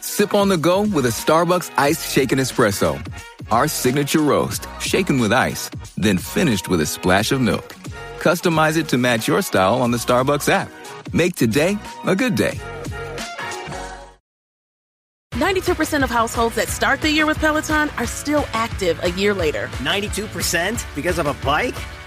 Sip on the go with a Starbucks iced shaken espresso. Our signature roast, shaken with ice, then finished with a splash of milk. Customize it to match your style on the Starbucks app. Make today a good day. 92% of households that start the year with Peloton are still active a year later. 92% because of a bike?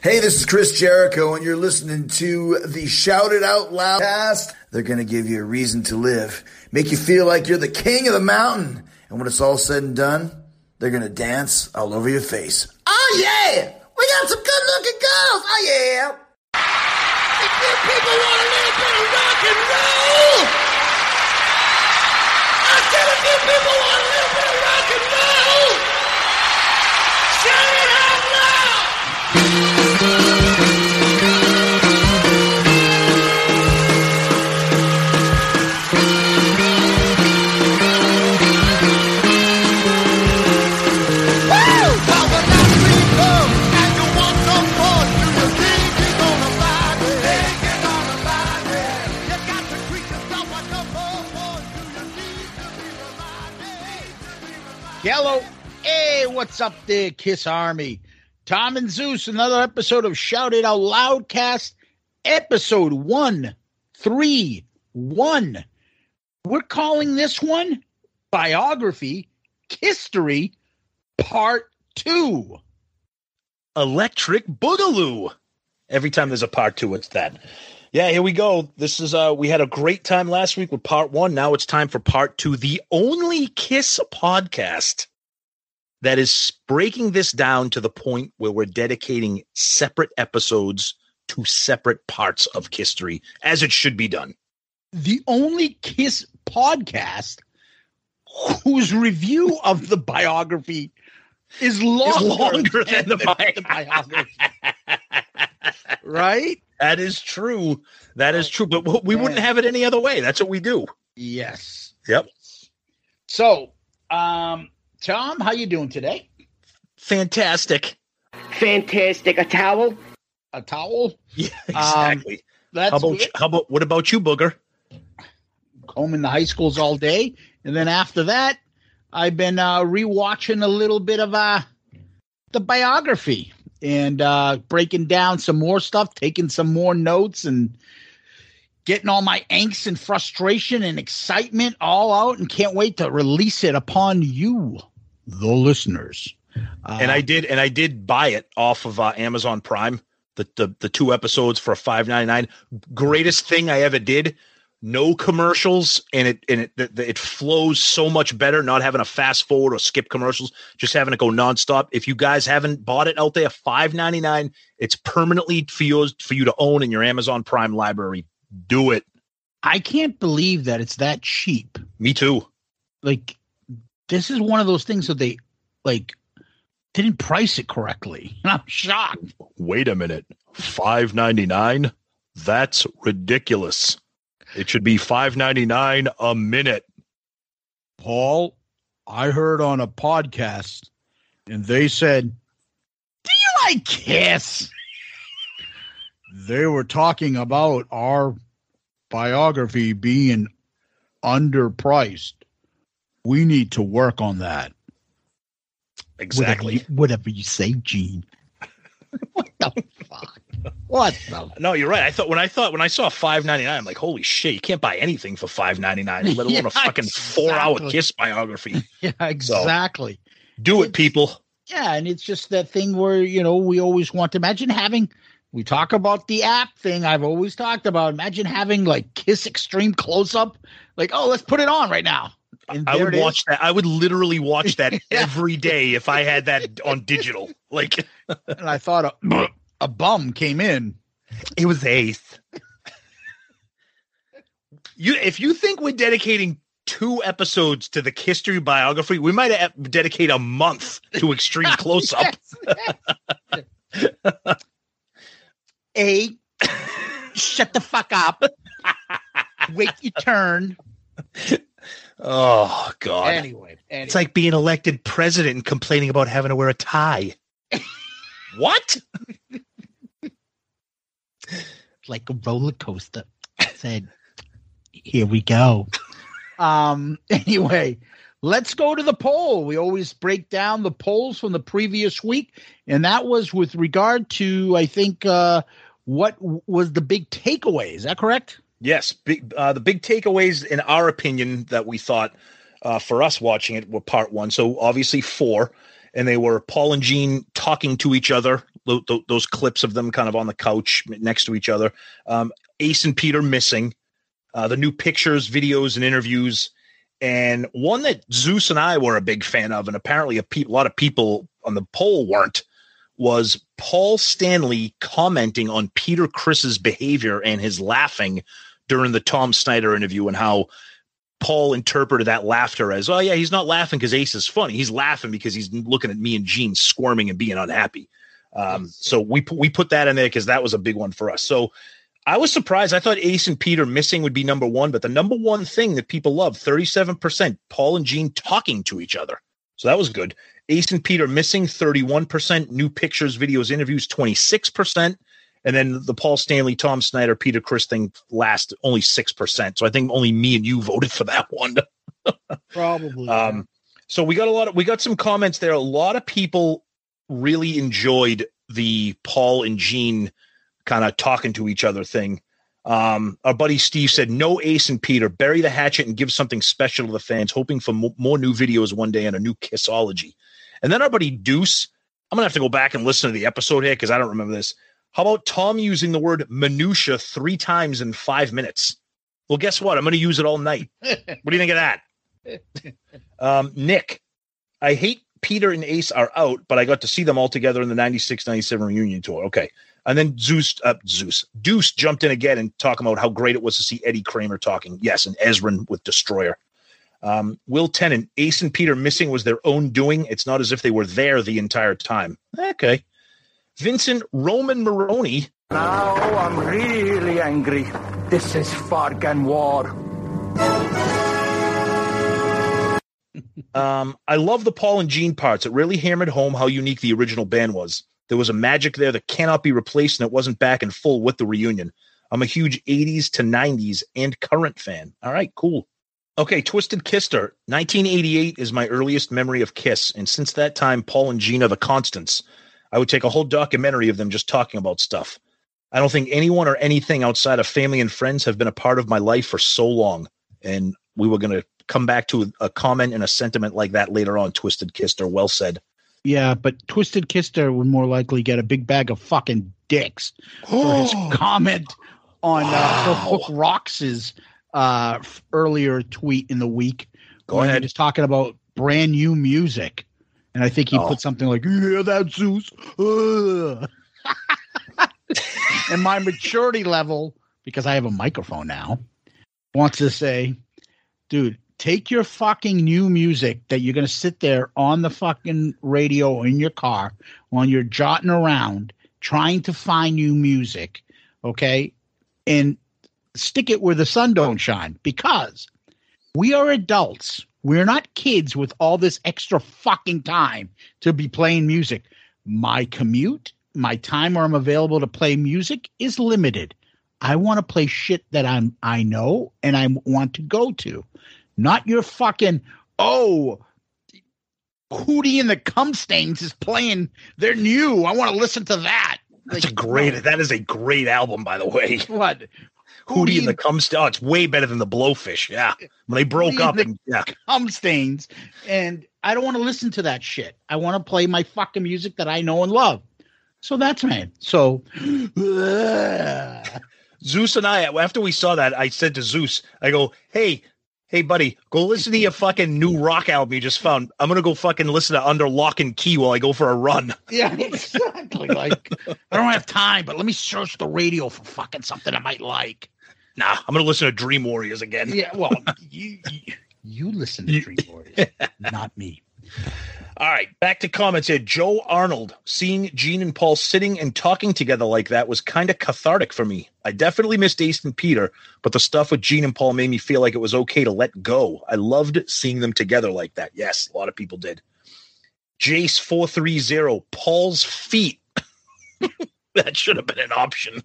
Hey, this is Chris Jericho, and you're listening to the Shout It Out Loud cast. They're going to give you a reason to live, make you feel like you're the king of the mountain. And when it's all said and done, they're going to dance all over your face. Oh, yeah! We got some good looking girls! Oh, yeah! If you people want a little bit of rock and roll, I said if you people want Hello. Hey, what's up there, Kiss Army? Tom and Zeus, another episode of Shout It Out Loudcast, episode 131. We're calling this one Biography History Part 2. Electric Boogaloo. Every time there's a part two, it's that. Yeah, here we go. This is uh we had a great time last week with part one. Now it's time for part two. The only Kiss podcast that is breaking this down to the point where we're dedicating separate episodes to separate parts of history as it should be done. The only Kiss podcast whose review of the biography is longer, longer than the bi- biography. right? That is true. That is true. But we- we wouldn't have it any other way. That's what we do. Yes. Yep. So, um, Tom, how you doing today? Fantastic. Fantastic. A towel? A towel? Yeah, exactly. Um, That's how about good. how about what about you, Booger? home in the high schools all day, and then after that, I've been uh, rewatching a little bit of uh, the biography and uh, breaking down some more stuff, taking some more notes, and getting all my angst and frustration and excitement all out, and can't wait to release it upon you, the listeners. Uh, and I did, and I did buy it off of uh, Amazon Prime. The, the the two episodes for five ninety nine. Greatest thing I ever did. No commercials, and it and it it, flows so much better. Not having a fast forward or skip commercials, just having it go nonstop. If you guys haven't bought it out there, five ninety nine. It's permanently for yours for you to own in your Amazon Prime library. Do it. I can't believe that it's that cheap. Me too. Like, this is one of those things that they like didn't price it correctly, and I'm shocked. Wait a minute. Five ninety nine. That's ridiculous. It should be five ninety nine a minute. Paul, I heard on a podcast, and they said, "Do you like Kiss? They were talking about our biography being underpriced. We need to work on that. Exactly. Whatever you, whatever you say, Gene. what the fuck? What the? No, you're right. I thought when I thought when I saw five ninety nine, I'm like, holy shit, you can't buy anything for five ninety nine, let alone Yeah, a fucking four hour kiss biography. Yeah, exactly. Do it, people. Yeah, and it's just that thing where you know we always want to imagine having. We talk about the app thing. I've always talked about. Imagine having like Kiss Extreme close up. Like, oh, let's put it on right now. I would it is. watch that. I would literally watch that every day if I had that on digital. Like And I thought a, bum came in. it was Ace. You, if you think we're dedicating two episodes to the history biography, we might have dedicate a month to extreme close up. A, shut the fuck up. Wait your turn. Oh God! Anyway, anyway. It's like being elected president and complaining about having to wear a tie. what? Like a roller coaster. Said, "Here we go." Um. Anyway, let's go to the poll. We always break down the polls from the previous week, and that was with regard to, I think, uh, what was the big takeaway. Is that correct? Yes, big, uh, the big takeaways, in our opinion, that we thought uh, for us watching it were part one. So obviously four, and they were Paul and Gene talking to each other. Th- th- those clips of them kind of on the couch next to each other. Um, Ace and Peter missing. Uh, the new pictures, videos, and interviews, and one that Zeus and I were a big fan of, and apparently a, pe- a lot of people on the poll weren't, was Paul Stanley commenting on Peter Criss's behavior and his laughing during the Tom Snyder interview and how Paul interpreted that laughter as, oh yeah, he's not laughing because Ace is funny. He's laughing because he's looking at me and Gene squirming and being unhappy. Um, so we pu- we put that in there because that was a big one for us. So I was surprised. I thought Ace and Peter missing would be number one, but the number one thing that people love, 37%, Paul and Gene talking to each other. So that was good. Ace and Peter missing 31%, new pictures, videos, interviews 26%. And then the Paul Stanley, Tom Snyder, Peter Criss thing last only 6%. So I think only me and you voted for that one. Probably. Um, so we got a lot of we got some comments there. A lot of people really enjoyed the Paul and Gene kind of talking to each other thing. Um, our buddy Steve said, "No Ace and Peter, bury the hatchet and give something special to the fans, hoping for mo- more new videos one day and a new Kissology." And then our buddy Deuce, I'm gonna have to go back and listen to the episode here because I don't remember this. How about Tom using the word minutia three times in five minutes? Well, guess what? I'm gonna use it all night. what do you think of that? Um, Nick, I hate Peter and Ace are out, but I got to see them all together in the 96 97 reunion tour. Okay. And then Zeus, uh, Zeus, Deuce jumped in again and talking about how great it was to see Eddie Kramer talking. Yes. And Ezrin with Destroyer. Um, Will Tennant, Ace and Peter missing was their own doing. It's not as if they were there the entire time. Okay. Vincent Roman Maroney, Now I'm really angry. This is fucking war. Um, I love the Paul and Gene parts. It really hammered home how unique the original band was. There was a magic there that cannot be replaced, and it wasn't back in full with the reunion. I'm a huge 80s to 90s and current fan. All right, cool. Okay, Twisted Kister. 1988 is my earliest memory of Kiss, and since that time, Paul and Gene are the constants. I would take a whole documentary of them just talking about stuff. I don't think anyone or anything outside of family and friends have been a part of my life for so long. And we were going to come back to a comment and a sentiment like that later on. Twisted Kister, well said. Yeah, but Twisted Kister would more likely get a big bag of fucking dicks for his comment on uh, Phil Hook Rox's uh, earlier tweet in the week. Go ahead. He was talking about brand new music. And I think he Oh. put something like, "You hear that, Zeus?" Ugh." and my maturity level, because I have a microphone now, wants to say, dude, take your fucking new music that you're going to sit there on the fucking radio or in your car while you're jotting around trying to find new music, okay? And stick it where the sun don't shine because we are adults. We're not kids with all this extra fucking time to be playing music. My commute, my time where I'm available to play music is limited. I want to play shit that I'm I know and I want to go to. Not your fucking oh Hootie and the Cumstains is playing. They're new. I want to listen to that. That's a great. That is a great album, by the way. What? Hootie and the Cumstains. Oh, it's way better than the Blowfish. Yeah, when they broke Hootie up. and And, yeah, Cumstains, and I don't want to listen to that shit. I want to play my fucking music that I know and love. So that's man. So Zeus and I. After we saw that, I said to Zeus, "I go, hey." Hey buddy, go listen to your fucking new rock album you just found. I'm gonna go fucking listen to Under Lock and Key while I go for a run. yeah, exactly. Like I don't have time, but let me search the radio for fucking something I might like. Nah, I'm gonna listen to Dream Warriors again. Yeah, well, you you, you listen to Dream Warriors, not me. All right, back to comments here. Joe Arnold, seeing Gene and Paul sitting and talking together like that was kind of cathartic for me. I definitely missed Ace and Peter, but the stuff with Gene and Paul made me feel like it was okay to let go. I loved seeing them together like that. Yes, a lot of people did. Jace430, Paul's feet. that should have been an option.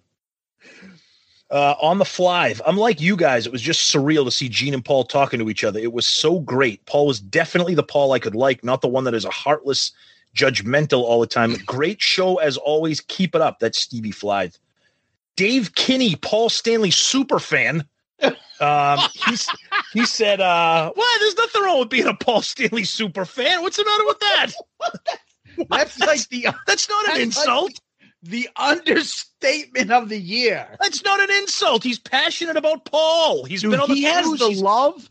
Uh, on the fly, I'm like you guys. It was just surreal to see Gene and Paul talking to each other. It was so great. Paul was definitely the Paul I could like, not the one that is a heartless, judgmental all the time. Great show as always. Keep it up. That's Stevie Flythe. Dave Kinney, Paul Stanley super fan. Um, he's, he said, uh, "Well, there's nothing wrong with being a Paul Stanley super fan. What's the matter with that? That's like the That's not an insult. like the understatement of the year. That's not an insult. He's passionate about Paul. He's Dude, been on the he has cruise. the He's- love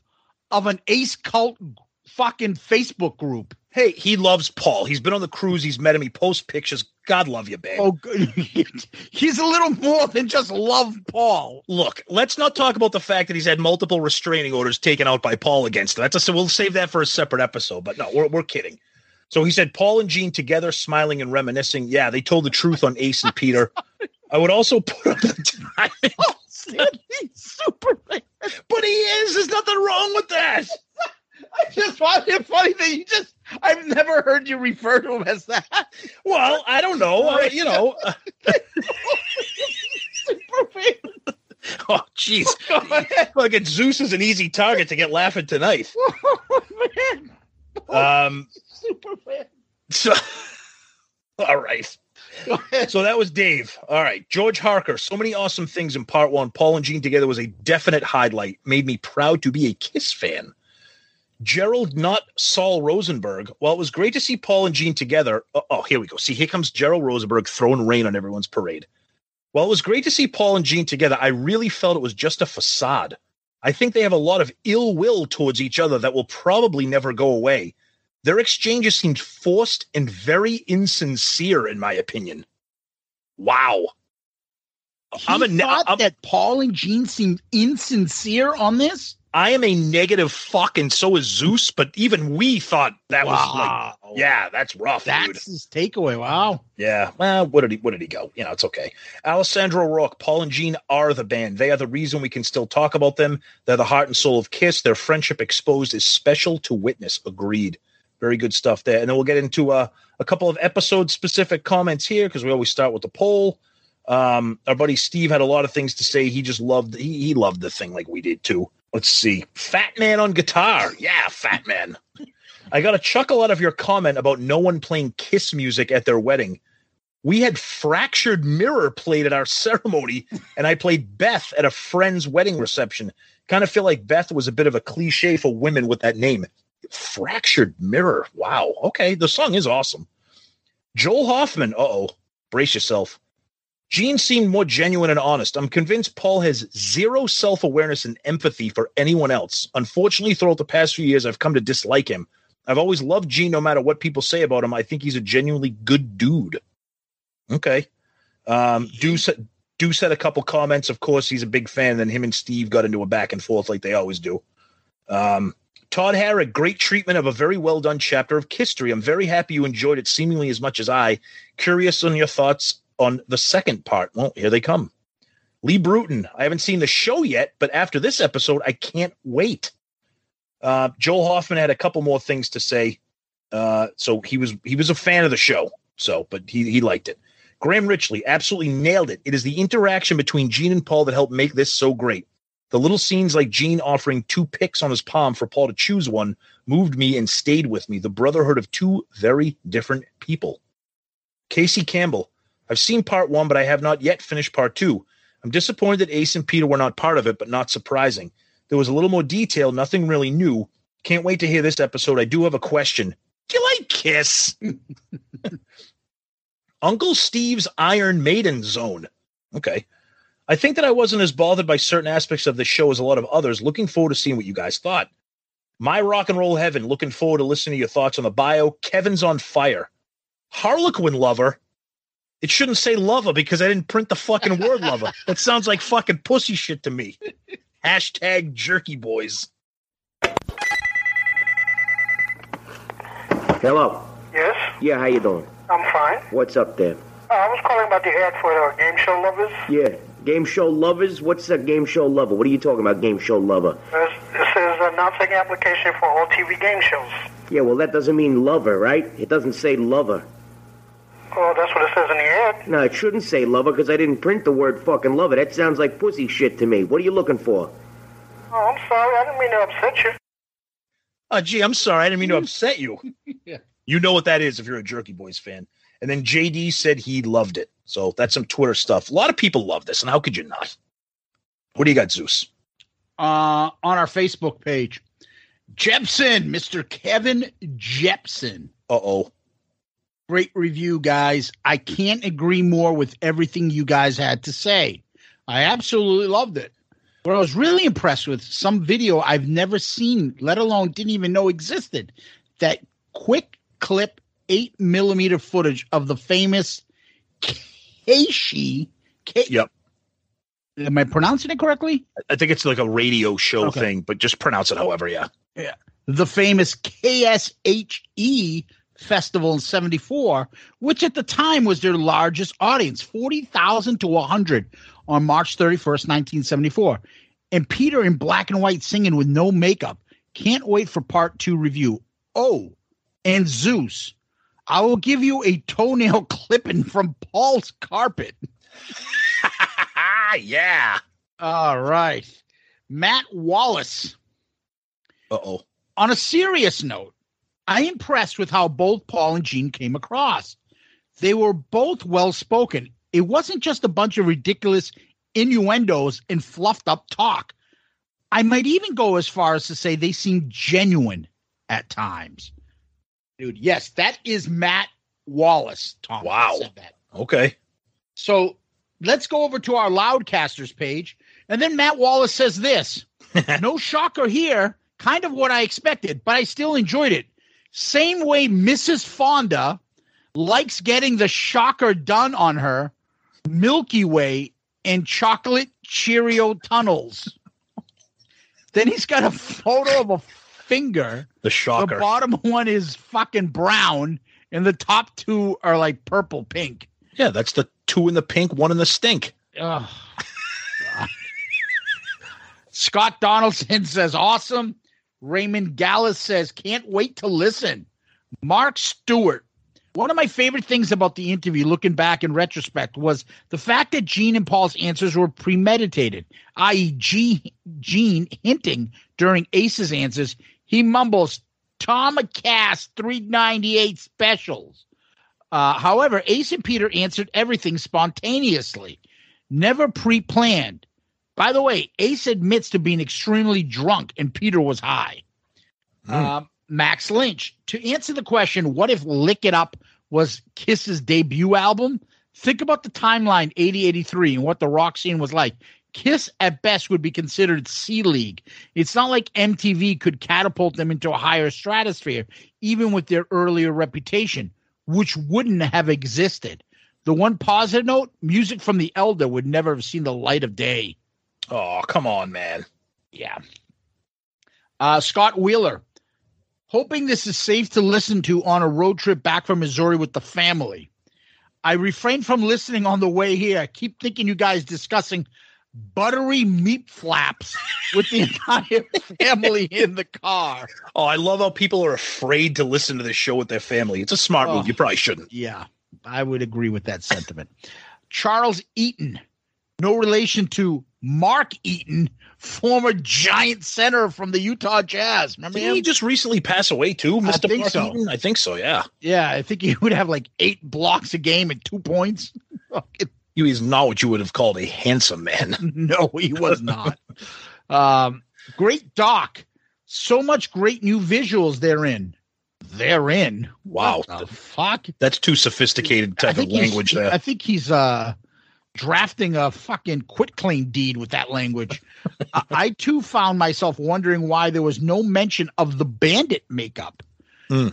of an ace cult fucking Facebook group. Hey, he loves Paul. He's been on the cruise. He's met him. He posts pictures. God love you, babe. Oh, good. he's a little more than just love Paul. Look, let's not talk about the fact that he's had multiple restraining orders taken out by Paul against him. That's a, so we'll save that for a separate episode. But no, we're, we're kidding. So he said Paul and Gene together, smiling and reminiscing. Yeah, they told the truth on Ace and Peter. I would also put up the time. Super. but he is. There's nothing wrong with that. I just find it funny that you just. I've never heard you refer to him as that. Well, I don't know. Uh, you know. uh, Super fan. oh, jeez. Fucking Zeus is an easy target to get laughing tonight. Man, Um, super fan. so, all right. So that was Dave. All right. George Harker. So many awesome things in part one. Paul and Gene together was a definite highlight. Made me proud to be a Kiss fan. Gerald, not Saul Rosenberg. While it was great to see Paul and Gene together. Oh, oh, here we go. See, here comes Gerald Rosenberg throwing rain on everyone's parade. While it was great to see Paul and Gene together, I really felt it was just a facade. I think they have a lot of ill will towards each other that will probably never go away. Their exchanges seemed forced and very insincere, in my opinion. Wow. I'm a He thought I'm- that Paul and Gene seemed insincere on this. I am a negative fuck, and so is Zeus, but even we thought that was like, yeah, that's rough, dude. That's his takeaway. Wow. Yeah. Well, what did he where did he go? You know, it's okay. Alessandro Rourke, Paul and Gene are the band. They are the reason we can still talk about them. They're the heart and soul of Kiss. Their friendship exposed is special to witness. Agreed. Very good stuff there. And then we'll get into uh, a couple of episode specific comments here because we always start with the poll. Um, our buddy Steve had a lot of things to say. He just loved he, he loved the thing like we did too. Let's see. Fat man on guitar. Yeah, fat man. I got a chuckle out of your comment about no one playing Kiss music at their wedding. We had Fractured Mirror played at our ceremony, and I played Beth at a friend's wedding reception. Kind of feel like Beth was a bit of a cliche for women with that name. Fractured Mirror. Wow. Okay. The song is awesome. Joel Hoffman. Uh oh. Brace yourself. Gene seemed more genuine and honest. I'm convinced Paul has zero self awareness and empathy for anyone else. Unfortunately, throughout the past few years, I've come to dislike him. I've always loved Gene no matter what people say about him. I think he's a genuinely good dude. Okay. Um, Deuce, Deuce a couple comments. Of course, he's a big fan. Then him and Steve got into a back and forth like they always do. Um, Todd Harrod, great treatment of a very well done chapter of history. I'm very happy you enjoyed it seemingly as much as I. Curious on your thoughts on the second part. Well, here they come. Lee Bruton, I haven't seen the show yet, but after this episode, I can't wait. Uh, Joel Hoffman had a couple more things to say. Uh, so he was he was a fan of the show. So, but he he liked it. Graham Richley absolutely nailed it. It is the interaction between Gene and Paul that helped make this so great. The little scenes like Gene offering two picks on his palm for Paul to choose one moved me and stayed with me. The brotherhood of two very different people. Casey Campbell. I've seen part one, but I have not yet finished part two. I'm disappointed that Ace and Peter were not part of it, but not surprising. There was a little more detail, nothing really new. Can't wait to hear this episode. I do have a question. Do you like Kiss? Uncle Steve's Iron Maiden Zone. Okay. I think that I wasn't as bothered by certain aspects of the show as a lot of others. Looking forward to seeing what you guys thought. My rock and roll heaven. Looking forward to listening to your thoughts on the bio. Kevin's on fire. Harlequin lover. It shouldn't say lover because I didn't print the fucking word lover. That sounds like fucking pussy shit to me. Hashtag jerky boys. Hello. Yes, Yeah, how you doing? I'm fine. What's up there? Uh, I was calling about the ad for the game show lovers. Yeah, game show lovers. What's a game show lover? What are you talking about, game show lover? There's, it says uh, now application for all TV game shows. Yeah, well, that doesn't mean lover, right? It doesn't say lover. Oh, that's what it says in the ad. No, it shouldn't say lover because I didn't print the word fucking lover. That sounds like pussy shit to me. What are you looking for? Oh, I'm sorry. I didn't mean to upset you. Oh, gee, I'm sorry. I didn't mean to upset you. Yeah. You know what that is if you're a Jerky Boys fan. And then JD said he loved it. So that's some Twitter stuff. A lot of people love this, and how could you not? What do you got, Zeus? uh, on our Facebook page. Jepson, Mr. Kevin Jepson. Uh oh. Great review, guys. I can't agree more with everything you guys had to say. I absolutely loved it. What I was really impressed with, some video I've never seen, let alone didn't even know existed. That quick clip, eight millimeter footage of the famous Keishi. K- Yep. Am I pronouncing it correctly? I think it's like a radio show Okay. thing, but just pronounce it however, yeah. Yeah. The famous KSHE festival in 74, which at the time was their largest audience, 40,000 to 100 on March 31st, 1974. And Peter in black and white singing with no makeup. Can't wait for part two review. Oh, and Zeus. I will give you a toenail clipping from Paul's carpet. Ah, yeah. All right. Matt Wallace. Uh oh. On a serious note, I impressed with how both Paul and Gene came across. They were both well spoken. It wasn't just a bunch of ridiculous innuendos and fluffed up talk. I might even go as far as to say they seemed genuine at times. Dude, yes, that is Matt Wallace. Tom Wow. Okay. So let's go over to our Loudcasters page. And then Matt Wallace says this No shocker here. Kind of what I expected, but I still enjoyed it. Same way Mrs. Fonda likes getting the shocker done on her Milky Way and chocolate Cheerio tunnels. then he's got a photo of a finger. The shocker. The bottom one is fucking brown, and the top two are like purple pink. yeah, that's the two in the pink, one in the stink. Ugh. Scott Donaldson says, awesome. Raymond Gallus says, can't wait to listen. Mark Stewart. One of my favorite things about the interview, looking back in retrospect, was the fact that Gene and Paul's answers were premeditated, i.e., Gene hinting during Ace's answers, he mumbles, Tom Cass 398 specials. Uh, however, Ace and Peter answered everything spontaneously, never pre planned. By the way, Ace admits to being extremely drunk and Peter was high. Um, Max Lynch, to answer the question, what if Lick It Up was Kiss's debut album? Think about the timeline 80 83 and what the rock scene was like. Kiss at best would be considered C League. It's not like MTV could catapult them into a higher stratosphere, even with their earlier reputation, which wouldn't have existed. The one positive note music from The Elder would never have seen the light of day. Oh, come on, man. Yeah. Uh, Scott Wheeler, hoping this is safe to listen to on a road trip back from Missouri with the family. I refrained from listening on the way here. I keep thinking you guys discussing buttery meat flaps with the entire family in the car. Oh, I love how people are afraid to listen to this show with their family. It's a smart Oh. move. You probably shouldn't. Yeah. I would agree with that sentiment. Charles Eaton, no relation to Mark Eaton, former giant center from the Utah Jazz. Remember Did him? he just recently pass away too, I Mr. think Mark so. Eaton? I think so, yeah. yeah, I think he would have like eight blocks a game and two points. He was not what you would have called a handsome man. no, he was not. um, great doc. So much great new visuals therein. Therein. Wow. Fuck? That's too sophisticated type of language there. I think he's uh drafting a fucking quit claim deed with that language. I, I too found myself wondering why there was no mention of the bandit makeup. Hmm.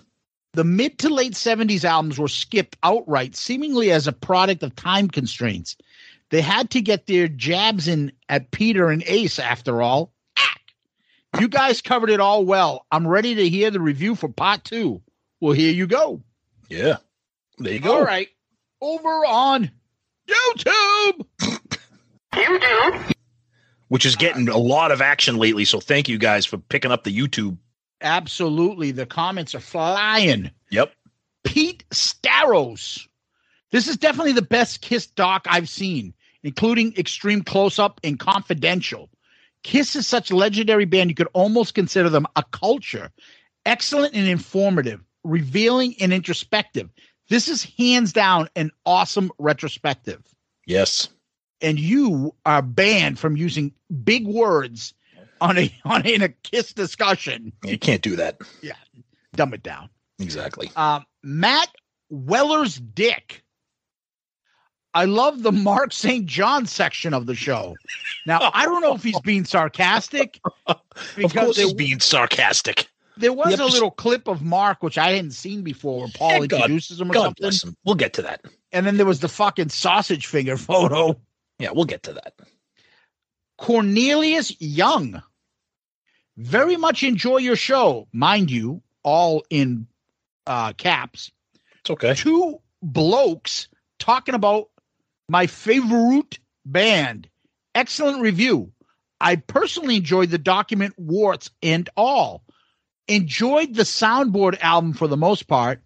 The mid to late 70s albums were skipped outright, seemingly as a product of time constraints. They had to get their jabs in at Peter and Ace, after all. You guys covered it all well. I'm ready to hear the review for part two. Well, here you go. Yeah. There you go. All right. Over on YouTube. YouTube? Which is getting a lot of action lately. So thank you guys for picking up the YouTube. Absolutely. The comments are flying. Yep. Pete Staros. This is definitely the best Kiss doc I've seen, including Extreme Close Up and Confidential. Kiss is such a legendary band, you could almost consider them a culture. Excellent and informative, revealing and introspective. This is hands down an awesome retrospective. Yes. And you are banned from using big words on a on in a Kiss discussion. You can't do that. Yeah, dumb it down. Exactly. Um, Matt Weller's dick. I love the Mark St. John section of the show. Now, I don't know if he's being sarcastic. Of course he's being sarcastic. There was Yep. a little clip of Mark, which I hadn't seen before, where Paul Yeah, God- introduces him or God something. him. We'll get to that. And then there was the fucking sausage finger photo. Yeah, we'll get to that. Cornelius Young. Very much enjoy your show, mind you, all in uh, caps. It's okay. Two blokes talking about my favorite band. Excellent review. I personally enjoyed the document warts and all. Enjoyed the soundboard album for the most part,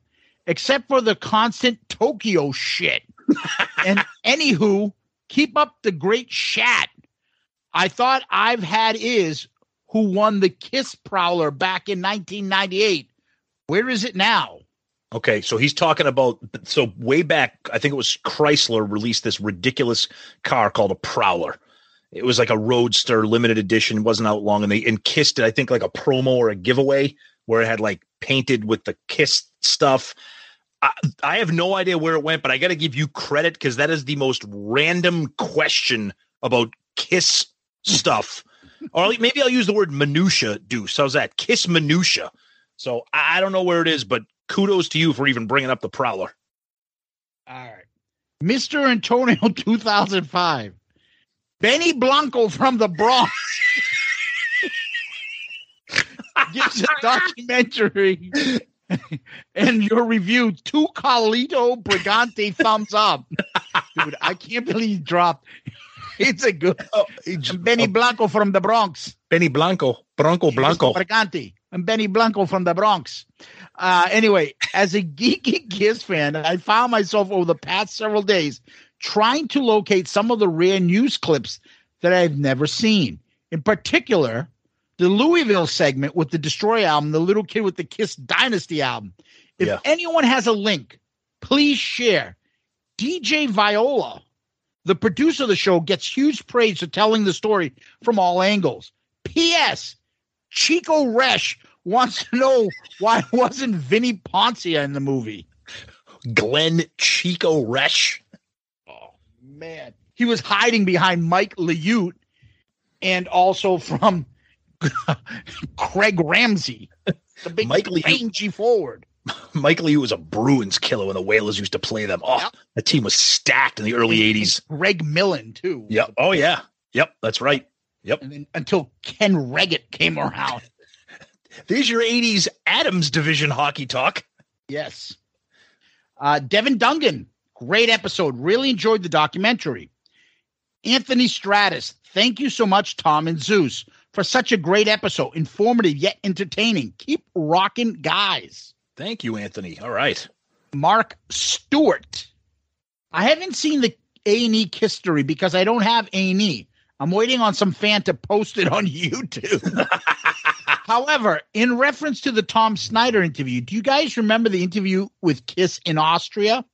except for the constant Tokyo shit. and anywho, keep up the great chat. I thought I've had is who won the Kiss Prowler back in 1998. Where is it now? Okay, so he's talking about so way back, I think it was Chrysler released this ridiculous car called a Prowler. It was like a Roadster limited edition, wasn't out long, and they and kissed it, I think like a promo or a giveaway where it had like painted with the Kiss stuff. I, I have no idea where it went, but I got to give you credit because that is the most random question about Kiss stuff. or maybe I'll use the word minutia. Deuce, how's that? Kiss minutia. So I don't know where it is, but kudos to you for even bringing up the Prowler. All right. Mr. Antonio 2005. Benny Blanco from the Bronx gives a documentary and your review two Carlito Brigante thumbs up. Dude, I can't believe you dropped. It's a good Benny Blanco from the Bronx. Benny Blanco, Bronco Blanco. Brigante. I'm Benny Blanco from the Bronx. Uh, anyway, as a geeky Kiss fan, I found myself over the past several days trying to locate some of the rare news clips that I've never seen. In particular, the Louisville segment with the Destroy album, the Little Kid with the Kiss Dynasty album. If Yeah. anyone has a link, please share. DJ Viola, the producer of the show, gets huge praise for telling the story from all angles. P.S. Chico Resch wants to know why wasn't Vinnie Poncia in the movie? Glenn Chico Resch. Man, he was hiding behind Mike Liut and also from Craig Ramsay, the big Mike Liut. rangy forward. Mike Lee was a Bruins killer when the Whalers used to play them. Oh, the team was stacked in the early 80s. Greg Millen, too. Yep. Oh, yeah. Yep. That's right. Yep. And then until Ken Reggett came around. There's your 80s Adams division hockey talk. Yes. Uh, Devin Dungan, great episode. Really enjoyed the documentary. Anthony Stratus, thank you so much, Tom and Zeus, for such a great episode. Informative yet entertaining. Keep rocking, guys. Thank you, Anthony. All right. Mark Stewart. I haven't seen the A and E history because I don't have A and E. I'm waiting on some fan to post it on YouTube. However, in reference to the Tom Snyder interview, do you guys remember the interview with Kiss in Austria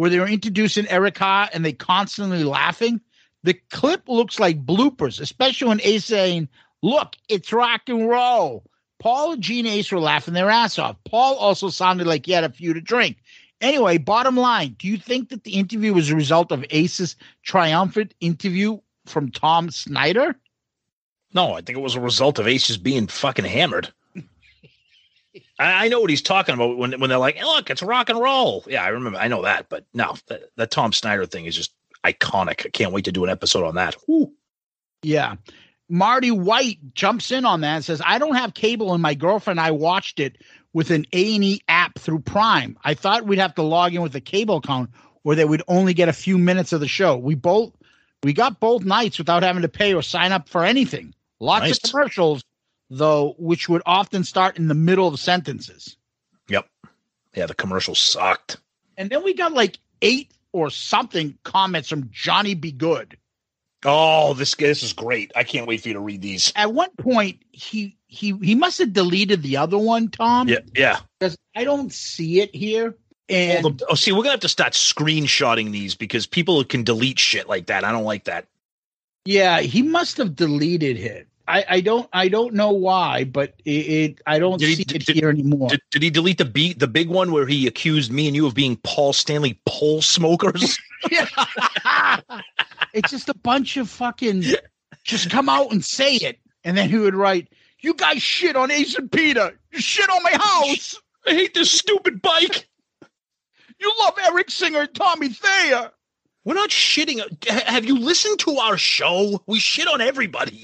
where they were introducing Erica and they constantly laughing? The clip looks like bloopers, especially when Ace saying, Look, it's rock and roll. Paul, and Gene, Ace were laughing their ass off. Paul also sounded like he had a few to drink. Anyway, bottom line, do you think that the interview was a result of Ace's triumphant interview from Tom Snyder? No, I think it was a result of Ace just being fucking hammered. I, I know what he's talking about when when they're like, hey, "Look, it's rock and roll." Yeah, I remember. I know that, but no, that, that Tom Snyder thing is just iconic. I can't wait to do an episode on that. Woo. Yeah. Marty White jumps in on that and says, I don't have cable and my girlfriend and I watched it with an A&E app through Prime. I thought we'd have to log in with a cable account or they would only get a few minutes of the show. We both we got both nights without having to pay or sign up for anything. Lots Nice. of commercials though which would often start in the middle of sentences. Yep. Yeah, the commercial sucked. And then we got like eight or something comments from Johnny Be Good. Oh, this this is great. I can't wait for you to read these. At one point he he he must have deleted the other one, Tom. Yeah, yeah. Because I don't see it here. And Oh, the- oh, see, we're gonna have to start screenshotting these because people can delete shit like that. I don't like that. Yeah, he must have deleted it. I, I don't I don't know why, but it, it I don't Did he- see did- it here anymore. Did, did he delete the beat the big one where he accused me and you of being Paul Stanley pole smokers? it's just a bunch of fucking just come out and say it, and then he would write, "You guys shit on Ace and Peter. You shit on my house. I hate this stupid bike. You love Eric Singer and Tommy Thayer." We're not shitting. Have you listened to our show? We shit on everybody.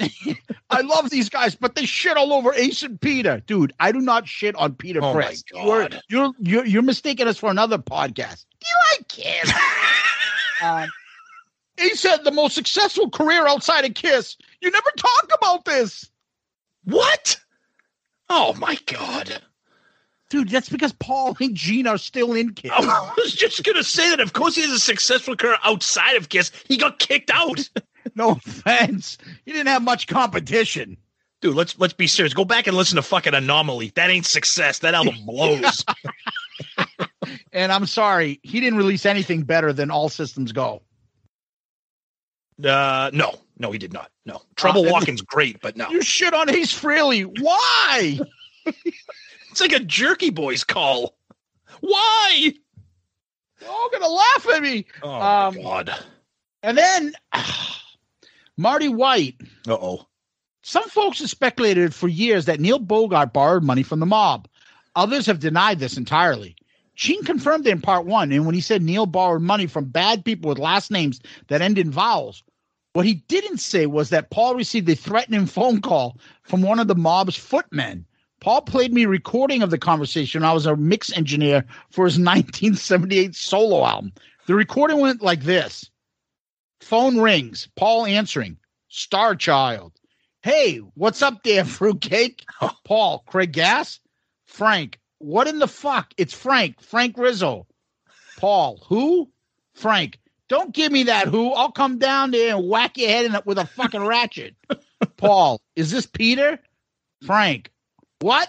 I love these guys, but they shit all over Ace and Peter, dude. I do not shit on Peter Oh my Criss. You're, God. you're you're you're mistaking us for another podcast. Do you like Kiss? um, Ace had the most successful career outside of Kiss. You never talk about this, what? Oh my god. dude. That's because Paul and Gene are still in Kiss. I was just gonna say that. Of course, he has a successful career outside of Kiss. He got kicked out. No offense, You didn't have much competition. Dude, let's let's be serious. Go back and listen to fucking Anomaly. That ain't success. That album blows. And I'm sorry, he didn't release anything better than All Systems Go. uh, no, no, he did not. No, Trouble Uh, Walking's great, but no, You shit on Ace Frehley. Why? it's like a Jerky Boys call. Why? They're all gonna laugh at me. Oh Um, god. And then Marty White. Uh oh. Some folks have speculated for years that Neil Bogart borrowed money from the mob. Others have denied this entirely. Gene confirmed it in part one, and when he said Neil borrowed money from bad people with last names that end in vowels, what he didn't say was that Paul received a threatening phone call from one of the mob's footmen. Paul played me a recording of the conversation. I was a mix engineer for his 1978 solo album. The recording went like this Phone rings. Paul answering. Star Child. Hey, what's up there, fruitcake? Paul, Craig Gass? Frank, what in the fuck? It's Frank, Frank Rizzo. Paul, who? Frank, don't give me that who. I'll come down there and whack your head in it with a fucking ratchet. Paul, is this Peter? Frank, what?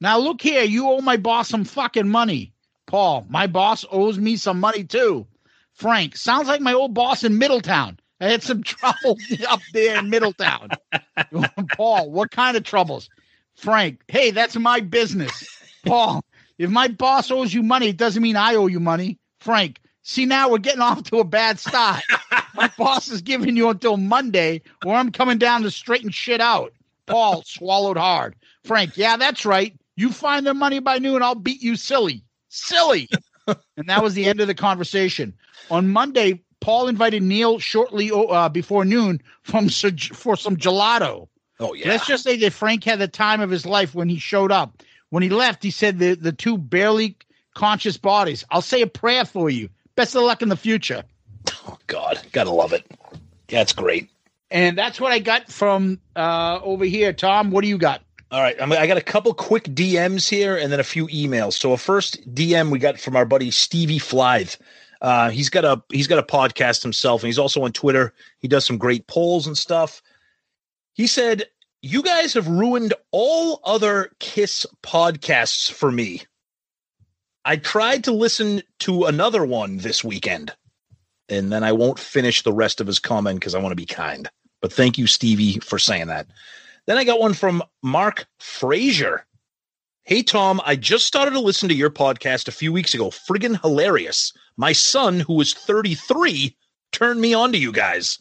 Now look here, you owe my boss some fucking money. Paul, my boss owes me some money too. Frank, sounds like my old boss in Middletown. I had some trouble up there in Middletown. Paul, what kind of troubles? Frank, hey, that's my business. Paul, if my boss owes you money, it doesn't mean I owe you money. Frank, see now we're getting off to a bad start. my boss is giving you until Monday, or I'm coming down to straighten shit out. Paul swallowed hard. Frank, yeah, that's right. You find the money by noon, I'll beat you silly. Silly. And that was the end of the conversation. On Monday, Paul invited Neil shortly uh, before noon from for some gelato. Oh yeah. Let's just say that Frank had the time of his life when he showed up. When he left, he said the, the two barely conscious bodies. I'll say a prayer for you. Best of luck in the future. Oh God, gotta love it. That's great. And that's what I got from uh, over here. Tom, what do you got? All right, I got a couple quick DMs here and then a few emails. So a first DM we got from our buddy Stevie Flythe. Uh, he's got a he's got a podcast himself, and he's also on Twitter. He does some great polls and stuff. He said, "You guys have ruined all other Kiss podcasts for me. I tried to listen to another one this weekend, and then I won't finish the rest of his comment because I want to be kind. But thank you, Stevie, for saying that. Then I got one from Mark Frazier. Hey, Tom, I just started to listen to your podcast a few weeks ago. Friggin' hilarious. My son, who is 33, turned me on to you guys.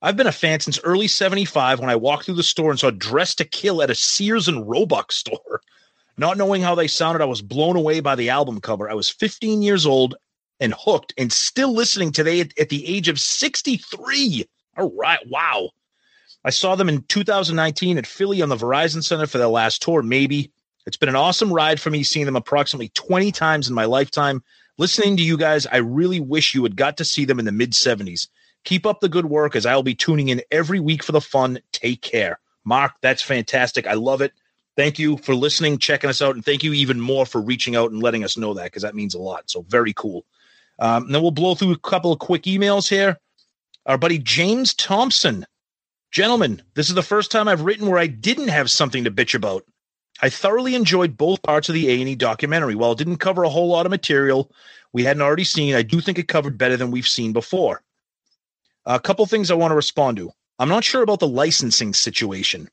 I've been a fan since early 75 when I walked through the store and saw Dressed to Kill at a Sears and Roebuck store. Not knowing how they sounded, I was blown away by the album cover. I was 15 years old and hooked and still listening today at, at the age of 63. All right. Wow. I saw them in 2019 at Philly on the Verizon Center for their last tour, maybe. It's been an awesome ride for me seeing them approximately 20 times in my lifetime. Listening to you guys, I really wish you had got to see them in the mid 70s. Keep up the good work as I'll be tuning in every week for the fun. Take care. Mark, that's fantastic. I love it. Thank you for listening, checking us out, and thank you even more for reaching out and letting us know that because that means a lot. So very cool. Um, then we'll blow through a couple of quick emails here. Our buddy James Thompson. Gentlemen, this is the first time I've written where I didn't have something to bitch about. I thoroughly enjoyed both parts of the A&E documentary. While it didn't cover a whole lot of material we hadn't already seen, I do think it covered better than we've seen before. A couple things I want to respond to. I'm not sure about the licensing situation.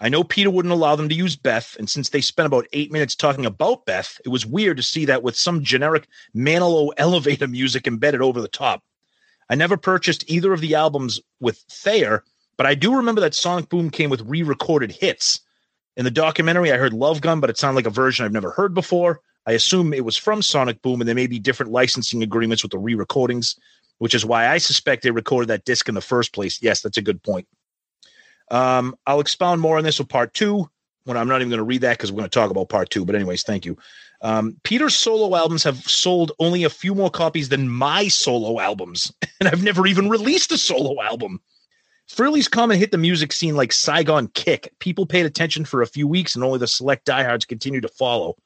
I know Peter wouldn't allow them to use Beth, and since they spent about eight minutes talking about Beth, it was weird to see that with some generic Manilow elevator music embedded over the top. I never purchased either of the albums with Thayer, but I do remember that Sonic Boom came with re recorded hits. In the documentary, I heard Love Gun, but it sounded like a version I've never heard before. I assume it was from Sonic Boom, and there may be different licensing agreements with the re recordings, which is why I suspect they recorded that disc in the first place. Yes, that's a good point. Um, I'll expound more on this with part two. When I'm not even going to read that because we're going to talk about part two. But anyways, thank you. Um, Peter's solo albums have sold only a few more copies than my solo albums, and I've never even released a solo album. Frehley's Comet hit the music scene like Saigon Kick. People paid attention for a few weeks, and only the select diehards continue to follow.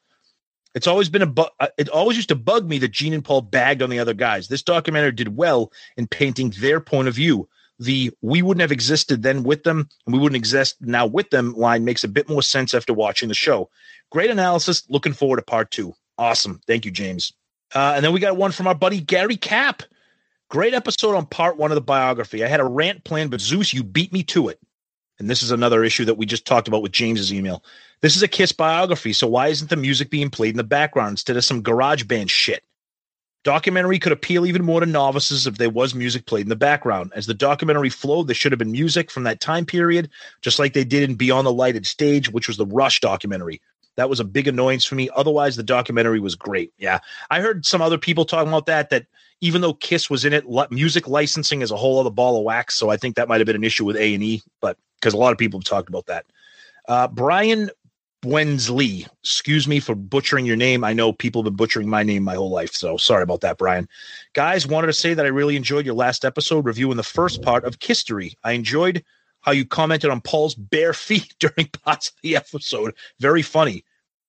It's always been a bu- uh, it always used to bug me that Gene and Paul bagged on the other guys. This documentary did well in painting their point of view the we wouldn't have existed then with them and we wouldn't exist now with them line makes a bit more sense after watching the show. Great analysis. Looking forward to part two. Awesome. Thank you, James. Uh, and then we got one from our buddy Gary Cap. Great episode on part one of the biography. I had a rant planned, but Zeus, you beat me to it. And this is another issue that we just talked about with James's email. This is a Kiss biography, so why isn't the music being played in the background instead of some garage band shit? Documentary could appeal even more to novices if there was music played in the background. As the documentary flowed, there should have been music from that time period, just like they did in Beyond the Lighted Stage, which was the Rush documentary. That was a big annoyance for me. Otherwise, the documentary was great. Yeah. I heard some other people talking about that, that even though Kiss was in it, music licensing is a whole other ball of wax. So I think that might have been an issue with A&E, but because a lot of people have talked about that. Uh, Brian Wensley. Excuse me for butchering your name. I know people have been butchering my name my whole life, so sorry about that, Brian. Guys, wanted to say that I really enjoyed your last episode reviewing the first part of History. I enjoyed how you commented on Paul's bare feet during parts of the episode. Very funny.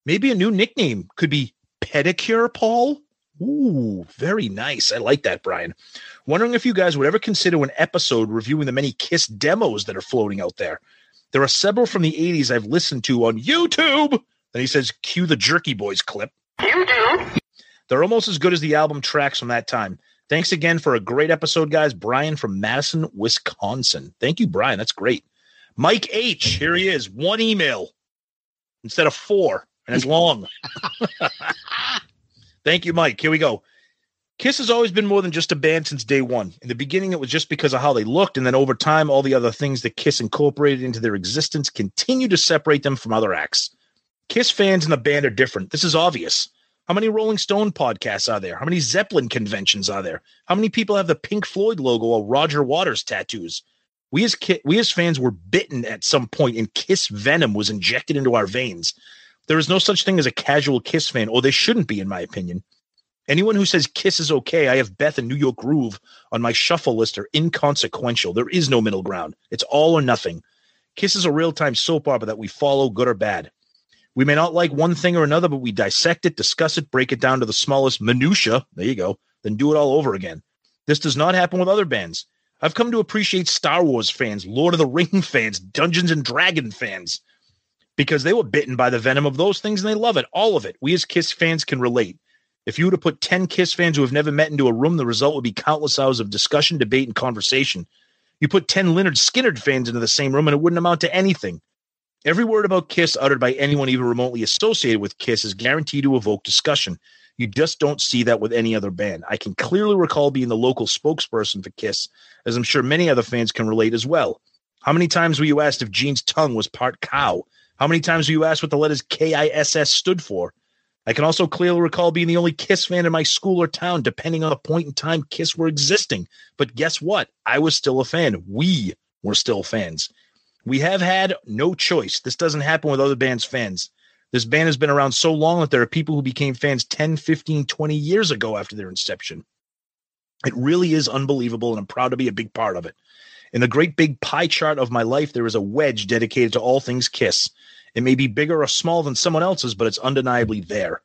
Maybe a new nickname could be Pedicure Paul. Ooh, very nice. I like that, Brian. Wondering if you guys would ever consider an episode reviewing the many Kiss demos that are floating out there. There are several from the 80s I've listened to on YouTube. Then he says, cue the Jerky Boys clip. YouTube? They're almost as good as the album tracks from that time. Thanks again for a great episode, guys. Brian from Madison, Wisconsin. Thank you, Brian. That's great. Mike H. Here he is. One email instead of four, and it's long. Thank you, Mike. Here we go. Kiss has always been more than just a band since day one. In the beginning, it was just because of how they looked, and then over time, all the other things that Kiss incorporated into their existence continue to separate them from other acts. Kiss fans and the band are different. This is obvious. How many Rolling Stone podcasts are there? How many Zeppelin conventions are there? How many people have the Pink Floyd logo or Roger Waters tattoos? We as ki- we as fans were bitten at some point, and Kiss venom was injected into our veins. There is no such thing as a casual Kiss fan, or they shouldn't be, in my opinion. Anyone who says Kiss is okay, I have Beth and New York Groove on my shuffle list are inconsequential. There is no middle ground. It's all or nothing. Kiss is a real time soap opera that we follow, good or bad. We may not like one thing or another, but we dissect it, discuss it, break it down to the smallest minutia. There you go. then do it all over again. This does not happen with other bands. I've come to appreciate Star Wars fans, Lord of the Ring fans, Dungeons and Dragon fans, because they were bitten by the venom of those things and they love it, all of it. We as Kiss fans can relate. If you were to put 10 Kiss fans who have never met into a room, the result would be countless hours of discussion, debate, and conversation. You put 10 Lynyrd Skynyrd fans into the same room and it wouldn't amount to anything. Every word about Kiss uttered by anyone even remotely associated with Kiss is guaranteed to evoke discussion. You just don't see that with any other band. I can clearly recall being the local spokesperson for Kiss, as I'm sure many other fans can relate as well. How many times were you asked if Gene's tongue was part cow? How many times were you asked what the letters KISS stood for? I can also clearly recall being the only Kiss fan in my school or town, depending on the point in time Kiss were existing. But guess what? I was still a fan. We were still fans. We have had no choice. This doesn't happen with other bands' fans. This band has been around so long that there are people who became fans 10, 15, 20 years ago after their inception. It really is unbelievable, and I'm proud to be a big part of it. In the great big pie chart of my life, there is a wedge dedicated to all things Kiss. It may be bigger or small than someone else's, but it's undeniably there.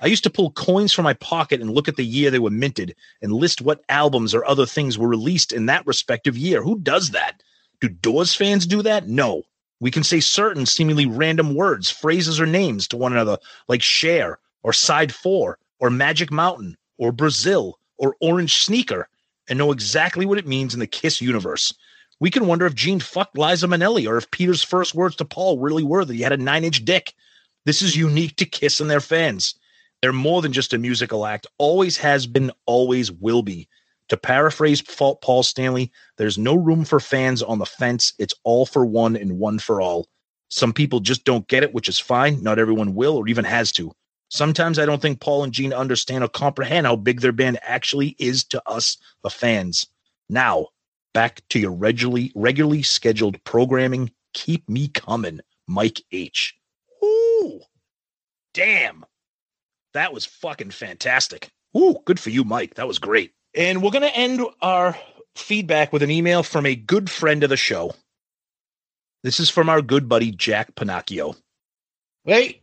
I used to pull coins from my pocket and look at the year they were minted and list what albums or other things were released in that respective year. Who does that? Do Doors fans do that? No. We can say certain seemingly random words, phrases, or names to one another, like Cher, or side four, or magic mountain, or Brazil, or orange sneaker, and know exactly what it means in the Kiss universe. We can wonder if Gene fucked Liza Minnelli, or if Peter's first words to Paul really were that he had a nine inch dick. This is unique to Kiss and their fans. They're more than just a musical act, always has been, always will be. To paraphrase Paul Stanley, there's no room for fans on the fence. It's all for one and one for all. Some people just don't get it, which is fine. Not everyone will or even has to. Sometimes I don't think Paul and Gene understand or comprehend how big their band actually is to us, the fans. Now, back to your regularly regularly scheduled programming. Keep me coming, Mike H. Ooh, damn, that was fucking fantastic. Ooh, good for you, Mike. That was great. And we're to end our feedback with an email from a good friend of the show. This is from our good buddy, Jack Pinocchio. Wait.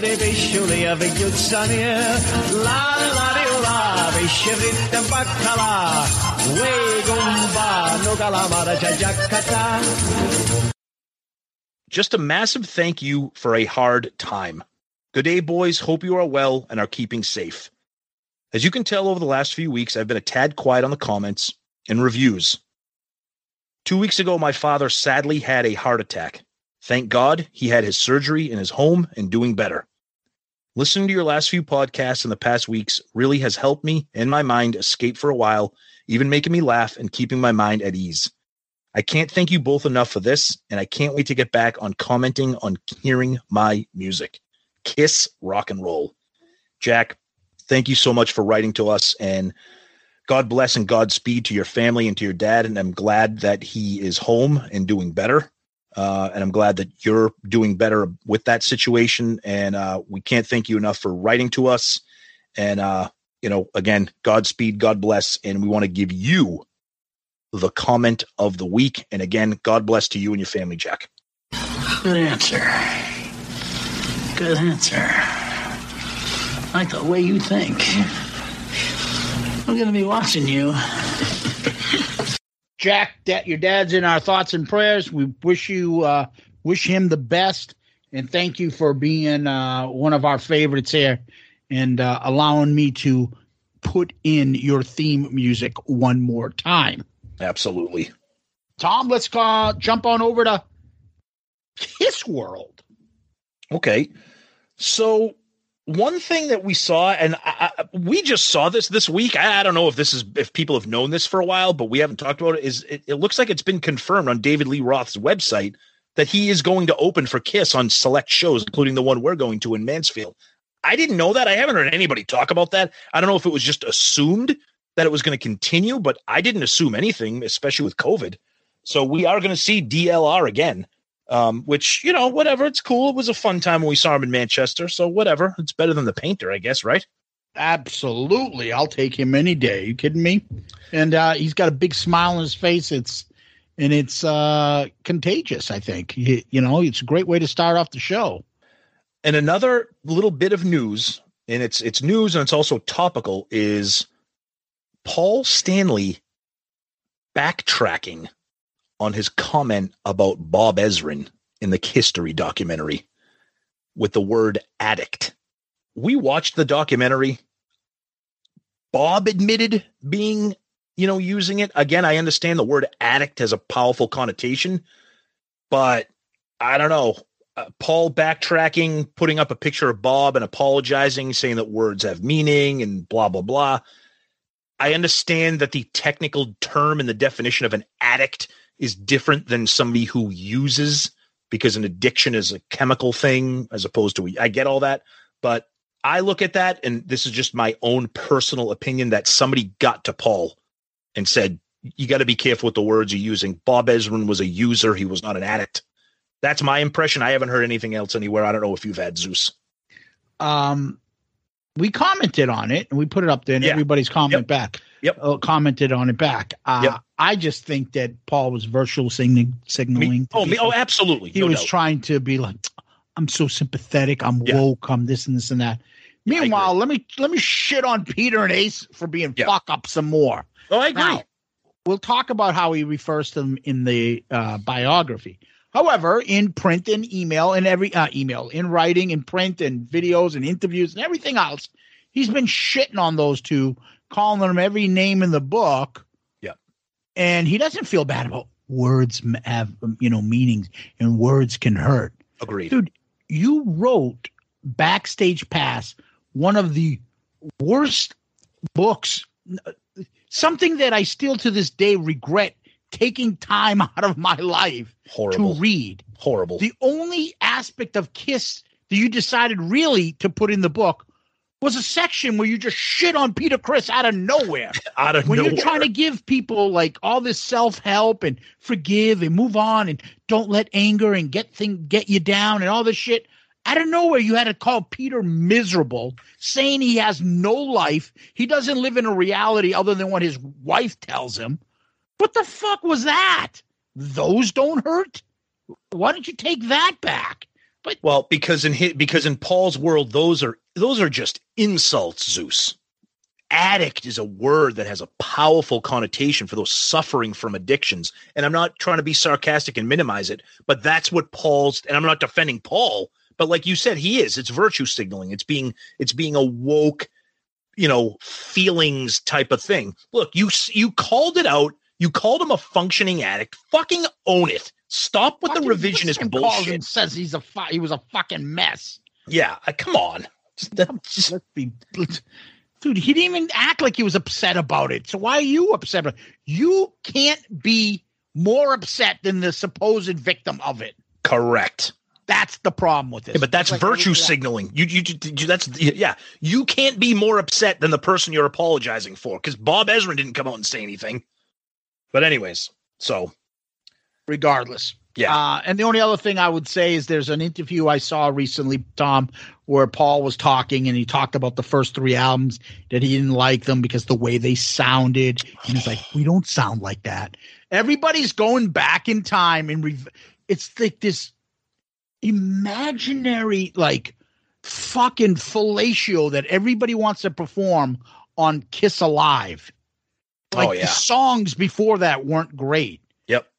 Dei pescioli a la la. Just a massive thank you for a hard time. Good day, boys. Hope you are well and are keeping safe. As you can tell over the last few weeks, I've been a tad quiet on the comments and reviews. Two weeks ago, my father sadly had a heart attack. Thank God he had his surgery in his home and doing better. Listening to your last few podcasts in the past weeks really has helped me and my mind escape for a while, even making me laugh and keeping my mind at ease. I can't thank you both enough for this, and I can't wait to get back on commenting on hearing my music. Kiss rock and roll. Jack, thank you so much for writing to us and God bless and Godspeed to your family and to your dad. And I'm glad that he is home and doing better. Uh, and I'm glad that you're doing better with that situation. And uh, we can't thank you enough for writing to us. And, uh, you know, again, Godspeed, God bless. And we want to give you the comment of the week. And again, God bless to you and your family, Jack. Good answer. Good answer like the way you think. I'm going to be watching you. Jack, that your dad's in our thoughts and prayers. We wish you uh, wish him the best, and thank you for being uh, one of our favorites here and uh, allowing me to put in your theme music one more time. Absolutely, Tom. Let's call, jump on over to Kiss World. Okay, so one thing that we saw, and I, I, we just saw this this week. I, I, don't know if this is if people have known this for a while, but we haven't talked about it. Is it, it, looks like it's been confirmed on David Lee Roth's website that he is going to open for Kiss on select shows, including the one we're going to in Mansfield. I didn't know that. I haven't heard anybody talk about that. I don't know if it was just assumed that it was going to continue, but I didn't assume anything, especially with COVID. So we are going to see DLR again, um, which, you know, whatever. It's cool. It was a fun time when we saw him in Manchester. So whatever. It's better than the painter, I guess, right? Absolutely. I'll take him any day. you kidding me? And uh, he's got a big smile on his face. It's and it's uh, contagious, I think. You, you know, it's a great way to start off the show. And another little bit of news, and it's it's news and it's also topical, is Paul Stanley backtracking on his comment about Bob Ezrin in the history documentary with the word addict. We watched the documentary. Bob admitted being, you know, using it. Again, I understand the word addict has a powerful connotation, but I don't know. Uh, Paul backtracking, putting up a picture of Bob and apologizing, saying that words have meaning and blah, blah, blah. I understand that the technical term and the definition of an addict is different than somebody who uses because an addiction is a chemical thing as opposed to I get all that, but I look at that and this is just my own personal opinion that somebody got to Paul and said you got to be careful with the words you're using. Bob Ezrin was a user, he was not an addict. That's my impression. I haven't heard anything else anywhere. I don't know if you've had Zeus. Um we commented on it and we put it up there and yeah. everybody's comment yep. back. Yep. Uh, commented on it back. Uh, yep. I just think that Paul was virtual signaling. signaling me, oh, me, oh, absolutely. He no was doubt. trying to be like, I'm so sympathetic. I'm Yeah. woke. I'm this and this and that. Meanwhile, let me let me shit on Peter and Ace for being fuck up some more. Oh, I agree. Now, we'll talk about how he refers to them in the uh, biography. However, in print and email and every uh, email, in writing, in print and videos and interviews and everything else, he's been shitting on those two, calling them every name in the book. Yeah. And he doesn't feel bad about words have um, you know meanings and words can hurt. Agreed. Dude, you wrote Backstage Pass, one of the worst books, something that I still to this day regret taking time out of my life Horrible. to read. Horrible. The only aspect of Kiss that you decided really to put in the book was a section where you just shit on Peter Criss out of nowhere. Out of when nowhere. you're trying to give people like all this self help and forgive and move on and don't let anger and get thing get you down and all this shit. Out of nowhere, you had to call Peter miserable, saying he has no life. He doesn't live in a reality other than what his wife tells him. What the fuck was that? Those don't hurt. Why don't you take that back? But Well, because in his, because in Paul's world, those are those are just insults. Zeus. Addict is a word that has a powerful connotation for those suffering from addictions. And I'm not trying to be sarcastic and minimize it, but that's what Paul's. And I'm not defending Paul, but like you said, he is. It's virtue signaling. It's being it's being a woke, you know, feelings type of thing. Look, you you called it out. You called him a functioning addict. Fucking own it. Stop with the revisionist calls bullshit. and says he's a fu- he was a fucking mess. Yeah, uh, come on. That- just- Let's be, let's- dude. He didn't even act like he was upset about it. So why are you upset? About You can't be more upset than the supposed victim of it. correct. That's the problem with this. Yeah, but that's like virtue everything else. signaling. You, you, you, that's yeah. You can't be more upset than the person you're apologizing for because Bob Ezrin didn't come out and say anything. But anyways, so regardless. Yeah. Uh, and the only other thing I would say is there's an interview I saw recently, Tom, where Paul was talking and he talked about the first three albums that he didn't like them because the way they sounded. And he's like, we don't sound like that. Everybody's going back in time and it's like this imaginary, like fucking fellatio that everybody wants to perform on Kiss Alive. Like Oh, yeah. the songs before that weren't great.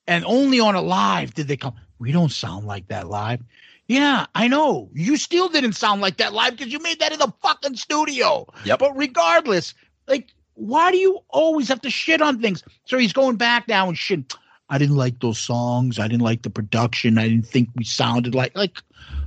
And only on a live did they come. We don't sound like that live. Yeah, I know. You still didn't sound like that live because you made that in the fucking studio. Yep. But regardless, like, why do you always have to shit on things? So he's going back now and shit. I didn't like those songs. I didn't like the production. I didn't think we sounded like like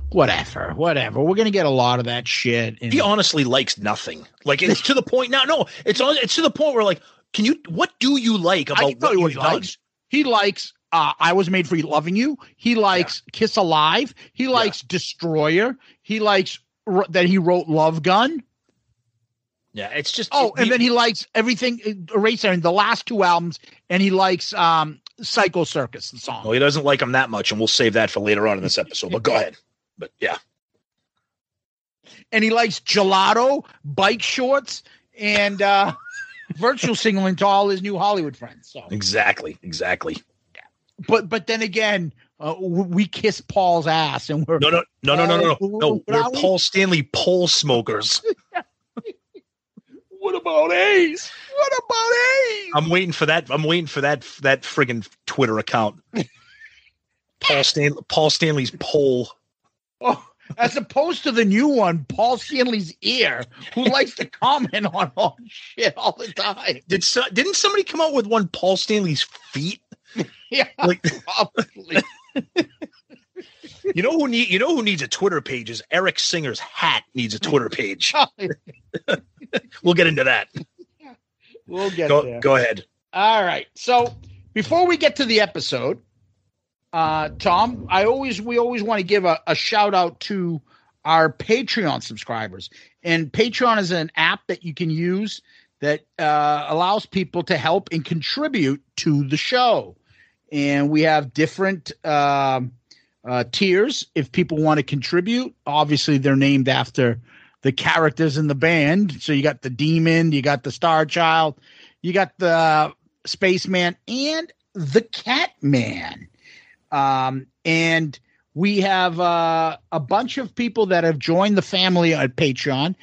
whatever, whatever. We're gonna get a lot of that shit. And He honestly likes nothing. Like it's to the point now. No, it's on. It's to the point where like, can you? What do you like about what he likes. He likes uh, I Was Made for Loving You. He likes Kiss Alive. He likes Destroyer. He likes r- that he wrote Love Gun. Yeah, it's just Oh, and then he likes everything Ezrin in the last two albums, and he likes um Psycho Circus, the song. Well, he doesn't like him that much, and we'll save that for later on in this episode. But go ahead. But yeah, And he likes gelato, bike shorts, and uh virtual signaling to all his new Hollywood friends. So exactly, exactly. but but then again, uh, we kiss Paul's ass and we're No, no, no, no, no, no, no. no we're? Paul Stanley pole smokers. What about Ace? What about Ace? I'm waiting for that. I'm waiting for that that friggin' Twitter account. Paul Stan Paul Stanley's pole. Oh, as opposed to the new one, Paul Stanley's ear, who likes to comment on all shit all the time. Did so, didn't somebody come out with one Paul Stanley's feet? Yeah, Like probably. you know who need you know who needs a Twitter page is Eric Singer's hat needs a Twitter page. we'll get into that. we'll get Go there. go ahead. All right. So before we get to the episode, uh, Tom, I always we always want to give a, a shout out to our Patreon subscribers. And Patreon is an app that you can use that uh, allows people to help and contribute to the show. And we have different um, uh, tiers if people want to contribute. Obviously, they're named after the characters in the band. So you got the demon, you got the star child, you got the spaceman, and the Catman. Um, and we have uh, a bunch of people that have joined the family at Patreon,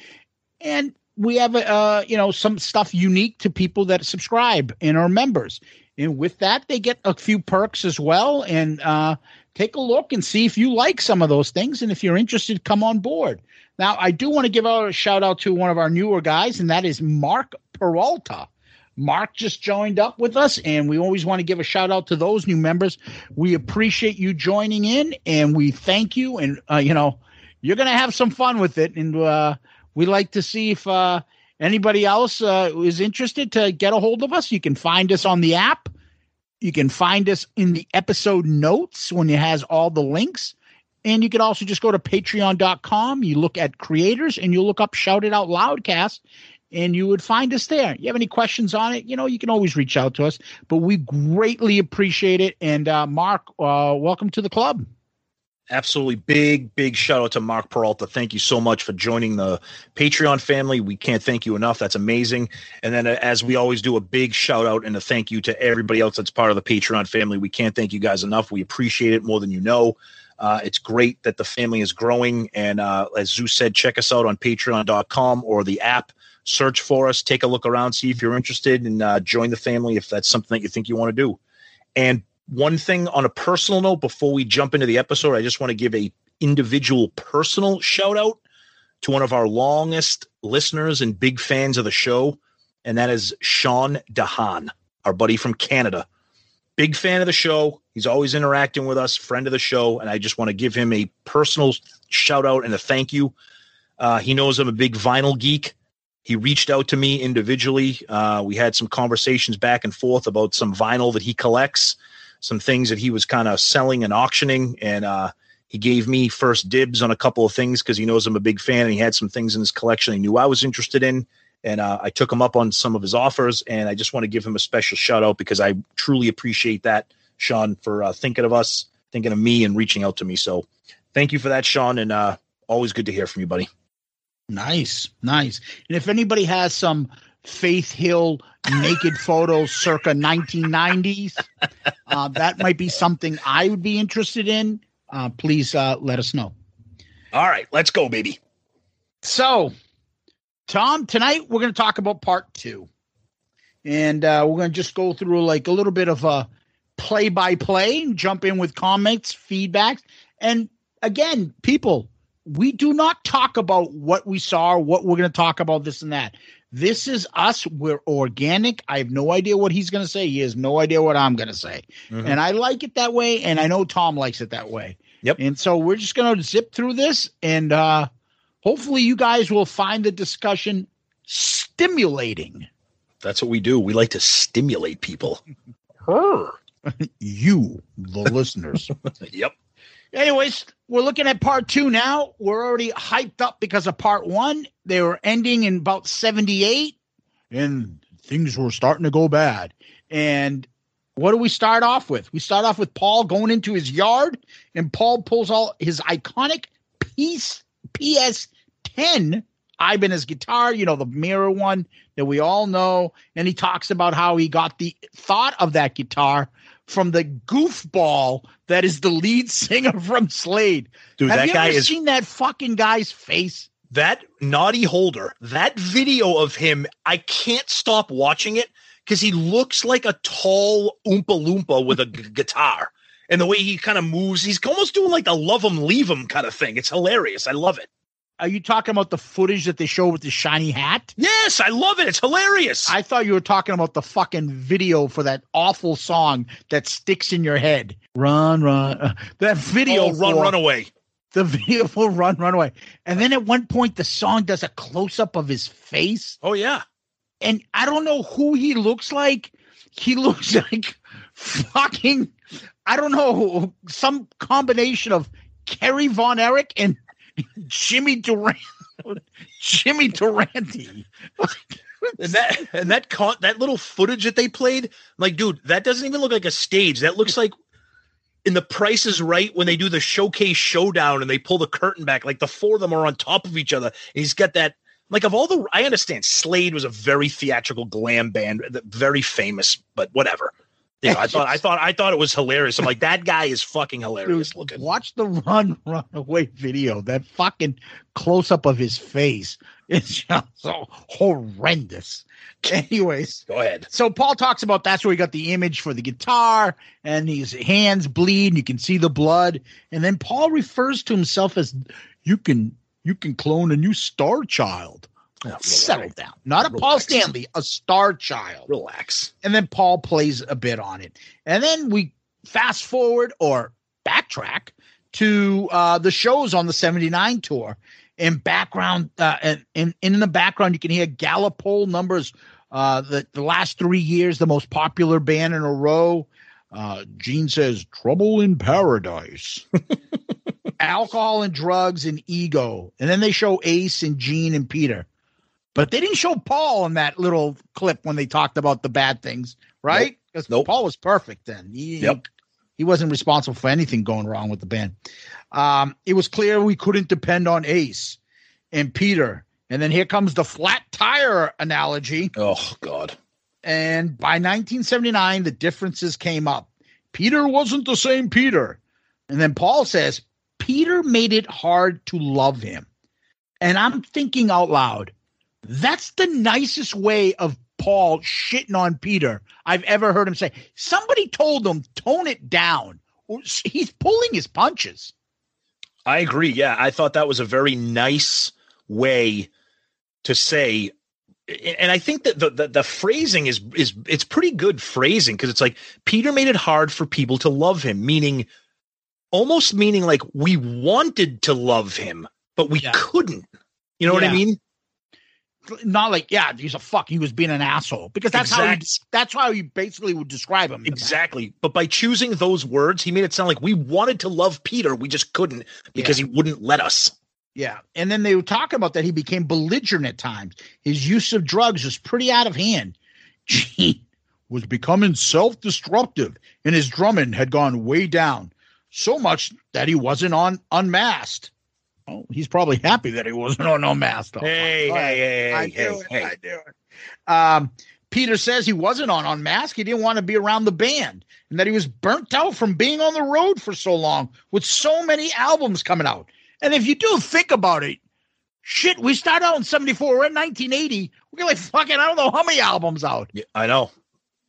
and we have uh, you know some stuff unique to people that subscribe and are members. And with that, they get a few perks as well. And uh, take a look and see if you like some of those things, and if you're interested, come on board. Now, I do want to give out a shout out to one of our newer guys, and that is Mark Peralta. Mark just joined up with us, and we always want to give a shout out to those new members. We appreciate you joining in, and we thank you. And uh, you know, you're going to have some fun with it, and uh, we like to see if uh, anybody else uh, is interested to get a hold of us. You can find us on the app. You can find us in the episode notes when it has all the links. And you can also just go to patreon.com. You look at creators and you look up Shout It Out Loudcast and you would find us there. You have any questions on it? You know, you can always reach out to us, but we greatly appreciate it. And uh, Mark, uh, welcome to the club. Absolutely big, big shout out to Mark Peralta. Thank you so much for joining the Patreon family. We can't thank you enough. That's amazing. And then, uh, as we always do, a big shout out and a thank you to everybody else that's part of the Patreon family. We can't thank you guys enough. We appreciate it more than you know. Uh, it's great that the family is growing. And uh, as Zeus said, check us out on patreon.com or the app. Search for us, take a look around, see if you're interested, and uh, join the family if that's something that you think you want to do. And one thing on a personal note before we jump into the episode, I just want to give a individual personal shout out to one of our longest listeners and big fans of the show, and that is Sean Dahan, our buddy from Canada. Big fan of the show. He's always interacting with us, friend of the show, and I just want to give him a personal shout out and a thank you. Uh, he knows I'm a big vinyl geek. He reached out to me individually. Uh, we had some conversations back and forth about some vinyl that he collects, some things that he was kind of selling and auctioning, and uh, he gave me first dibs on a couple of things because he knows I'm a big fan, and he had some things in his collection he knew I was interested in, and uh, I took him up on some of his offers, and I just want to give him a special shout out because I truly appreciate that, Sean, for uh, thinking of us, thinking of me, and reaching out to me. So, thank you for that, Sean, and uh, always good to hear from you, buddy. Nice, nice. And if anybody has some Faith Hill naked photos circa 1990s, uh, that might be something I would be interested in. Uh, please uh, let us know. All right, let's go, baby. So, Tom, tonight we're going to talk about part two. And uh, we're going to just go through like a little bit of a play by play, jump in with comments, feedbacks. And again, people, we do not talk about what we saw, what we're going to talk about, this and that. This is us. We're organic. I have no idea what he's going to say. He has no idea what I'm going to say. Mhm. And I like it that way. And I know Tom likes it that way. Yep. And so we're just going to zip through this. And uh, hopefully you guys will find the discussion stimulating. That's what we do. We like to stimulate people. Her. you, the listeners. Yep. Anyways, we're looking at part two now. We're already hyped up because of part one. They were ending in about 78 and things were starting to go bad. And what do we start off with? We start off with Paul going into his yard and Paul pulls all his iconic piece PS10 Ibanez guitar, you know, the mirror one that we all know. And he talks about how he got the thought of that guitar from the goofball that is the lead singer from Slade. Dude, Have that you guy ever is- seen that fucking guy's face? that Noddy Holder, that video of him, I can't stop watching it because he looks like a tall Oompa Loompa with a g- guitar. And the way he kind of moves, he's almost doing like the love him, leave him kind of thing. It's hilarious. I love it. Are you talking about the footage that they show with the shiny hat? Yes, I love it. It's hilarious. I thought you were talking about the fucking video for that awful song that sticks in your head. Run, run. uh, that video. Oh, run, away. The video for Run, Run Away. And then at one point, the song does a close up of his face. Oh, yeah. And I don't know who he looks like. He looks like fucking, I don't know, some combination of Kerry Von Erich and Jimmy Durant. Jimmy Durante. And that and that con- that little footage that they played, like, dude, that doesn't even look like a stage. That looks like in the Price is Right when they do the showcase showdown and they pull the curtain back, like the four of them are on top of each other. And he's got that, like, of all the, I understand Slade was a very theatrical glam band, very famous, but whatever. You know, I thought, I thought, I thought it was hilarious. I'm like, that guy is fucking hilarious looking. Watch the run, run away video. That fucking close up of his face is just so horrendous. Anyways, Go ahead. so Paul talks about that's where he got the image for the guitar, and his hands bleed, and you can see the blood. And then Paul refers to himself as you can you can clone a new star child. Settle down. Not a Paul Stanley, a star child Relax. and then Paul plays a bit on it. And then we fast forward or backtrack to uh, the shows on the 79 tour. In background, uh, and, and in the background, you can hear Gallup poll numbers. Uh, the, the last three years, the most popular band in a row. Uh, Gene says, Trouble in Paradise. Alcohol and drugs and ego. And then they show Ace and Gene and Peter. But they didn't show Paul in that little clip when they talked about the bad things, right? Because Paul was perfect then. He, Yep. he wasn't responsible for anything going wrong with the band. Um, it was clear we couldn't depend on Ace and Peter. And then here comes the flat tire analogy. Oh, God. And by 1979, the differences came up. Peter wasn't the same Peter. And then Paul says, Peter made it hard to love him. And I'm thinking out loud, that's the nicest way of Paul shitting on Peter I've ever heard him say. Somebody told him, tone it down. He's pulling his punches. I agree. Yeah, I thought that was a very nice way to say, and I think that the the, the phrasing is is it's pretty good phrasing because it's like Peter made it hard for people to love him, meaning almost meaning like we wanted to love him, but we couldn't. You know what I mean? Not like, yeah, he's a fuck. He was being an asshole because that's how he, that's how you basically would describe him. Exactly. But by choosing those words, he made it sound like we wanted to love Peter, we just couldn't because he wouldn't let us. Yeah. And then they were talking about that he became belligerent at times. His use of drugs was pretty out of hand. Gene was becoming self destructive, and his drumming had gone way down. So much that he wasn't on unmasked. Oh, he's probably happy that he wasn't on no mask. Hey, my God. hey, hey, I hey, do it. hey. I do it. Um, Peter says he wasn't on on mask. He didn't want to be around the band, and that he was burnt out from being on the road for so long with so many albums coming out. And if you do think about it, shit, we started out in 74. We're in 1980. We got like fucking, I don't know how many albums out. Yeah, I know.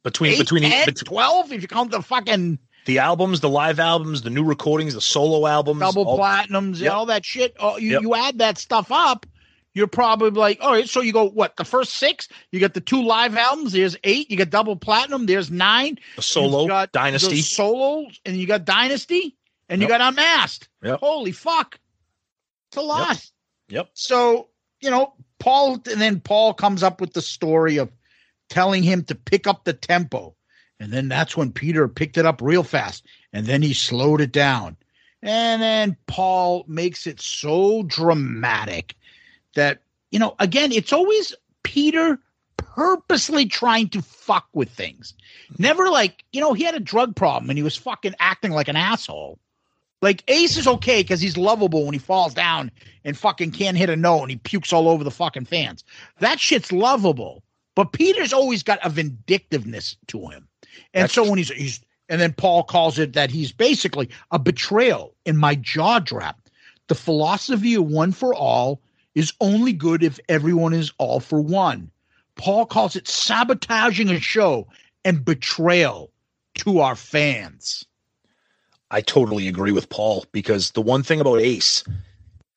Between Eight, between 10, bet- 12, if you count the fucking the albums, the live albums, the new recordings, the solo albums, double all- platinums Yep. and all that shit. Oh, you, Yep. you add that stuff up, you're probably like, all right, so you go, what, the first six? You got the two live albums, there's eight. You got double platinum, there's nine. the solo got dynasty. the solos, and you got Dynasty, and you got Unmasked. Yep. Holy fuck. It's a lot. Yep. So, you know, Paul, and then Paul comes up with the story of telling him to pick up the tempo. And then that's when Peter picked it up real fast. And then he slowed it down. And then Paul makes it so dramatic that, you know, again, it's always Peter purposely trying to fuck with things. Never like, you know, he had a drug problem and he was fucking acting like an asshole. Like Ace is okay because he's lovable when he falls down and fucking can't hit a no and he pukes all over the fucking fans. That shit's lovable. But Peter's always got a vindictiveness to him. And That's so when he's he's and then Paul calls it that he's basically a betrayal in my jaw drop. The philosophy of one for all is only good if everyone is all for one. Paul calls it sabotaging a show and betrayal to our fans. I totally agree with Paul because the one thing about Ace,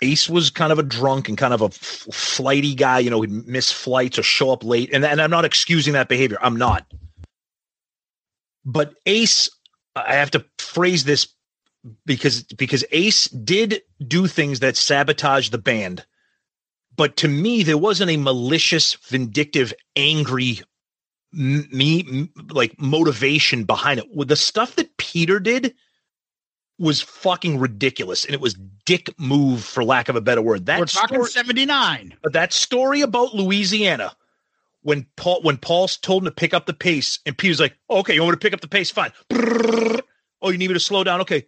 Ace was kind of a drunk and kind of a f- flighty guy. You know, he'd miss flights or show up late, and and I'm not excusing that behavior. I'm not. But Ace, I have to phrase this because because Ace did do things that sabotage the band. But to me, there wasn't a malicious, vindictive, angry m- me m- like motivation behind it. With the stuff that Peter did was fucking ridiculous, and it was dick move for lack of a better word. That We're talking story- 79. but that story about Louisiana, when Paul when Paul told him to pick up the pace, and Peter's like, oh, "Okay, you want me to pick up the pace? Fine." Oh, you need me to slow down? Okay.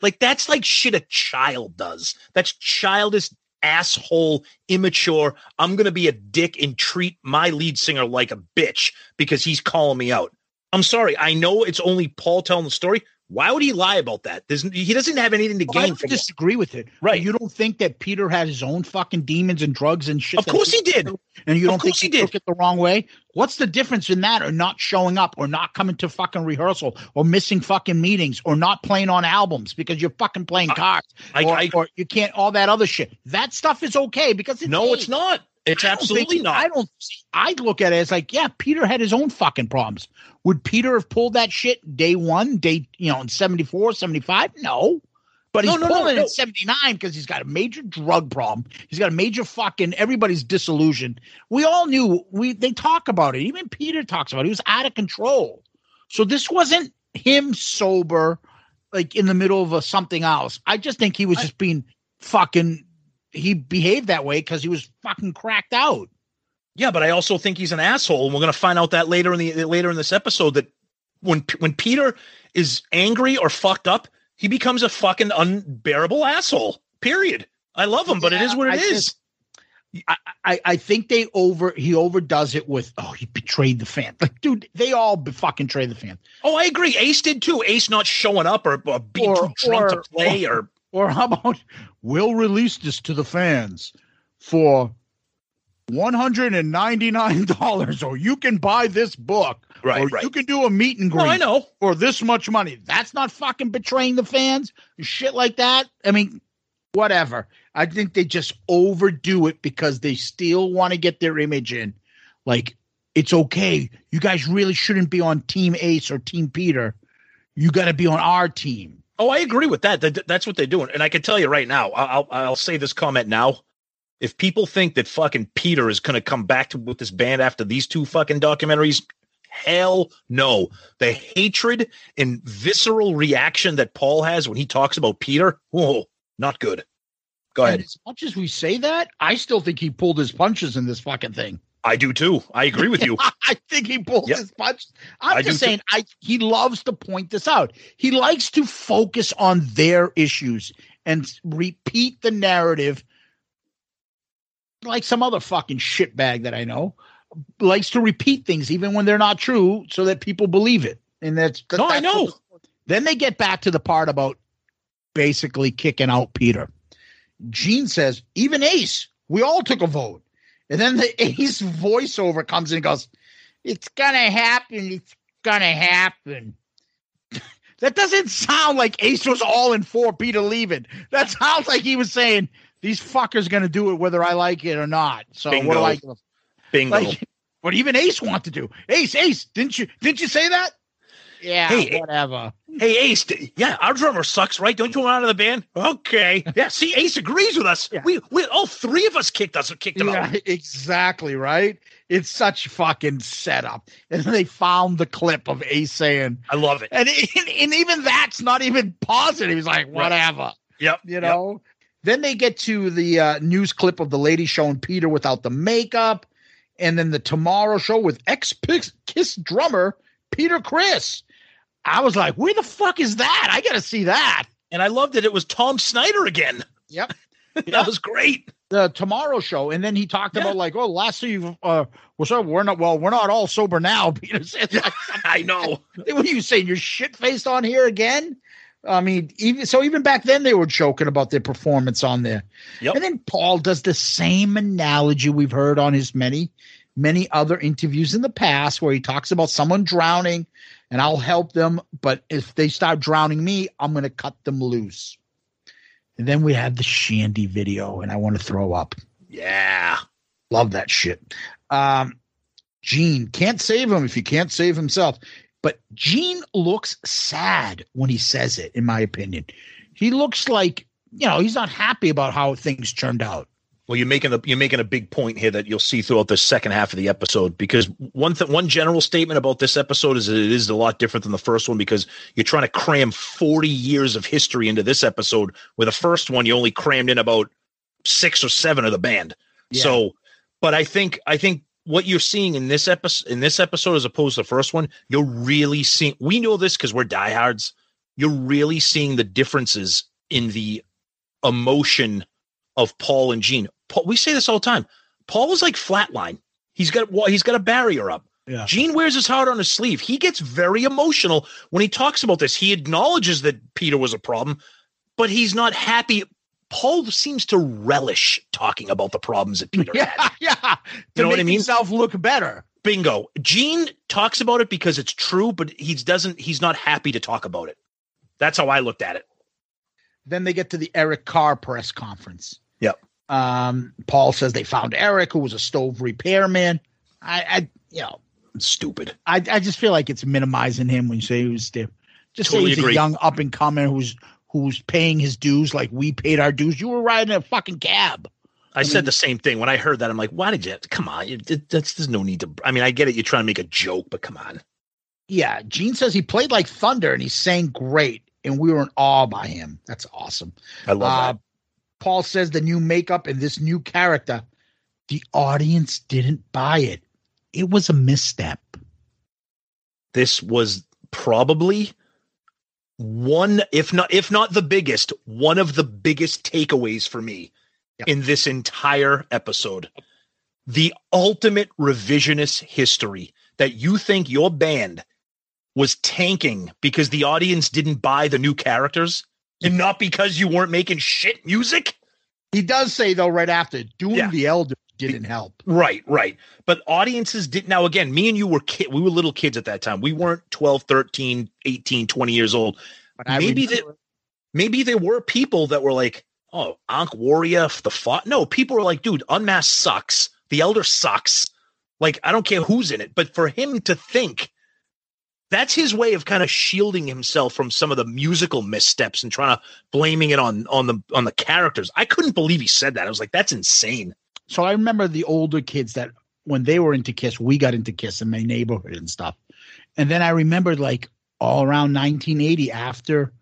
Like that's like shit a child does. That's childish, asshole, immature. I'm gonna be a dick and treat my lead singer like a bitch because he's calling me out. I'm sorry. I know it's only Paul telling the story. Why would he lie about that? There's, he doesn't have anything to Well, I gain don't from it. disagree with it. Right. You don't think that Peter had his own fucking demons and drugs and shit? Of course he did. And you don't think he, he did. took it the wrong way? What's the difference in that or not showing up or not coming to fucking rehearsal or missing fucking meetings or not playing on albums because you're fucking playing cards I- or, I- or you can't all that other shit. That stuff is okay because it's No, it's not. It's I think- absolutely not. I don't. See I look at it as like, yeah, Peter had his own fucking problems. Would Peter have pulled that shit day one, day you know, in 74, 75? No. But he's No, no, no, pulling it no. in 79 because he's got a major drug problem. He's got a major fucking everybody's disillusioned. We all knew we they talk about it. Even Peter talks about it. He was out of control. So this wasn't him sober, like in the middle of a something else. I just think he was just being fucking he behaved that way because he was fucking cracked out. Yeah, but I also think he's an asshole, and we're going to find out that later in the later in this episode that when when Peter is angry or fucked up, he becomes a fucking unbearable asshole. Period. I love him, but it is what it I is. I, I I think they over he overdoes it with oh he betrayed the fan like dude they all be fucking betray the fan oh, I agree. Ace did too. Ace not showing up or, or being Or- too drunk or- to play or, or how about we'll release this to the fans for one hundred and ninety nine dollars. Or you can buy this book Right, or right. you can do a meet and No, greet I know. for this much money. That's not fucking betraying the fans. Shit like that. I mean whatever. I think they just overdo it because they still want to get their image in. Like it's okay. You guys really shouldn't be on team ace or team peter. You got to be on our team Oh, I agree with that. That- That's what they're doing. And I can tell you right now, I'll, I'll say this comment now. If people think that fucking Peter is going to come back to, with this band after these two fucking documentaries, hell no. The hatred and visceral reaction that Paul has when he talks about Peter, whoa, not good. Go And ahead. as much as we say that, I still think he pulled his punches in this fucking thing. I do too. I agree with you. I think he pulled Yep. his punches. I'm I just too. saying, I he loves to point this out. He likes to focus on their issues and repeat the narrative, like some other fucking shitbag that I know likes to repeat things even when they're not true, so that people believe it. And that's No, I know. what- Then they get back to the part about basically kicking out Peter. Gene says, even Ace, we all took a vote. And then the Ace voiceover comes in and goes, It's gonna happen. It's gonna happen. that doesn't sound like Ace was all in for Peter leaving. That sounds like he was saying, These fuckers gonna do it whether I like it or not. So what do Bingo. I give Bingo. like what even Ace want to do? Ace, Ace, didn't you didn't you say that? Yeah, Hey, whatever. Hey Ace, yeah, our drummer sucks, right? Don't you want out of the band? Okay. Yeah, see, Ace agrees with us. We, we, all three of us kicked us, kicked him Yeah, out. exactly right. it's such fucking setup. And then they found the clip of Ace saying, I love it. and, and, and even that's not even positive. He's like, whatever. Yep. You know? Then they get to the uh, news clip of the lady showing Peter without the makeup. And then the Tomorrow Show with ex Kiss drummer Peter Criss. I was like, where the fuck is that? I got to see that. And I loved it. It was Tom Snyder again. Yep. that was great. The Tomorrow Show, and then he talked about like, oh, last year, uh, well, so we're not well, we're not all sober now. Peter said, I know. what are you saying? You're shit faced on here again? I mean, even so, even back then they were joking about their performance on there. Yep. And then Paul does the same analogy we've heard on his many, many other interviews in the past, where he talks about someone drowning, and I'll help them, but if they start drowning me, I'm going to cut them loose. And then we have the Shandi video, and I want to throw up. Yeah. Love that shit. Um, Gene can't save him if he can't save himself. But Gene looks sad when he says it, in my opinion. He looks like, you know, he's not happy about how things turned out. Well, you're making a you're making a big point here that you'll see throughout the second half of the episode because one th- one general statement about this episode is that it is a lot different than the first one because you're trying to cram 40 years of history into this episode where the first one you only crammed in about 6 or 7 of the band. Yeah. So, but I think I think what you're seeing in this episode in this episode as opposed to the first one, you're really seeing we know this cuz we're diehards. You're really seeing the differences in the emotion of Paul and Gene. Paul, we say this all the time. Paul is like flatline. He's got he's got a barrier up. Yeah. Gene wears his heart on his sleeve. He gets very emotional when he talks about this. He acknowledges that Peter was a problem, but he's not happy. Paul seems to relish talking about the problems that Peter Yeah, had. yeah. To You know what make I mean? himself look better. Bingo. Gene talks about it because it's true, but he doesn't. He's not happy to talk about it. That's how I looked at it. Then they get to the Eric Carr press conference. Yep. Um, Paul says they found Eric, who was a stove repairman. I, I you know, Stupid. I, I just feel like it's minimizing him when you say he was there. Just Totally say he's agree. a young up and comer who's who's paying his dues like we paid our dues. You were riding a fucking cab. I, said the same thing when I heard that. I'm like, why did you? Come on, it- that's there's no need to. I mean, I get it. You're trying to make a joke, but come on. Yeah, Gene says he played like thunder and he sang great, and we were in awe by him. That's awesome. I love Uh, that. Paul says the new makeup and this new character, the audience didn't buy it. It was a misstep. This was probably one, if not if not the biggest, one of the biggest takeaways for me in this entire episode. The ultimate revisionist history that you think your band was tanking because the audience didn't buy the new characters and not because you weren't making shit music. He does say though right after doing Yeah. the elder didn't help. Right, right. But audiences didn't. now again, me and you were kid we were little kids at that time. We weren't 12, 13, 18, 20 years old. But maybe that maybe there were people that were like, "Oh, Ankh Warrior, the fought." No, people were like, "Dude, Unmasked sucks. The Elder sucks." Like, I don't care who's in it, but for him to think that's his way of kind of shielding himself from some of the musical missteps and trying to blaming it on on the on the characters. I couldn't believe he said that. I was like, "That's insane." So I remember the older kids that when they were into Kiss, we got into Kiss in my neighborhood and stuff. And then I remembered like all around 1980 after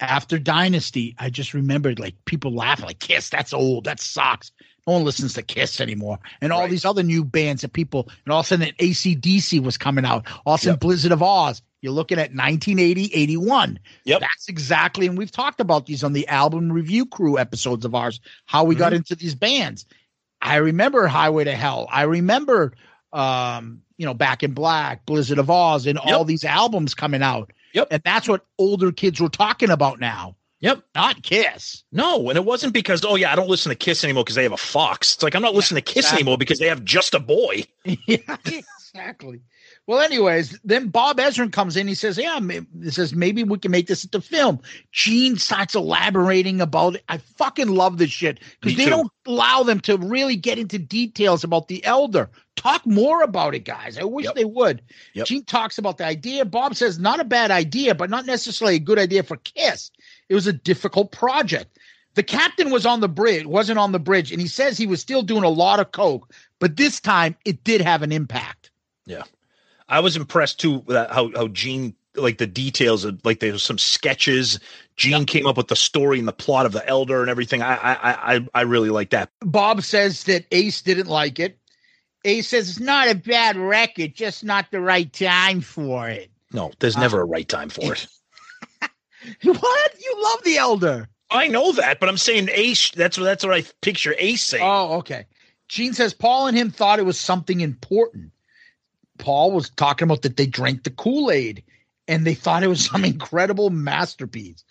after Dynasty, I just remembered like people laughing like Kiss, that's old, that sucks. No one listens to Kiss anymore. And all these other new bands that people, and all of a sudden ACDC was coming out. All of a sudden Blizzard of Ozz. You're looking at 1980, 81. Yep. That's exactly, and we've talked about these on the album review crew episodes of ours, how we got into these bands. I remember Highway to Hell. I remember, um, you know, Back in Black, Blizzard of Ozz, and all these albums coming out. Yep. And that's what older kids were talking about now. Yep. Not Kiss. No, and it wasn't because oh yeah, I don't listen to Kiss anymore because they have a fox. It's like I'm not listening to Kiss exactly. anymore because they have just a boy. yeah, exactly. Well, anyways, then Bob Ezrin comes in. He says, "Yeah, he says maybe we can make this into film." Gene starts elaborating about it. I fucking love this shit because they too. don't allow them to really get into details about the elder. Talk more about it, guys. I wish they would. Yep. Gene talks about the idea. Bob says not a bad idea, but not necessarily a good idea for Kiss. It was a difficult project. The captain was on the bridge, wasn't on the bridge, and he says he was still doing a lot of coke, but this time it did have an impact. Yeah, I was impressed too with how how Gene like the details of like there was some sketches. Gene came up with the story and the plot of the Elder and everything. I I I I really like that. Bob says that Ace didn't like it. Ace says it's not a bad record, just not the right time for it. No, there's uh, never a right time for it. what? You love the Elder. I know that, but I'm saying Ace. That's what that's what I picture Ace saying. Oh, okay. Gene says Paul and him thought it was something important. Paul was talking about that they drank the Kool Aid and they thought it was some incredible masterpiece.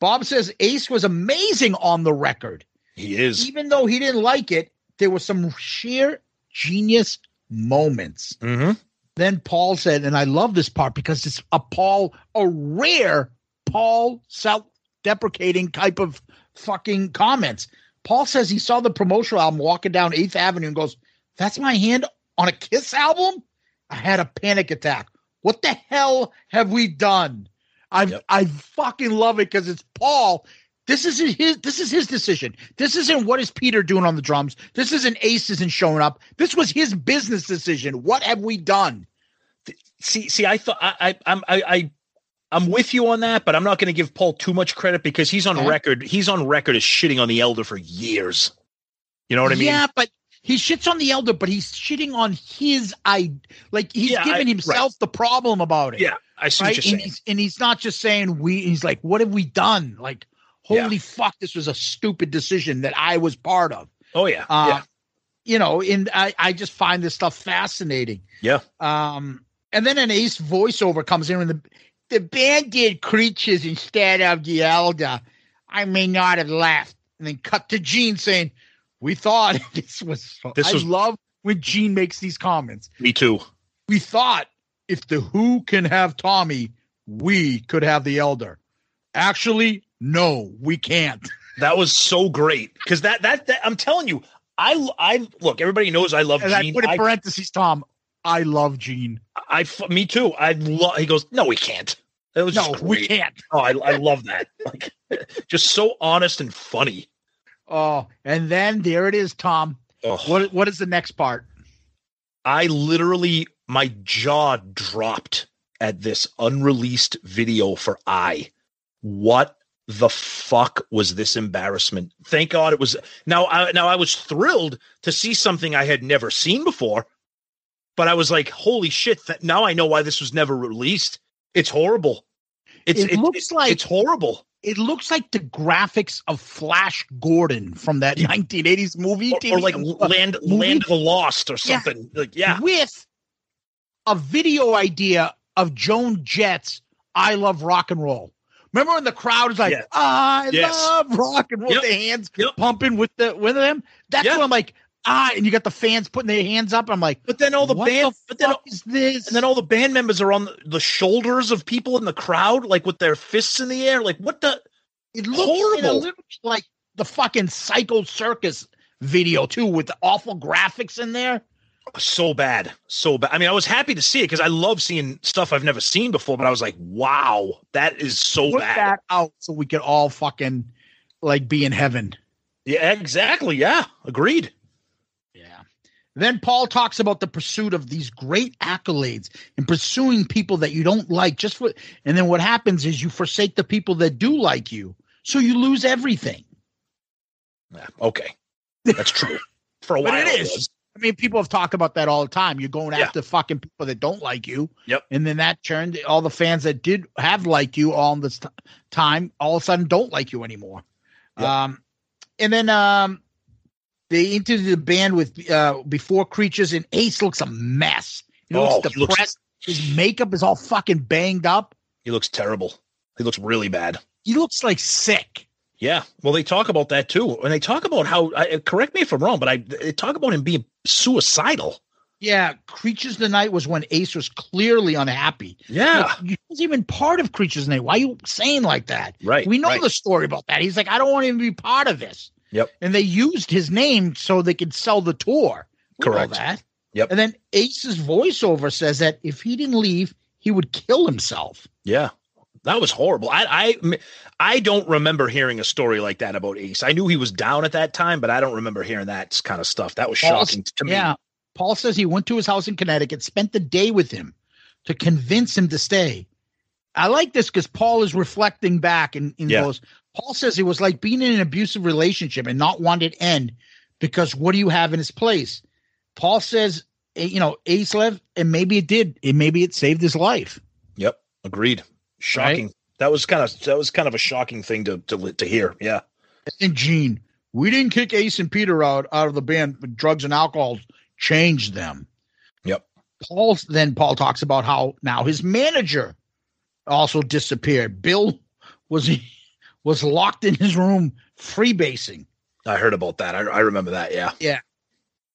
Bob says Ace was amazing on the record. He is. Even though he didn't like it, there were some sheer genius moments. Mm-hmm. Then Paul said, and I love this part because it's a Paul, a rare Paul self deprecating type of fucking comments. Paul says he saw the promotional album walking down 8th Avenue and goes, That's my hand on a Kiss album? I had a panic attack. What the hell have we done? I Yep. I fucking love it because it's Paul. This is his this is his decision. This isn't what is Peter doing on the drums. This isn't Ace isn't showing up. This was his business decision. What have we done? See, see, I thought I, I I'm I, I I'm with you on that, but I'm not going to give Paul too much credit because he's on Okay. record. He's on record as shitting on the Elder for years. You know what I mean? Yeah, but he shits on the elder, but he's shitting on his I like he's Yeah, I- giving himself the problem about it. Yeah, I see right? what you're and saying. he's and he's not just saying we he's like, what have we done? Like, Yeah. holy fuck, this was a stupid decision that I was part of. Oh yeah, Uh, yeah, You know, and I, I just find this stuff fascinating. yeah. Um, and then an ace voiceover comes in and the the band did creatures instead of the elder. I may not have laughed. And then cut to Gene saying, We thought this was This I was- love when Gene makes these comments. Me too. We thought if the Who can have Tommy, we could have the elder. Actually, no, we can't. That was so great because that, that that I'm telling you, I I look. Everybody knows I love And I Gene. put in I, parentheses, Tom. I love Gene. I me too. I love. He goes, no, we can't. It was No, we can't. Oh, I, I love that. Like, just so honest and funny. Oh, and then there it is, Tom. Oh. What what is the next part? I literally my jaw dropped at this unreleased video for I. What the fuck was this embarrassment? Thank God it was now I now I was thrilled to see something I had never seen before. But I was like, holy shit, that now I know why this was never released. It's horrible. It's It looks like- it's horrible. It looks like the graphics of Flash Gordon from that 1980s movie, Or, TV or like uh, Land movie Land of the Lost or Yeah. something. Like yeah. with a video idea of Joan Jett's "I Love Rock and Roll." Remember when the crowd is like, Yeah. "I Yes. love rock and roll," Yep. the hands Yep. pumping with the with them. That's Yeah. when I'm like, ah, and you got the fans putting their hands up. I'm like, But then all the band, the but then is this? and then all the band members are on the, the shoulders of people in the crowd, like with their fists in the air. Like what the? It looks horrible. a little bit like the fucking Psycho Circus video too, with the awful graphics in there. So bad, so bad. I mean, I was happy to see it because I love seeing stuff I've never seen before. But I was like, wow, that is so Put bad. that out so we could all fucking like be in heaven. Yeah, exactly. Yeah, agreed. Then Paul talks about the pursuit of these great accolades and pursuing people that you don't like just for and then what happens is you forsake the people that do like you. So you lose everything. Yeah, okay, that's true. For a But while, it is. was. I mean, people have talked about that all the time. You're going Yeah. after fucking people that don't like you. Yep. And then that turned all the fans that did have liked you all this t- time, all of a sudden don't like you anymore. Yep. Um, and then um, they entered the band with uh, before creatures, and Ace looks a mess. He looks Oh, he looks- depressed. His makeup is all fucking banged up. He looks terrible. He looks really bad. He looks like sick. Yeah. Well, they talk about that too, and they talk about how. I, correct me if I'm wrong, but I they talk about him being suicidal. Yeah, Creatures of the Night was when Ace was clearly unhappy. Yeah. He was even part of Creatures of the Night. Why are you saying like that? Right, We know right. the story about that. He's like, I don't want to be part of this. Yep. And they used his name so they could sell the tour. We Correct. that. Yep. And then Ace's voiceover says that if he didn't leave, he would kill himself. Yeah. That was horrible. I, I I don't remember hearing a story like that about Ace. I knew he was down at that time, but I don't remember hearing that kind of stuff. That was Paul- shocking to me. Yeah. Paul says he went to his house in Connecticut, spent the day with him to convince him to stay. I like this because Paul is reflecting back and, and Yeah. goes, Paul says it was like being in an abusive relationship and not want it to end because what do you have in its place? Paul says, eh, you know, Ace left, and maybe it did. It maybe it saved his life. Yep, agreed. Shocking. That was kind of that was kind of a shocking thing to to to hear. Yeah. And Gene, we didn't kick Ace and Peter out out of the band. But drugs and alcohol changed them. Yep. Paul then Paul talks about how now his manager also disappeared. Bill was was locked in his room freebasing. I heard about that. I, I remember that. Yeah. Yeah.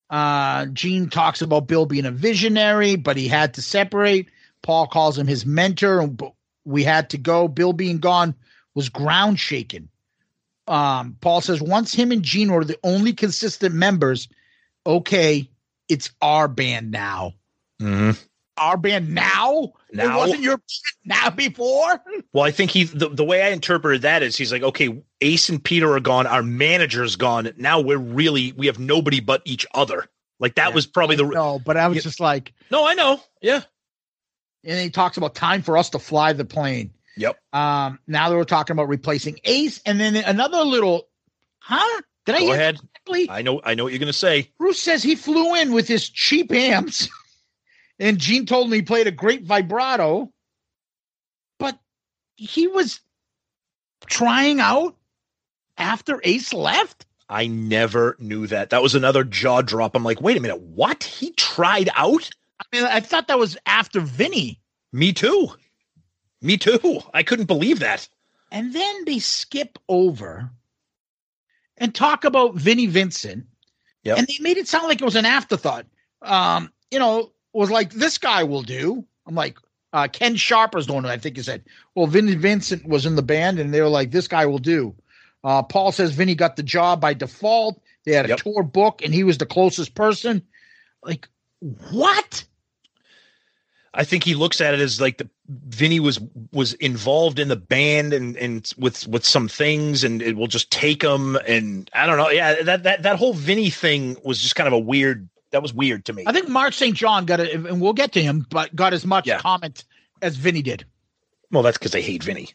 Uh Gene talks about Bill being a visionary, but he had to separate. Paul calls him his mentor, and we had to go. Bill being gone was ground shaking. Um, Paul says once him and Gene were the only consistent members, okay, it's our band now. hmm Our band now? Now? It wasn't your now before? Well, I think he the, the way I interpreted that is he's like, okay, Ace and Peter are gone, our manager's gone. Now we're really we have nobody but each other. Like that was probably the No, but I was Yeah. just like, no. I know. Yeah. and he talks about time for us to fly the plane. Yep. Um, now they were talking about replacing Ace, and then another little, huh? Did I hear ahead. I know. I know what you're gonna say. Bruce says he flew in with his cheap amps, and Gene told me he played a great vibrato, but he was trying out after Ace left. I never knew that. That was another jaw drop. I'm like, wait a minute, what? He tried out? I mean, I thought that was after Vinny, Me too. Me too. I couldn't believe that. and then they skip over and talk about Vinnie Vincent. Yep. and they made it sound like it was an afterthought. Um, you know, was like this guy will do. I'm like, uh, Ken Sharper's the one who I think he said. Well, Vinnie Vincent was in the band, and they were like, this guy will do. Uh, Paul says Vinny got the job by default. They had a Yep. tour book, and he was the closest person. Like, what? I think he looks at it as like the Vinny was was involved in the band and and with with some things and it will just take him and I don't know. Yeah, that that that whole Vinny thing was just kind of a weird. That was weird to me. I think Mark St. John got it, and we'll get to him, but got as much Yeah. comment as Vinny did. Well, that's because they hate Vinny.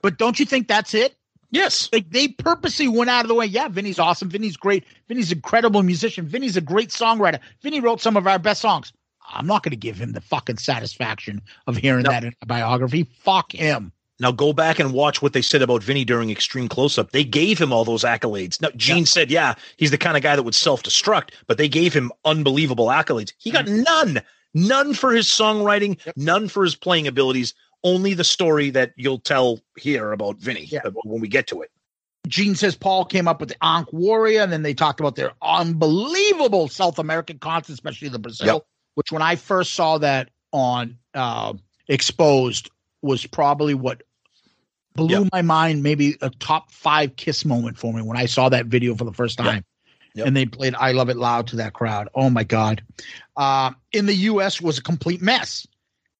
But don't you think that's it? Yes. Like they purposely went out of the way. Yeah, Vinny's awesome. Vinny's great. Vinny's an incredible musician. Vinny's a great songwriter. Vinny wrote some of our best songs. I'm not going to give him the fucking satisfaction of hearing No. that in a biography. Fuck him. Now go back and watch what they said about Vinny during Extreme Close Up. They gave him all those accolades. Now Gene said, yeah, he's the kind of guy that would self-destruct, but they gave him unbelievable accolades. He got none. None for his songwriting, none for his playing abilities, only the story that you'll tell here about Vinny Yeah. when we get to it. Gene says Paul came up with the Ankh Warrior, and then they talked about their unbelievable South American concerts, especially the Brazil, Yep. which when I first saw that on uh, Exposed was probably what blew Yep. my mind, maybe a top five kiss moment for me when I saw that video for the first Yep. time. Yep. And they played I Love It Loud to that crowd. Oh my God. Uh, in the US was a complete mess.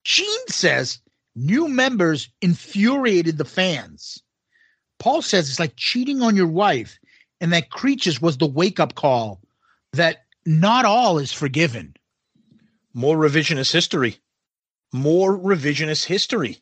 Gene says new members infuriated the fans. Paul says it's like cheating on your wife, and that Creatures was the wake up call that not all is forgiven. More revisionist history. More revisionist history.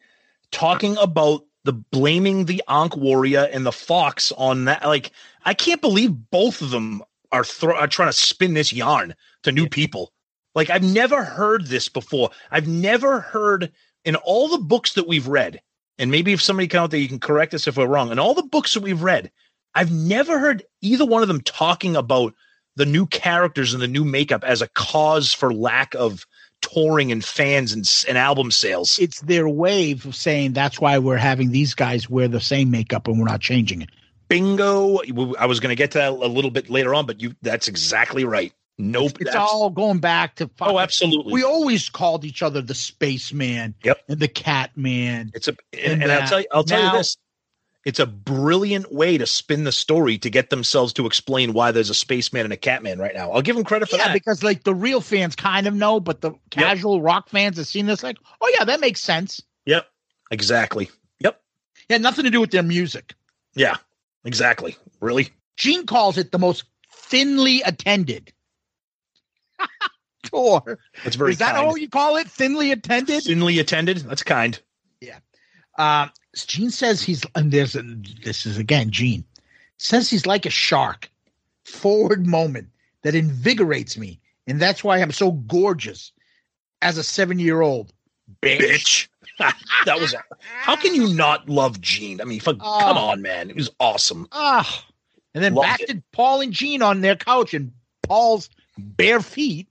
Talking about the blaming the Ankh Warrior and the Fox on that. Like, I can't believe both of them are, thro- are trying to spin this yarn to new people. Like, I've never heard this before. I've never heard in all the books that we've read, and maybe if somebody can out there, you can correct us if we're wrong. In all the books that we've read, I've never heard either one of them talking about the new characters and the new makeup as a cause for lack of touring and fans and, and album sales. It's their way of saying that's why we're having these guys wear the same makeup and we're not changing it. Bingo. I was going to get to that a little bit later on, but you that's exactly right. Nope. It's that's- all going back to Oh, absolutely. We always called each other the spaceman Yep. and the cat man. It's a and, And and I'll tell you I'll tell now- you this. It's a brilliant way to spin the story to get themselves to explain why there's a spaceman and a catman right now. I'll give them credit for Yeah, that. because like the real fans kind of know, but the casual rock fans have seen this, like, oh yeah, that makes sense. Yep. Exactly. Yep. Yeah, nothing to do with their music. Yeah. Exactly. Really? Gene calls it the most thinly attended. tour. That's very Is that kind. all you call it? Thinly attended? Thinly attended. That's kind. Uh, Gene says he's, and there's, a, this is again, Gene says he's like a shark. Forward moment that invigorates me. And that's why I'm so gorgeous as a seven year old. Bitch. that was. How can you not love Gene? I mean, fuck, Oh. come on, man. It was awesome. Ah. And then Loved back it. to Paul and Gene on their couch, and Paul's bare feet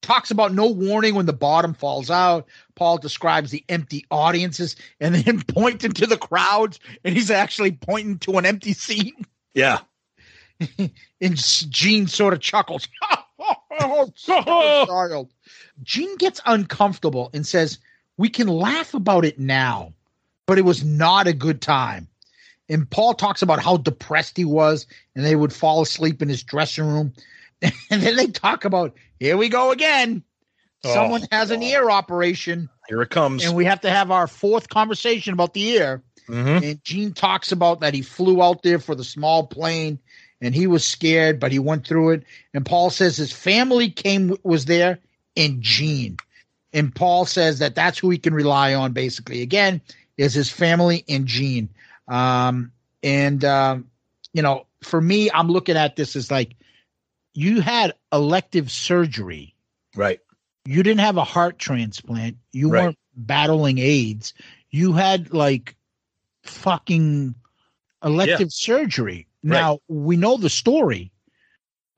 talks about no warning when the bottom falls out. Paul describes the empty audiences and then pointing to the crowds, and he's actually pointing to an empty seat. Yeah. And Gene sort of chuckles. oh, child. Gene gets uncomfortable and says, We can laugh about it now, but it was not a good time. And Paul talks about how depressed he was, and they would fall asleep in his dressing room. And then they talk about, Here we go again. Oh, Someone has an ear operation, Here it comes. and we have to have our fourth conversation about the ear. Mhm. And Gene talks about that he flew out there for the small plane and he was scared, but he went through it. And Paul says his family came was there and Gene. And Paul says that that's who he can rely on basically. Again, is his family and Gene. Um, and um, you know, for me, I'm looking at this as like you had elective surgery. Right. You didn't have a heart transplant. You Right. weren't battling AIDS. You had like fucking elective surgery. Right. Now we know the story,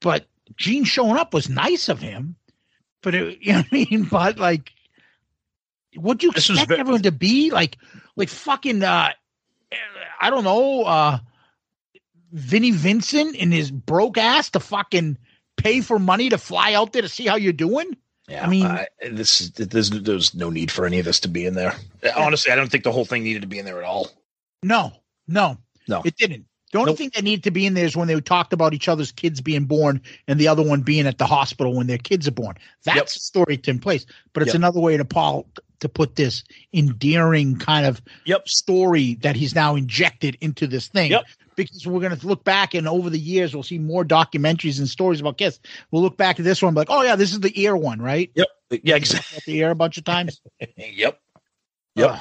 but Gene showing up was nice of him. But it, you know what I mean? But like, would you This expect ve- everyone to be like, like fucking, uh, I don't know, uh, Vinnie Vincent and his broke ass to fucking pay for money to fly out there to see how you're doing? Yeah, I mean- I, this is there's there's no need for any of this to be in there. Honestly, I don't think the whole thing needed to be in there at all. No, no, No. it didn't. The only Nope. thing that needed to be in there is when they talked about each other's kids being born and the other one being at the hospital when their kids are born. That's Yep. the story to in place. But it's Yep. another way to Paul to put this endearing kind of Yep. story that he's now injected into this thing. Yep. Because we're going to look back and over the years we'll see more documentaries and stories about kids. We'll look back at this one like, oh yeah, this is the ear one, right? Yep. Yeah. Exactly. The ear a bunch of times. yep. Yep. Ugh.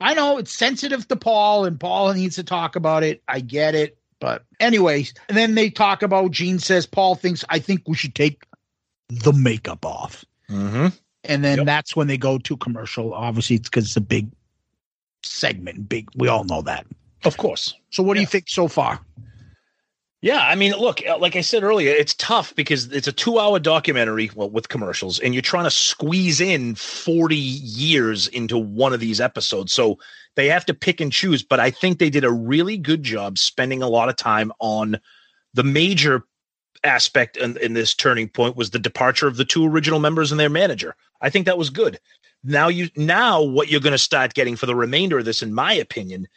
I know it's sensitive to Paul, and Paul needs to talk about it. I get it. But, anyways, and then they talk about Gene says, Paul thinks, I think we should take the makeup off. Mm-hmm. And then Yep. that's when they go to commercial. Obviously, it's because it's a big segment. Big, we all know that. Of course. So, what do you think so far? Yeah, I mean, look, uh, like I said earlier, it's tough because it's a two-hour documentary well, with commercials, and you're trying to squeeze in 40 years into one of these episodes. So they have to pick and choose. But I think they did a really good job spending a lot of time on the major aspect in, in this turning point was the departure of the two original members and their manager. I think that was good. Now you now what you're going to start getting for the remainder of this, in my opinion,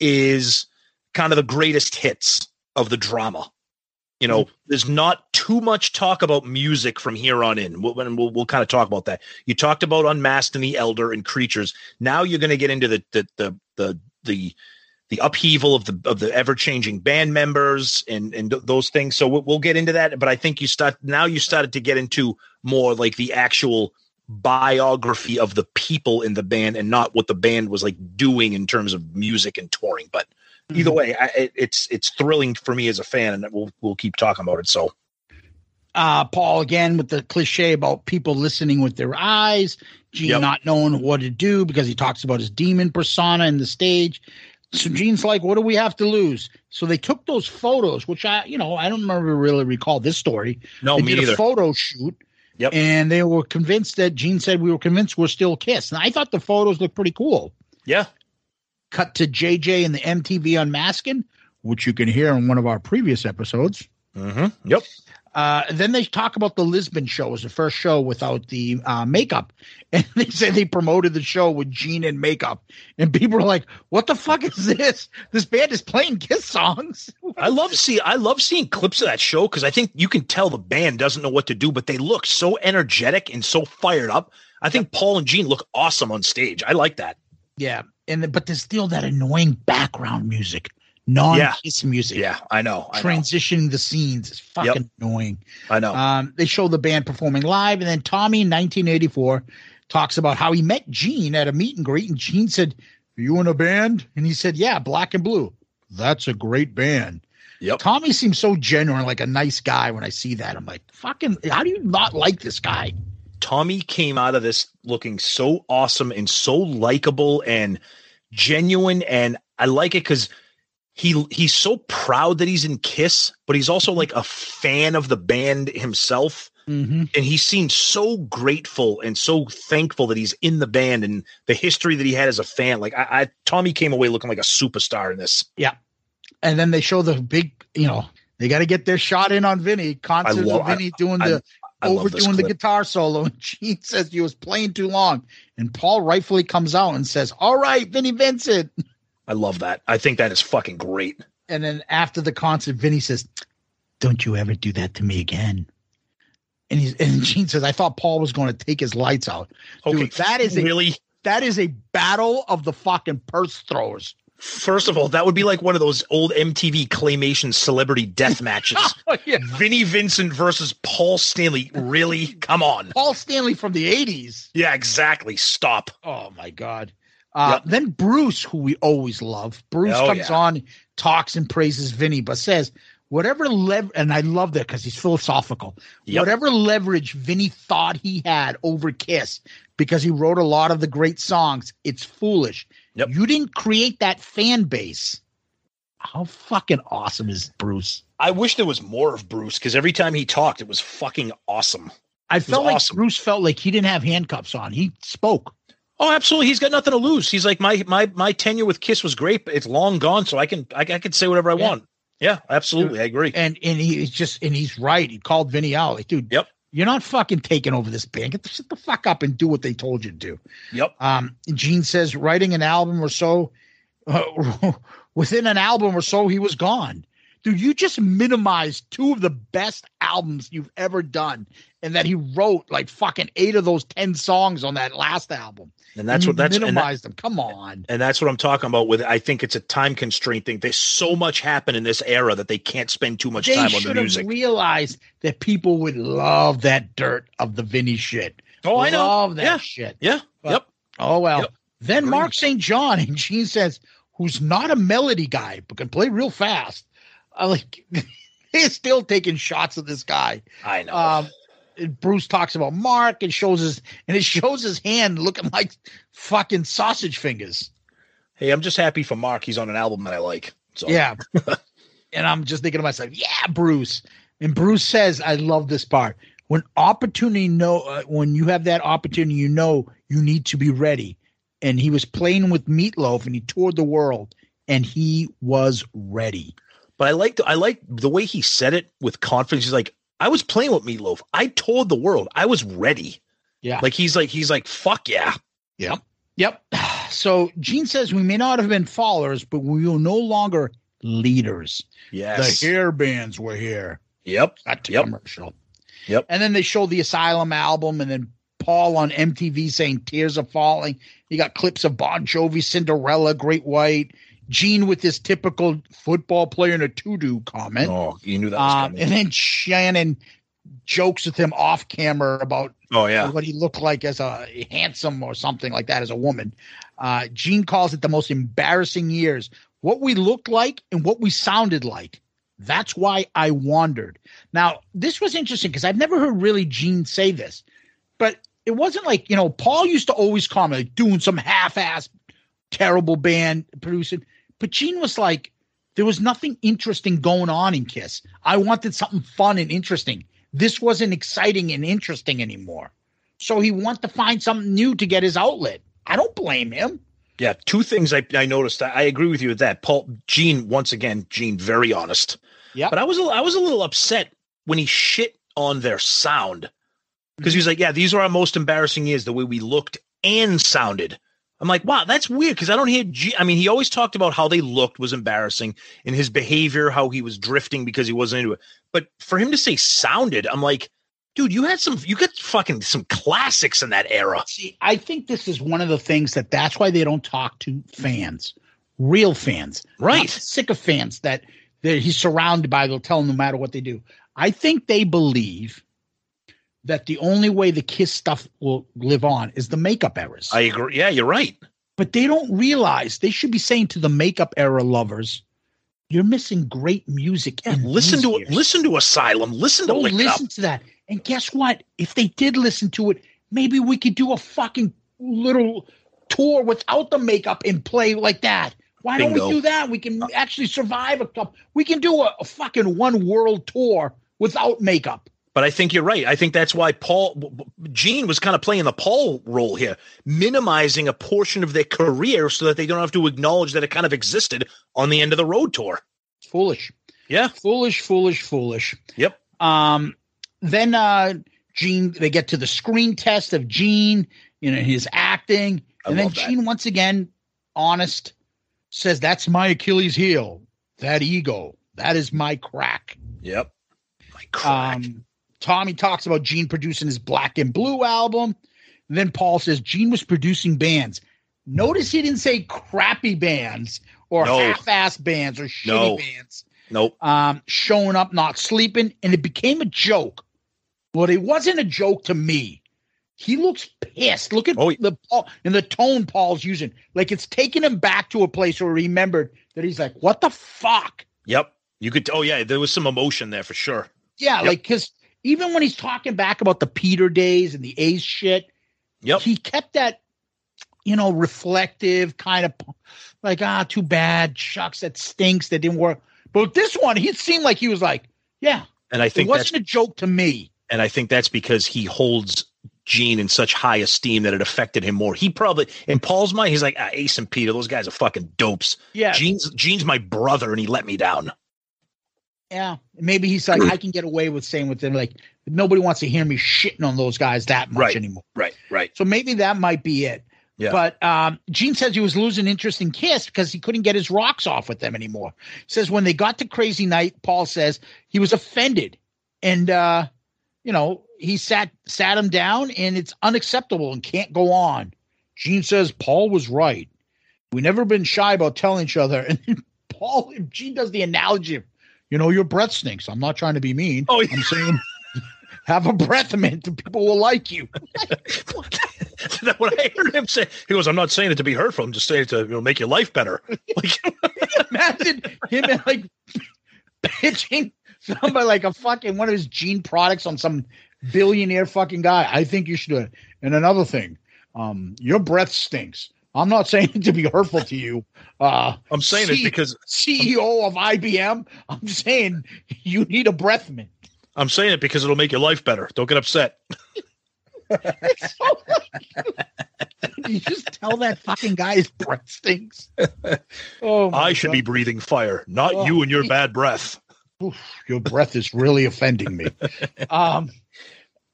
is kind of the greatest hits of the drama. You know, mm-hmm. there's not too much talk about music from here on in. We'll, we'll, we'll kind of talk about that. You talked about Unmasked and the Elder and Creatures. Now you're going to get into the the the the the, the upheaval of the of the ever changing band members and and those things. So we'll, we'll get into that. But I think you start now. You started to get into more like the actual biography of the people in the band and not what the band was like doing in terms of music and touring. But either way, I, it- it's it's thrilling for me as a fan, and we'll we'll keep talking about it. So uh, Paul again with the cliche about people listening with their eyes, Gene Yep. not knowing what to do because he talks about his demon persona in the stage. So Gene's like, what do we have to lose? So they took those photos, which I, you know, I don't remember really recall this story. No, they me did neither. a photo shoot. Yep. And they were convinced that Gene said we were convinced we're still Kiss. And I thought the photos looked pretty cool. yeah, Cut to JJ and the MTV Unmasking, which you can hear in one of our previous episodes. mm-hmm. yep, Uh, then they talk about the Lisbon show as the first show without the uh, makeup, and they say they promoted the show with Gene and makeup, and people are like, "What the fuck is this? This band is playing Kiss songs." I love see I love seeing clips of that show because I think you can tell the band doesn't know what to do, but they look so energetic and so fired up. I think Paul and Gene look awesome on stage. I like that. Yeah, and but there's still that annoying background music. Non-kiss music. Yeah, I know. I know. transitioning the scenes is fucking Yep. annoying. I know. Um, they show the band performing live, and then Tommy in 1984 talks about how he met Gene at a meet and greet, and Gene said, "Are you in a band?" And he said, "Yeah, Black 'n Blue. That's a great band." Yep. Tommy seems so genuine, like a nice guy. When I see that, I'm like, "Fucking, how do you not like this guy?" Tommy came out of this looking so awesome and so likable and genuine and I like it cuz he he's so proud that he's in Kiss, but he's also like a fan of the band himself. Mm-hmm. And he seems so grateful and so thankful that he's in the band and the history that he had as a fan. Like I, I Tommy came away looking like a superstar in this. Yeah. And then they show the big, you know, they got to get their shot in on Vinny. Concerts love- of Vinny doing I- the I overdoing the guitar solo. And Gene says he was playing too long. And Paul rightfully comes out and says, All right, Vinnie Vincent. I love that. I think that is fucking great. And then after the concert, Vinny says, Don't you ever do that to me again. And he's and Gene says, I thought Paul was going to take his lights out. Dude, Okay, that is a really that is a battle of the fucking purse throwers. First of all, that would be like one of those old MTV claymation celebrity death matches. Oh, yeah. Vinnie Vincent versus Paul Stanley. Really? Come on. Paul Stanley from the 80s. Yeah, exactly. Stop. Oh my god. Uh, Then Bruce, who we always love, Bruce Oh, comes yeah. on, talks and praises Vinny, but says whatever lever, and I love that because he's philosophical. Yep. Whatever leverage Vinny thought he had over Kiss, because he wrote a lot of the great songs, it's foolish. You didn't create that fan base. How fucking awesome is Bruce? I wish there was more of Bruce because every time he talked, it was fucking awesome. I felt like awesome. Bruce felt like he didn't have handcuffs on. He spoke. Oh, absolutely. He's got nothing to lose. He's like my my my tenure with Kiss was great, but it's long gone, so I can I, I can say whatever I Yeah. want. Yeah, absolutely. I agree. And and he's just and he's right. He called Vinny out. Like, dude, Yep. you're not fucking taking over this band. Get the, shut the fuck up and do what they told you to do. Yep. Um, Gene says writing an album or so, uh, within an album or so, he was gone. Dude, you just minimized two of the best albums you've ever done, and that he wrote like fucking eight of those ten songs on that last album. And that's you what that's and that- minimized them. Come on. And that's what I'm talking about with I think it's a time constraint thing. There's so much happen in this era that they can't spend too much they time on the music. realized that people would love that dirt of the Vinny shit. Oh, I know. Love that Yeah. shit. Yeah. But- yep. Oh well. Yep. Then Agreed. Mark St. John and Gene says, who's not a melody guy but can play real fast. I like they're still taking shots at this guy. I know. Um and Bruce talks about Mark and shows his and it shows his hand looking like fucking sausage fingers. hey, I'm just happy for Mark. He's on an album that I like. So Yeah. and I'm just thinking to myself, yeah, Bruce. And Bruce says, I love this part. When opportunity know uh, when you have that opportunity, you know you need to be ready. And he was playing with Meatloaf and he toured the world and he was ready. But I like I like the way he said it with confidence. He's like, I was playing with Meatloaf. I told the world. I was ready. Yeah. Like he's like he's like fuck yeah. Yep. Yep. So Gene says we may not have been followers, but we were no longer leaders. Yes. The hair bands were here. Yep. That's a Yep. commercial. Yep. And then they show the Asylum album, and then Paul on MTV saying "Tears are falling." You got clips of Bon Jovi, Cinderella, Great White, Gene with his typical football player in a tutu comment. Oh, you knew that was Um, coming. and then Shannon jokes with him off camera about oh yeah. what he looked like as a handsome or something like that as a woman. Uh, Gene calls it the most embarrassing years. What we looked like and what we sounded like. That's why I wandered. Now, this was interesting because I've never heard really Gene say this, but it wasn't like, you know, Paul used to always comment like doing some half ass terrible band producing, but Gene was like, there was nothing interesting going on in Kiss. I wanted something fun and interesting. This wasn't exciting and interesting anymore. So he wanted to find something new to get his outlet. I don't blame him. Yeah, two things I, I noticed. I, I agree with you with that. Paul Gene once again, Gene very honest. Yeah. But I was a, I was a little upset when he shit on their sound because he was like, "Yeah, these are our most embarrassing years. The way we looked and sounded." I'm like, "Wow, that's weird." Because I don't hear. G- I mean, he always talked about how they looked was embarrassing and his behavior, how he was drifting because he wasn't into it. But for him to say sounded, I'm like, dude, you had some, you got fucking some classics in that era. See, I think this is one of the things that that's why they don't talk to fans. real fans, Right. Sycophants that that he's surrounded by. They'll tell him no matter what they do. I think they believe that the only way the Kiss stuff will live on is the makeup errors. I agree. Yeah, you're right. but they don't realize they should be saying to the makeup era lovers, "You're missing great music." Yeah, listen to years. listen to Asylum. Listen to Go listen Up. to that. And guess what? If they did listen to it, maybe we could do a fucking little tour without the makeup and play like that. Why don't we do that? We can actually survive a couple. We can do a, a fucking one world tour without makeup. But I think you're right. I think that's why Paul Gene was kind of playing the Paul role here, minimizing a portion of their career so that they don't have to acknowledge that it kind of existed on the end of the road tour. Foolish. Yeah. Foolish, foolish, foolish. Yep. Um, then uh Gene, they get to the screen test of Gene, you know, his acting, I and then love that. Gene once again, honest, says, "That's my Achilles heel. That ego. That is my crack." Yep. My crack. Um, Tommy talks about Gene producing his Black 'n Blue album. then Paul says Gene was producing bands. Notice he didn't say crappy bands or No. half-ass bands or shitty No. bands nope. um, showing up, not sleeping, and it became a joke. Well, it wasn't a joke to me. He looks pissed. Look at Oh, the Paul and the tone Paul's using. Like it's taking him back to a place where he remembered that he's like, "What the fuck?" Yep. You could. Oh yeah, there was some emotion there for sure. Yeah, Yep. like because even when he's talking back about the Peter days and the Ace shit, Yep. he kept that, you know, reflective kind of like, ah, too bad, shucks, that stinks, that didn't work. But this one, he seemed like he was like, yeah, And I think that's wasn't a joke to me. and I think that's because he holds Gene in such high esteem that it affected him more. He probably in Paul's mind, he's like ah, Ace and Peter. Those guys are fucking dopes. Yeah. Gene's Gene's my brother, and he let me down. Yeah, maybe he's like, I can get away with saying with them, like nobody wants to hear me shitting on those guys that much Right. anymore. Right. Right. So maybe that might be it. Yeah. But um, Gene says he was losing interest in Kiss because he couldn't get his rocks off with them anymore. He says when they got to Crazy Night, Paul says he was offended, and uh, you know he sat sat him down, and it's unacceptable and can't go on. Gene says Paul was right. We never been shy about telling each other. And Paul Gene does the analogy of, you know, your breath stinks. I'm not trying to be mean. Oh, yeah. I'm saying have a breath mint and people will like you. That's what I heard him say. He goes, "I'm not saying it to be hurtful. I'm just saying it to you know, make your life better." Like, Imagine him like pitching somebody like a fucking one of his gene products on some billionaire fucking guy. I think you should do it. And another thing, um, your breath stinks. I'm not saying it to be hurtful to you. Uh, I'm saying it because CEO of IBM. I'm saying you need a breath mint. I'm saying it because it'll make your life better. Don't get upset. You just tell that fucking guy his breath stinks? Oh, I should be breathing fire, not Oh, you and your bad breath. Oof, your breath is really offending me. Um,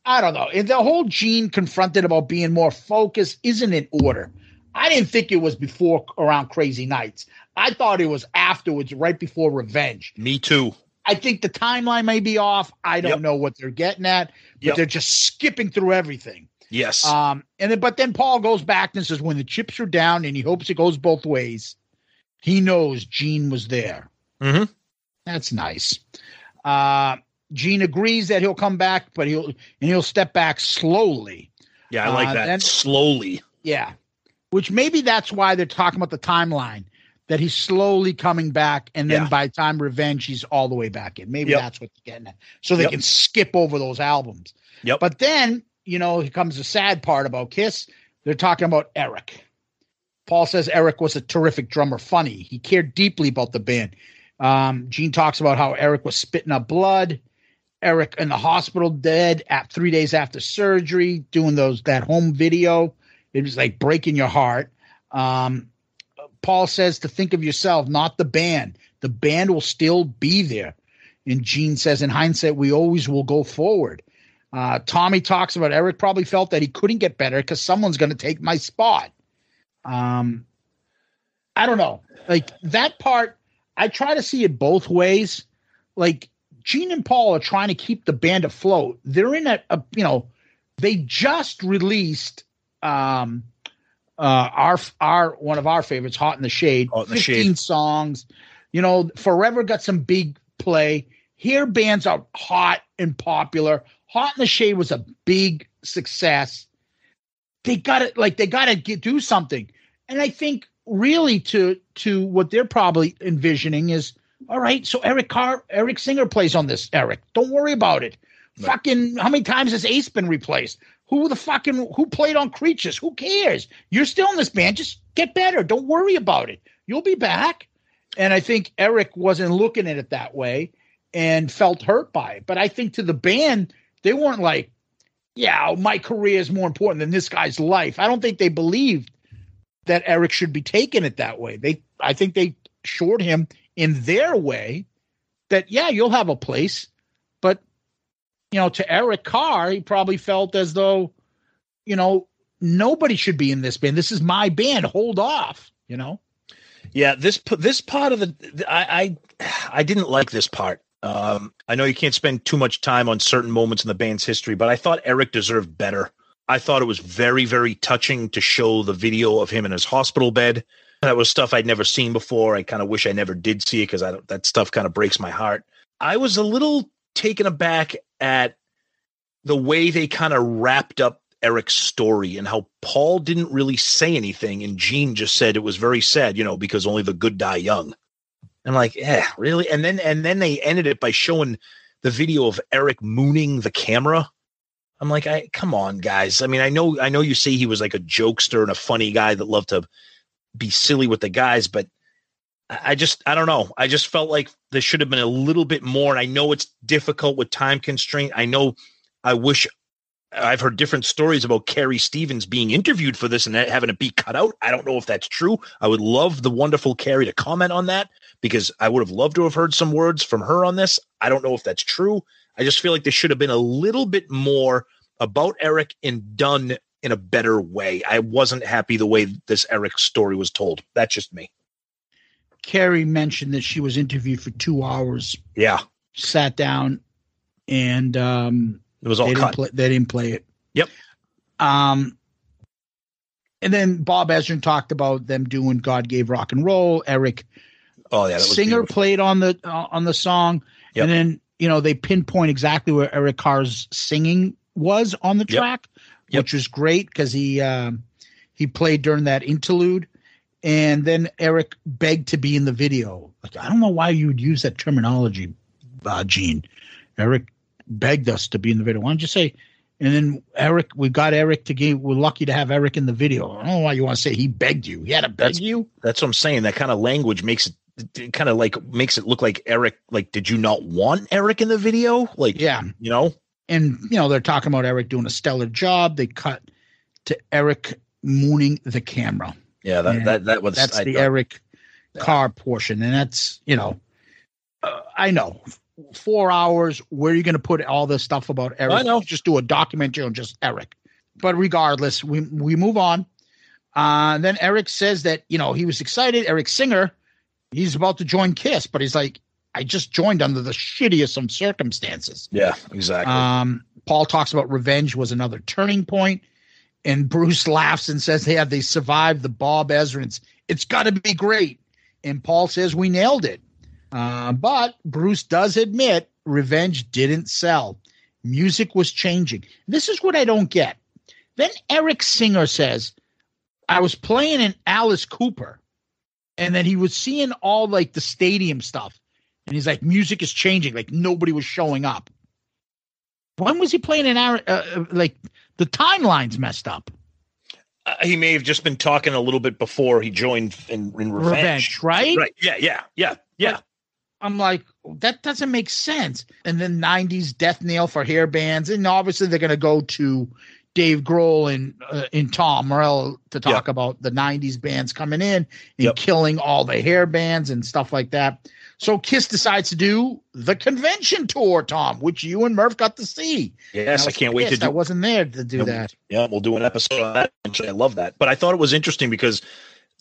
I don't know. The whole Gene confronted about being more focused isn't in order. I didn't think it was before around Crazy Nights. I thought it was afterwards, right before Revenge. Me too. I think the timeline may be off. I don't Yep. know what they're getting at, but Yep. they're just skipping through everything. Yes. Um, and then, but then Paul goes back and says, when the chips are down, and he hopes it goes both ways. He knows Gene was there. Mhm. That's nice. Uh, Gene agrees that he'll come back, but he'll and he'll step back slowly. yeah, I like uh, that. then- Slowly. Yeah, which maybe that's why they're talking about the timeline that he's slowly coming back, and then Yeah. by the time Revenge, he's all the way back in. Maybe Yep. that's what they're getting at, so they Yep. can skip over those albums. Yep. But then, you know, here comes the sad part about Kiss. They're talking about Eric. Paul says Eric was a terrific drummer, funny. He cared deeply about the band. Um, Gene talks about how Eric was spitting up blood. Eric in the hospital dead at three days after surgery, doing those that home video. It was like breaking your heart. Um, Paul says to think of yourself, not the band. The band will still be there. And Gene says, in hindsight, we always will go forward. Uh, Tommy talks about Eric probably felt that he couldn't get better because someone's going to take my spot. Um, I don't know. Like that part, I try to see it both ways. Like Gene and Paul are trying to keep the band afloat. They're in a, a you know, they just released um uh, our our one of our favorites, "Hot in the Shade." Hot in the Fifteen Shade. songs. You know, Forever got some big play. Here, bands are hot and popular. Hot in the Shade was a big success. They got it. like they got to do something, and I think really to to what they're probably envisioning is all right. So Eric Carr, Eric Singer plays on this. Eric, don't worry about it. Fucking, how many times has Ace been replaced? Who the fucking who played on Creatures? Who cares? You're still in this band. Just get better. Don't worry about it. You'll be back. And I think Eric wasn't looking at it that way and felt hurt by it. But I think to the band, they weren't like, yeah, my career is more important than this guy's life. I don't think they believed that Eric should be taking it that way. They I think they assured him in their way that yeah, you'll have a place, you know, to Eric Carr, he probably felt as though, you know, nobody should be in this band. This is my band. Hold off, you know. Yeah, this this part of the I I, I didn't like this part. Um, I know you can't spend too much time on certain moments in the band's history, but I thought Eric deserved better. I thought it was very very touching to show the video of him in his hospital bed. That was stuff I'd never seen before. I kind of wish I never did see it because I that stuff kind of breaks my heart. I was a little taken aback at the way they kind of wrapped up Eric's story and how Paul didn't really say anything and Gene just said it was very sad, you know, because only the good die young. I'm like, yeah, really? And then and then they ended it by showing the video of Eric mooning the camera. I'm like, I come on, guys. I mean, I know I know you say he was like a jokester and a funny guy that loved to be silly with the guys, but I just I don't know. I just felt like there should have been a little bit more. And I know it's difficult with time constraint. I know I wish I've heard different stories about Carrie Stevens being interviewed for this and that- having it be cut out. I don't know if that's true. I would love the wonderful Carrie to comment on that because I would have loved to have heard some words from her on this. I don't know if that's true. I just feel like there should have been a little bit more about Eric and done in a better way. I wasn't happy the way this Eric story was told. That's just me. Carrie mentioned that she was interviewed for two hours, Yeah. sat down, and um, It was all they cut. Didn't play, they didn't play it. Yep. Um, and then Bob Ezrin talked about them doing "God Gave Rock and Roll." Eric Oh yeah, Singer beautiful. played on the uh, on the song, Yep. and then you know they pinpoint exactly where Eric Carr's singing was on the Yep. track, which was great because he um, he played during that interlude, and then Eric begged to be in the video. Like I don't know why you would use that terminology, uh, Gene. Eric begged us to be in the video. Why don't you say? And then Eric, we got Eric to give. We're lucky to have Eric in the video. I don't know why you want to say he begged you. He had to beg you. That's what I'm saying. That kind of language makes it, it kind of like makes it look like Eric. Like, did you not want Eric in the video? Like, Yeah. you know, and you know they're talking about Eric doing a stellar job. They cut to Eric mooning the camera. Yeah, that And that that was that's I the Eric Carr portion, and that's you know, uh, I know four hours. Where are you going to put all this stuff about Eric? I know. Just do a documentary on just Eric. But regardless, we we move on. Uh, then Eric says that you know he was excited. Eric Singer, he's about to join Kiss, but he's like, I just joined under the shittiest of circumstances. Yeah, exactly. Um, Paul talks about revenge was another turning point, and Bruce laughs and says, "Yeah, they survived the Bob Ezrins. It's got to be great." And Paul says, "We nailed it." Uh, but Bruce does admit revenge didn't sell. Music was changing. This is what I don't get. Then Eric Singer says, "I was playing in Alice Cooper, and then he was seeing all like the stadium stuff." And he's like, music is changing. Like nobody was showing up. When was he playing in uh, uh, like the timeline's messed up? Uh, he may have just been talking a little bit before he joined in, in revenge. Revenge, right? Right. Yeah. Yeah. Yeah. Yeah. I'm like, that doesn't make sense. And then 90s death nail for hair bands. And obviously they're going to go to Dave Grohl and, uh, and Tom Morello to talk about the 90s bands coming in and killing all the hair bands and stuff like that. So Kiss decides to do the convention tour, Tom, which you and Murph got to see. Yes, I I can't wait to do. I wasn't there to do Yeah, that. Yeah, we'll do an episode on that. Eventually, I love that. But I thought it was interesting because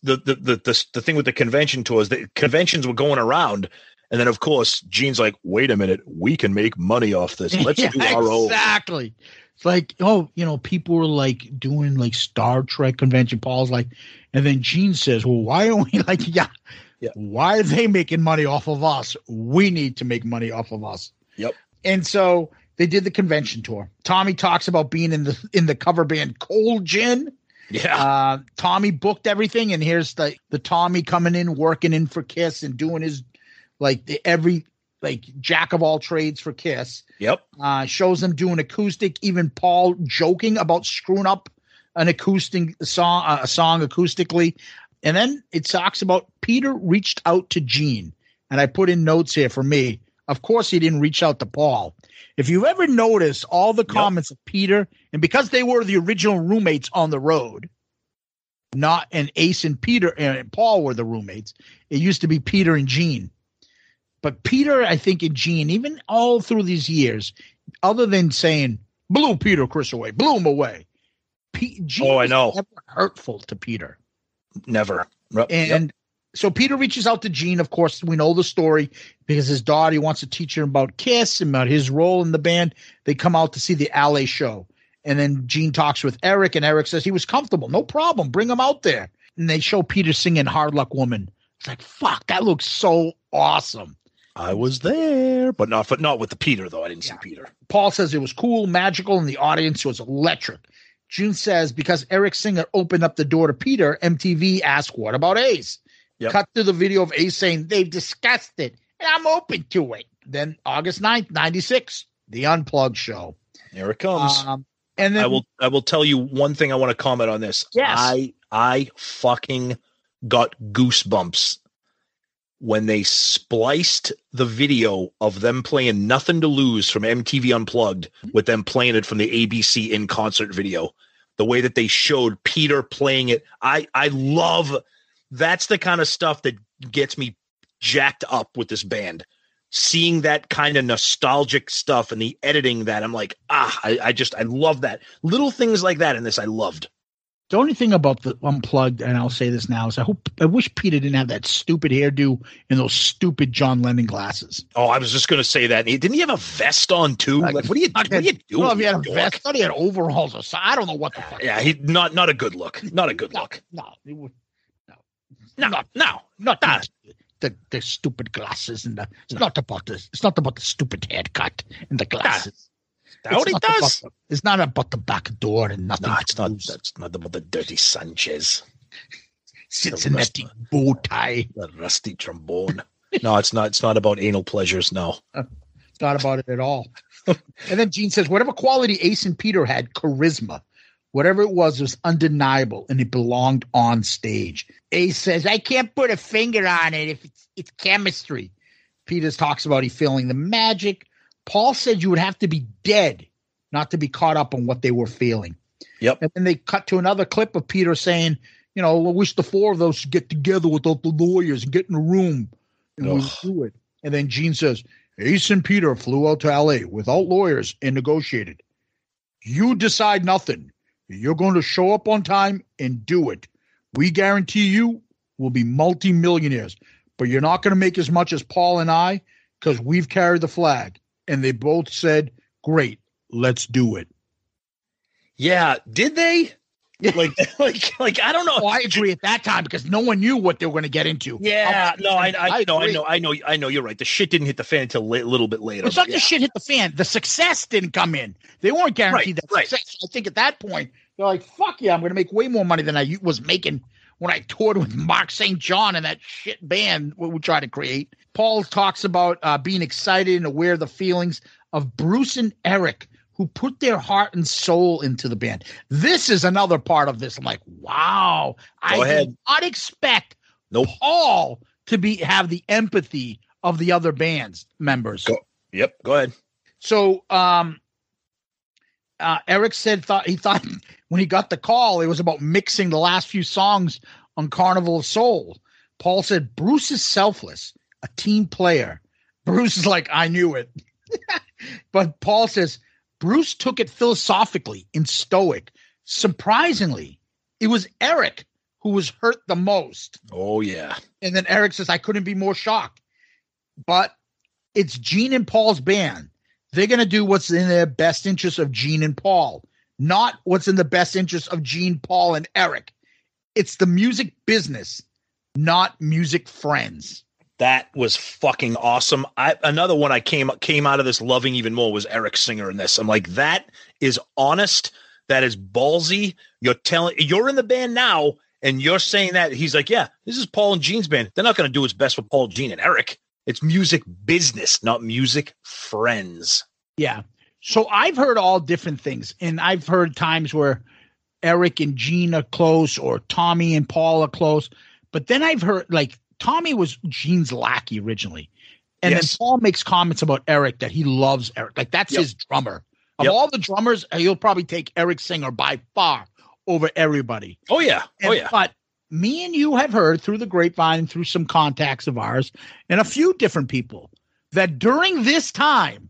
the the the the, the thing with the convention tours, the conventions were going around, and then of course Gene's like, "Wait a minute, we can make money off this. Let's Yeah, do our own." Exactly. It's like, oh, you know, people were like doing like Star Trek convention. Paul's like, and then Gene says, well, why don't we like, yeah, yeah. why are they making money off of us? We need to make money off of us. Yep. And so they did the convention tour. Tommy talks about being in the in the cover band Cold Gin. Yeah. Uh, Tommy booked everything, and here's the the Tommy coming in, working in for Kiss, and doing his like the, every like jack of all trades for Kiss. Yep. Uh, shows them doing acoustic. Even Paul joking about screwing up an acoustic song, uh, a song acoustically, and then it talks about Peter reached out to Gene, and I put in notes here for me. Of course, he didn't reach out to Paul. If you ever notice all the comments of Peter, and because they were the original roommates on the road, not and Ace and Peter and Paul were the roommates. It used to be Peter and Gene. But Peter, I think, and Gene, even all through these years, other than saying blew Peter Criss away, blew him away. P- Gene Oh, I was know. never hurtful to Peter. Never. Yep. And so Peter reaches out to Gene. Of course, we know the story because his daughter he wants to teach her about Kiss and about his role in the band. They come out to see the LA show. And then Gene talks with Eric, and Eric says he was comfortable. No problem. Bring him out there. And they show Peter singing Hard Luck Woman. It's like, fuck, that looks so awesome. I was there, but not, but not with the Peter though. I didn't see Peter. Paul says it was cool, magical, and the audience was electric. June says because Eric Singer opened up the door to Peter, MTV asked, What about Ace? Yep. Cut to the video of Ace saying, They've discussed it, and I'm open to it. Then August 9th, 96, the Unplugged show. Here it comes. Um, and then I will I will tell you one thing I want to comment on this. Yes. I I fucking got goosebumps when they spliced the video of them playing Nothing to Lose from MTV Unplugged with them playing it from the ABC in concert video. The way that they showed Peter playing it. I I love that's the kind of stuff that gets me jacked up with this band. Seeing that kind of nostalgic stuff and the editing that I'm like, ah, I, I just I love that. Little things like that in this I loved. The only thing about the Unplugged, and I'll say this now, is I hope, I wish Peter didn't have that stupid hairdo and those stupid John Lennon glasses. Oh, I was just gonna say that. Didn't he have a vest on too? Like, what are you what are you doing? Well, if he had a you vest. I thought he had overalls or something. I don't know what the fuck. Yeah, he not not a good look. Not a good look. No, it would, no, No, no, not ah. that. The, the stupid glasses and the it's not about the it's not about the stupid haircut and the ah. glasses. That what he not does? it's not about the back door and nothing. No, it's not. That's not about the dirty Sanchez, Cincinnati bow tie. the rusty trombone. no, it's not. It's not about anal pleasures. No. It's not about it at all. and then Gene says, whatever quality Ace and Peter had, charisma, whatever it was, was undeniable and it belonged on stage. Ace says, I can't put a finger on it if it's, it's chemistry. Peters talks about he feeling the magic. Paul said you would have to be dead not to be caught up on what they were feeling. Yep. And then they cut to another clip of Peter saying, you know, I wish the four of those get together without the lawyers and get in a room and we'll do it. And then Gene says, Ace and Peter flew out to LA without lawyers and negotiated. You decide nothing. You're going to show up on time and do it. We guarantee you will be multimillionaires, but you're not going to make as much as Paul and I because we've carried the flag. And they both said, Great, let's do it. Yeah. Did they? Like, like, like I don't know. Oh, I agree at that time because no one knew what they were going to get into. Yeah, oh, no, I, I, know, I know, I know, I know. You're right. The shit didn't hit the fan until a little bit later. It's not but the shit hit the fan. The success didn't come in. They weren't guaranteed Right, that right. success. I think at that point they're like, "Fuck yeah, I'm going to make way more money than I was making when I toured with Mark St. John and that shit band we tried to create." Paul talks about uh, being excited and aware of the feelings of Bruce and Eric, who put their heart and soul into the band. This is another part of this. I'm like, wow, I ahead. did not expect Nope. Paul to be have the empathy of the other bands members. Go. Yep. Go ahead. So um uh Eric said thought he thought when he got the call it was about mixing the last few songs on Carnival of Soul. Paul said Bruce is selfless, a team player. Bruce is like I knew it. but Paul says Bruce took it philosophically and stoic. Surprisingly, it was Eric who was hurt the most. Oh yeah. And then Eric says, I couldn't be more shocked. But it's Gene and Paul's band. They're going to do what's in the best interest of Gene and Paul, not what's in the best interest of Gene, Paul, and Eric. It's the music business, not music friends. That was fucking awesome. I another one I came came out of this loving even more was Eric Singer in this. I'm like, that is honest. That is ballsy. You're telling you're in the band now, and you're saying that he's like, yeah, this is Paul and Gene's band. They're not going to do what's best for Paul, Gene, and Eric. It's music business, not music friends. Yeah. So I've heard all different things, and I've heard times where Eric and Gene are close, or Tommy and Paul are close. But then I've heard like Tommy was Gene's lackey originally. And Yes. then Paul makes comments about Eric that he loves Eric. Like that's Yep. his drummer. Of Yep. all the drummers, he'll probably take Eric Singer by far over everybody. Oh yeah. Oh yeah. But me and you have heard through the grapevine through some contacts of ours and a few different people that during this time,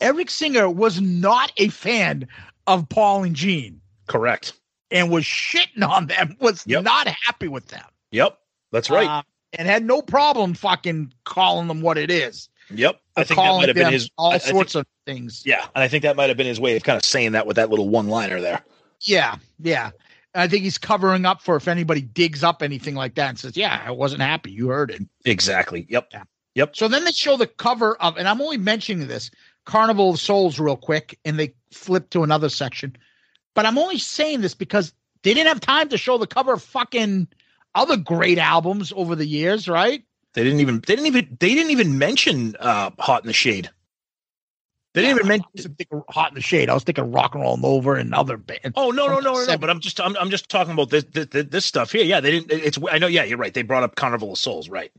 Eric Singer was not a fan of Paul and Gene Correct. and was shitting on them, was Yep. not happy with them. Yep. That's right. Uh, and had no problem fucking calling them what it is. yep. I think that might have been his all I- I think- sorts of things. Yeah, and I think that might have been his way of kind of saying that with that little one liner there. Yeah, yeah. I think he's covering up for if anybody digs up anything like that and says, "Yeah, I wasn't happy. You heard it." Exactly. Yep. Yep. So then they show the cover of, and I'm only mentioning this Carnival of Souls real quick, and they flip to another section. But I'm only saying this because they didn't have time to show the cover of fucking other great albums over the years, right? They didn't even they didn't even they didn't even mention uh Hot in the Shade. They didn't even mention I was thinking Hot in the Shade. I was thinking Rock and Roll and Over and other bands. Oh no no no no, no! But I'm just I'm, I'm just talking about this, this this stuff here. Yeah, they didn't. It's I know. Yeah, you're right. They brought up Carnival of Souls, right?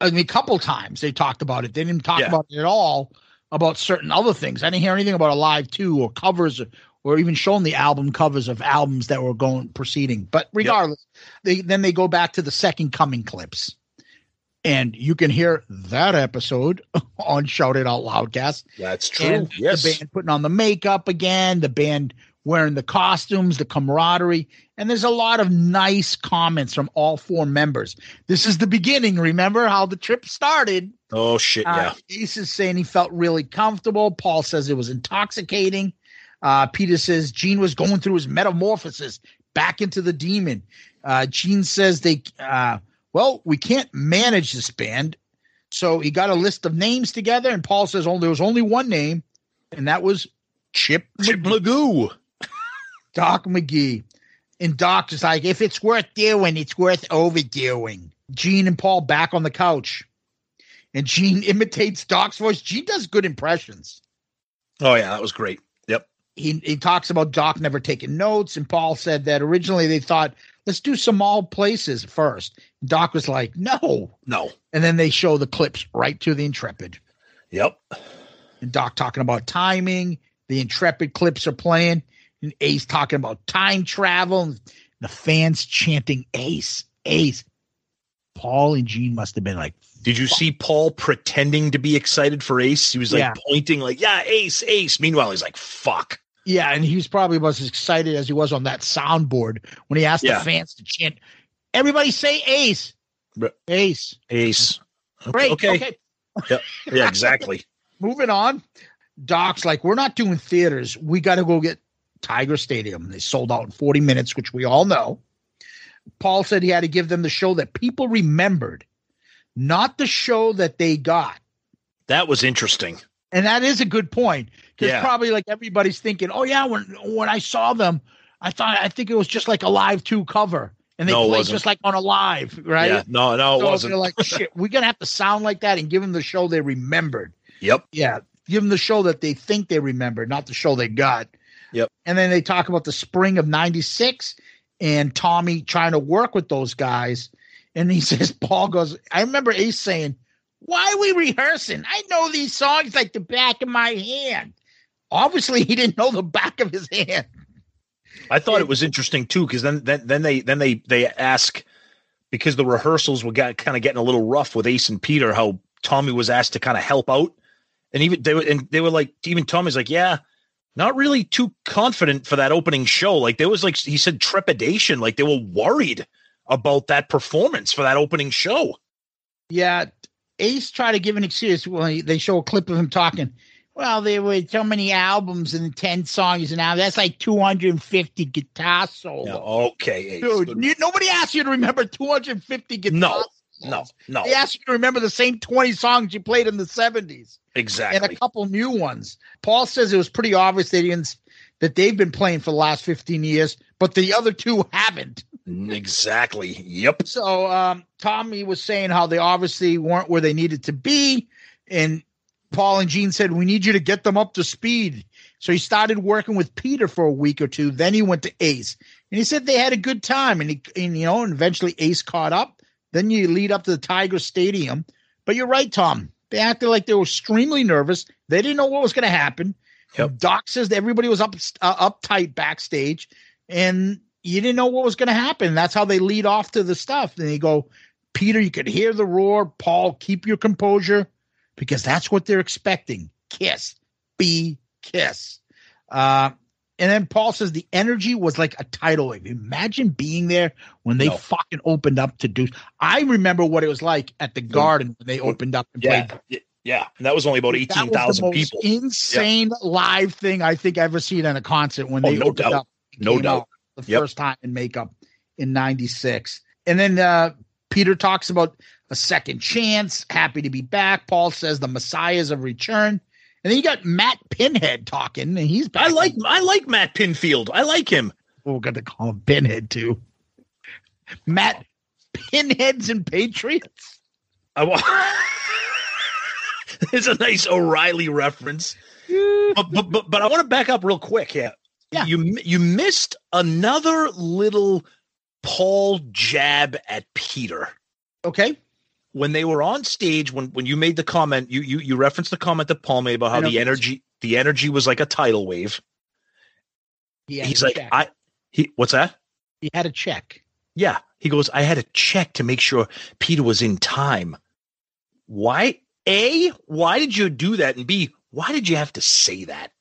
I mean, a couple times they talked about it. They didn't talk Yeah. about it at all about certain other things. I didn't hear anything about Alive II or covers or, or even showing the album covers of albums that were going proceeding. But regardless, they then they go back to the second coming clips. And you can hear that episode on Shout It Out Loudcast. That's true. And yes. the band putting on the makeup again, the band wearing the costumes, the camaraderie, and there's a lot of nice comments from all four members. This is the beginning. Remember how the trip started? oh shit! Yeah. Uh, Ace is saying he felt really comfortable. Paul says it was intoxicating. Uh, Peter says Gene was going through his metamorphosis back into the demon. Uh, Gene says they, uh, well, we can't manage this band. So he got a list of names together, and Paul says, oh, there was only one name, and that was Chip, Chip Magoo. Doc McGee. And Doc is like, if it's worth doing, it's worth overdoing. Gene and Paul back on the couch. And Gene imitates Doc's voice. Gene does good impressions. Oh yeah, that was great. Yep. He he talks about Doc never taking notes, and Paul said that originally they thought, let's do some all places first. Doc was like, no. No. And then they show the clips right to the Intrepid. Yep. And Doc talking about timing. The Intrepid clips are playing. And Ace talking about time travel. And the fans chanting Ace, Ace. Paul and Gene must have been like, Did you see Paul pretending to be excited for Ace? He was like Yeah. pointing, like, "Yeah, Ace, Ace." Meanwhile, he's like, "Fuck." Yeah, and he was probably was as excited as he was on that soundboard when he asked Yeah. the fans to chant, everybody say Ace, Ace. Ace. Great. Okay. okay. Yeah. Yeah. Exactly. moving on. Doc's like, we're not doing theaters. We got to go get Tiger Stadium. They sold out in 40 minutes, which we all know. Paul said he had to give them the show that people remembered, not the show that they got. that was interesting. And that is a good point because Yeah. probably like everybody's thinking, oh yeah, when when I saw them, I thought I think it was just like Alive II cover, and they No, played just like on a live, right? Yeah. No. No, it so wasn't. they're like, shit, we're gonna have to sound like that and give them the show they remembered. yep. Yeah, give them the show that they think they remember, not the show they got. Yep. And then they talk about the spring of 96 and Tommy trying to work with those guys. And he says, Paul goes, I remember Ace saying, Why are we rehearsing? I know these songs like the back of my hand. Obviously, he didn't know the back of his hand. I thought it was interesting too, because then, then then they then they they ask because the rehearsals were got, kind of getting a little rough with Ace and Peter, how Tommy was asked to kind of help out, and even they were and they were like even Tommy's like, yeah, not really too confident for that opening show. Like there was like he said trepidation, like they were worried about that performance for that opening show. Yeah. Ace tried to give an excuse when he- they show a clip of him talking. Well, there were so many albums and 10 songs, and now that's like 250 guitar solos. Yeah, okay, Ace. Dude, you- nobody asked you to remember 250 guitar No, solos. no, no. They asked you to remember the same 20 songs you played in the 70s Exactly. and a couple new ones. Paul says it was pretty obvious they didn't, that they've been playing for the last 15 years, but the other two haven't. Exactly. Yep. So um, Tommy was saying how they obviously weren't where they needed to be, and Paul and Gene said we need you to get them up to speed. So he started working with Peter for a week or two. Then he went to Ace, and he said they had a good time, and he, and, you know, and eventually Ace caught up. Then you lead up to the Tiger Stadium, but you're right, Tom. They acted like they were extremely nervous. They didn't know what was going to happen. Doc says that everybody was up uh, uptight backstage, and you didn't know what was going to happen. That's how they lead off to the stuff. And they go, Peter, you could hear the roar. Paul, keep your composure because that's what they're expecting. Kiss, be kiss. Uh, and then Paul says the energy was like a tidal wave. Imagine being there when they No. fucking opened up to do. I remember what it was like at the Garden when they opened up and Yeah. played. Yeah. And that was only about was 18,000 people. Insane live thing I think I've ever seen at a concert when Oh, they no opened doubt. up. No doubt. out The Yep. first time in makeup in '96, and then uh, Peter talks about a second chance. Happy to be back. Paul says the messiahs have return. and then you got Matt Pinhead talking, and he's back. I like I like Matt Pinfield. I like him. We're going to call him Pinhead too. Matt Pinheads and Patriots. I wa- it's a nice O'Reilly reference. But, but, but, but I want to back up real quick. Yeah. Yeah. You you missed another little Paul jab at Peter. Okay. When they were on stage, when when you made the comment, you you you referenced the comment that Paul made about how the energy the energy was like a tidal wave. He had He's like, check. I he what's that? he had a check. Yeah. He goes, I had a check to make sure Peter was in time. Why? A, why did you do that? And B, why did you have to say that?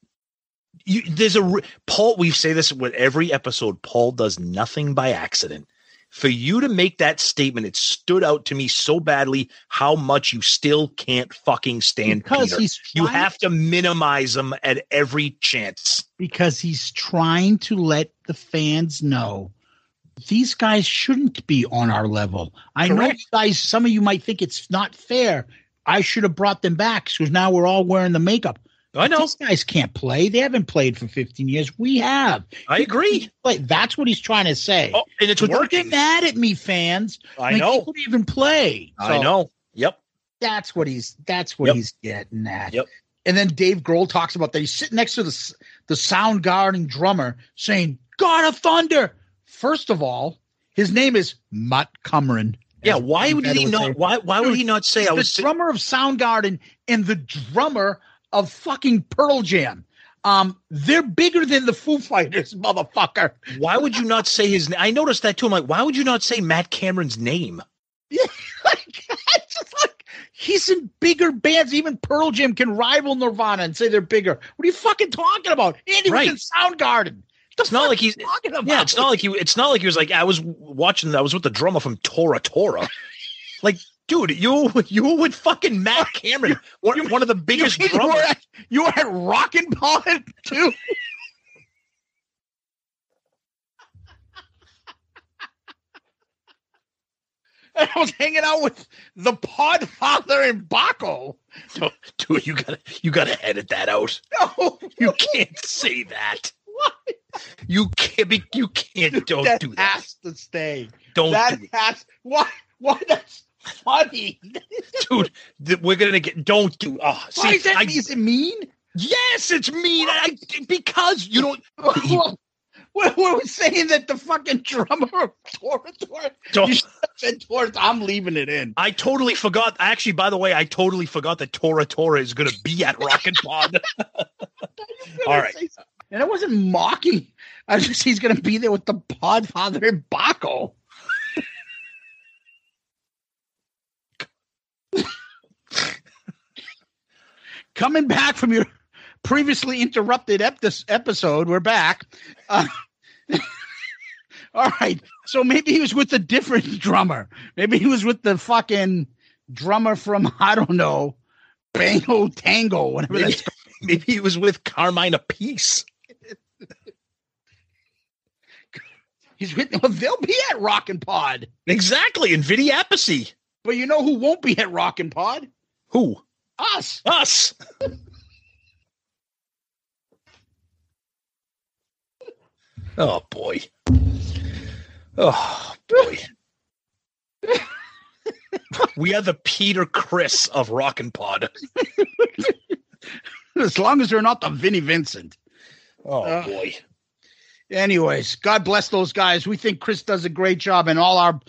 You, there's a Paul, we say this with every episode. Paul does nothing by accident. For you to make that statement, it stood out to me so badly how much you still can't fucking stand Because Peter. he's you have to minimize him at every chance. because he's trying to let the fans know these guys shouldn't be on our level. I know you guys, some of you might think it's not fair. I should have brought them back because now we're all wearing the makeup. I know. These guys can't play. They haven't played for 15 years. We have. I agree. Like, that's what he's trying to say. Oh, and it's don't working. get mad at me, fans. I Like, know. Couldn't even play. I know. Yep. That's what he's. That's what Yep. he's getting at. Yep. And then Dave Grohl talks about that. He's sitting next to the the Soundgarden drummer, saying "God of Thunder." First of all, his name is Matt Cameron. Yeah, why would he not? say. Why why would he not say I the was? si- drummer of Soundgarden and the drummer of fucking Pearl Jam. Um, they're bigger than the Foo Fighters, motherfucker. Why would you not say his? name? I noticed that too. I'm like, why would you not say Matt Cameron's name? Yeah, like, just like he's in bigger bands. Even Pearl Jam can rival Nirvana and say they're bigger. What are you fucking talking about? Andy Right. was in Soundgarden. It's not like he's. talking about? Yeah, it's not like he. It's not like he was like I was watching. I was with the drummer from Tora Tora. like, dude, you you were with fucking Matt Cameron, one, one of the biggest you, you were at, you were at Rockin' Pod too. And I was hanging out with the Podfather and Baco. No, dude, you gotta you gotta edit that out. No, You can't say that. what? You can't be. You can't. Don't that do that. has to stay. Don't that do has why why that's funny. dude. th- we're gonna get. Don't do. Oh, see, why is that I- is it mean? Yes, it's mean. I, because you don't. What were we saying that the fucking drummer of Tora Tora? Don't- You should have said Tora. I'm leaving it in. I totally forgot. Actually, by the way, I totally forgot that Tora Tora is going to be at Rockin' Pod. All right. And I wasn't mocking. I was just he's going to be there with the Podfather and Baco. Coming back from your previously interrupted ep- episode, we're back. Uh, all right. So maybe he was with a different drummer. Maybe he was with the fucking drummer from, I don't know, Bango Tango, whatever that's called. maybe he was with Carmine Appice. He's with. Well, they'll be at Rockin' Pod. Exactly, and Vinny Appice. But you know who won't be at Rockin' Pod? Who? Us. Us. oh boy. Oh boy. we are the Peter Criss of Rockin' Pod. as long as they're not the Vinnie Vincent. Oh Uh, boy. Anyways, God bless those guys. We think Chris does a great job, and all our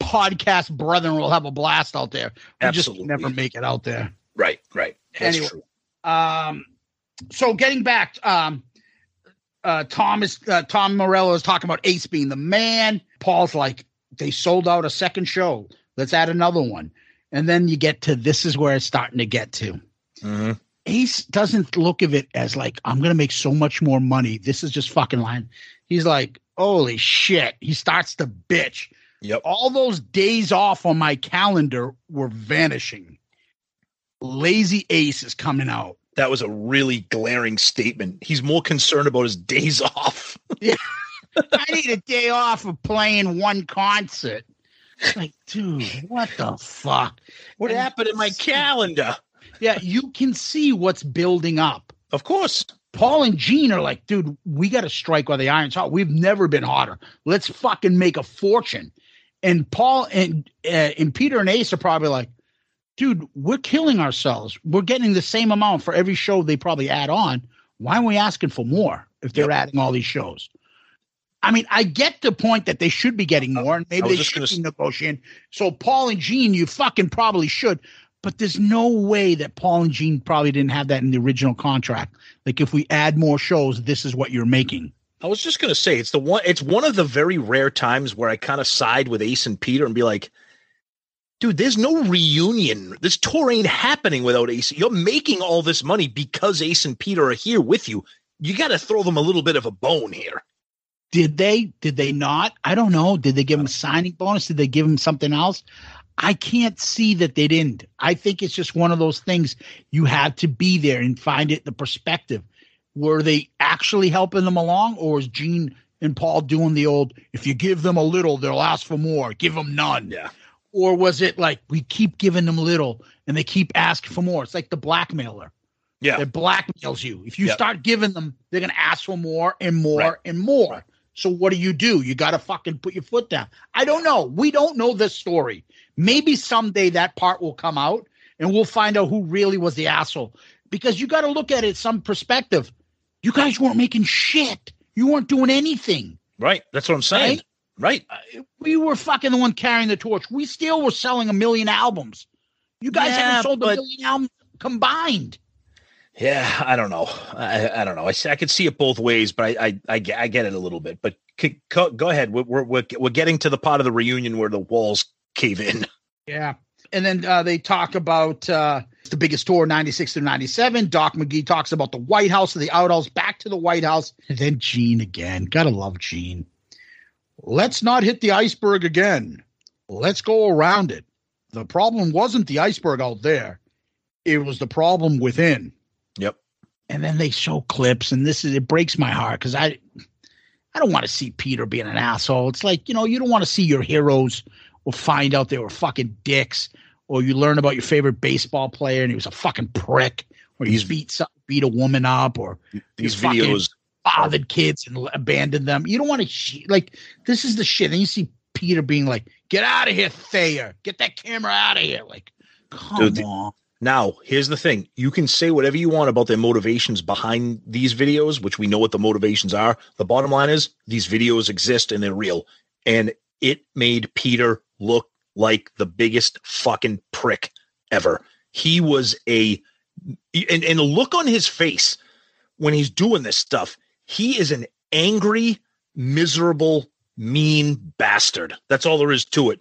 podcast brethren will have a blast out there. We Absolutely. just never make it out there. Right, right. That's Anyway. true. Um, so getting back, um, uh, Thomas, uh, Tom Morello is talking about Ace being the man. Paul's like, they sold out a second show. Let's add another one. And then you get to this is where it's starting to get to. Mhm. Ace doesn't look of it as like, I'm going to make so much more money. This is just fucking line. He's like, holy shit. He starts to bitch. Yep. All those days off on my calendar were vanishing. Lazy Ace is coming out. That was a really glaring statement. He's more concerned about his days off. Yeah. I need a day off of playing one concert. Like, dude, what the fuck? What And- happened in my calendar? Yeah, you can see what's building up. Of course. Paul and Gene are like, dude, we got to strike while the iron's hot. We've never been hotter. Let's fucking make a fortune. And Paul and uh, and Peter and Ace are probably like, dude, we're killing ourselves. We're getting the same amount for every show they probably add on. Why are we asking for more if they're adding all these shows? I mean, I get the point that they should be getting more, and maybe they should gonna be negotiating. So Paul and Gene, you fucking probably should. But there's no way that Paul and Gene probably didn't have that in the original contract. Like, if we add more shows, this is what you're making. I was just gonna say it's the one it's one of the very rare times where I kind of side with Ace and Peter and be like, dude, there's no reunion. This tour ain't happening without Ace. You're making all this money because Ace and Peter are here with you. You got to throw them a little bit of a bone here. Did they? Did they not? I don't know. Did they give him a signing bonus? Did they give him something else? I can't see that they didn't. I think it's just one of those things you have to be there and find it the perspective. Were they actually helping them along, or is Gene and Paul doing the old if you give them a little, they'll ask for more, give them none? Yeah. Or was it like we keep giving them little and they keep asking for more? It's like the blackmailer Yeah. that blackmails you. If you Yep. start giving them, they're going to ask for more and more Right. and more. So what do you do? You got to fucking put your foot down. I don't know. We don't know this story. Maybe someday that part will come out and we'll find out who really was the asshole. Because you got to look at it some perspective. You guys weren't making shit. You weren't doing anything. Right. That's what I'm saying. Right. We were fucking the one carrying the torch. We still were selling a million albums. You guys Yeah, haven't sold a million albums combined. Yeah, I don't know. I, I don't know. I, I could see it both ways, but I I, I, get, I get it a little bit. But c- co- go ahead. We're, we're we're we're getting to the part of the reunion where the walls cave in. Yeah. And then uh, they talk about uh, the biggest tour, 96 through 97. Doc McGee talks about the White House and the outhouse, back to the White House. And then Gene again. Gotta love Gene. Let's not hit the iceberg again. Let's go around it. The problem wasn't the iceberg out there, it was the problem within. Yep. And then they show clips, and this is it breaks my heart because I I don't want to see Peter being an asshole. It's like, you know, you don't want to see your heroes or find out they were fucking dicks, or you learn about your favorite baseball player and he was a fucking prick, or he beat some, beat a woman up, or These he fucking videos. Fathered kids and abandoned them. You don't want to sh- like this is the shit. And you see Peter being like, "Get out of here, Thayer! Get that camera out of here!" Like, come Dude, on. Now, here's the thing. You can say whatever you want about their motivations behind these videos, which we know what the motivations are. The bottom line is these videos exist and they're real. And it made Peter look like the biggest fucking prick ever. He was a and, and the look on his face when he's doing this stuff, he is an angry, miserable, mean bastard. That's all there is to it.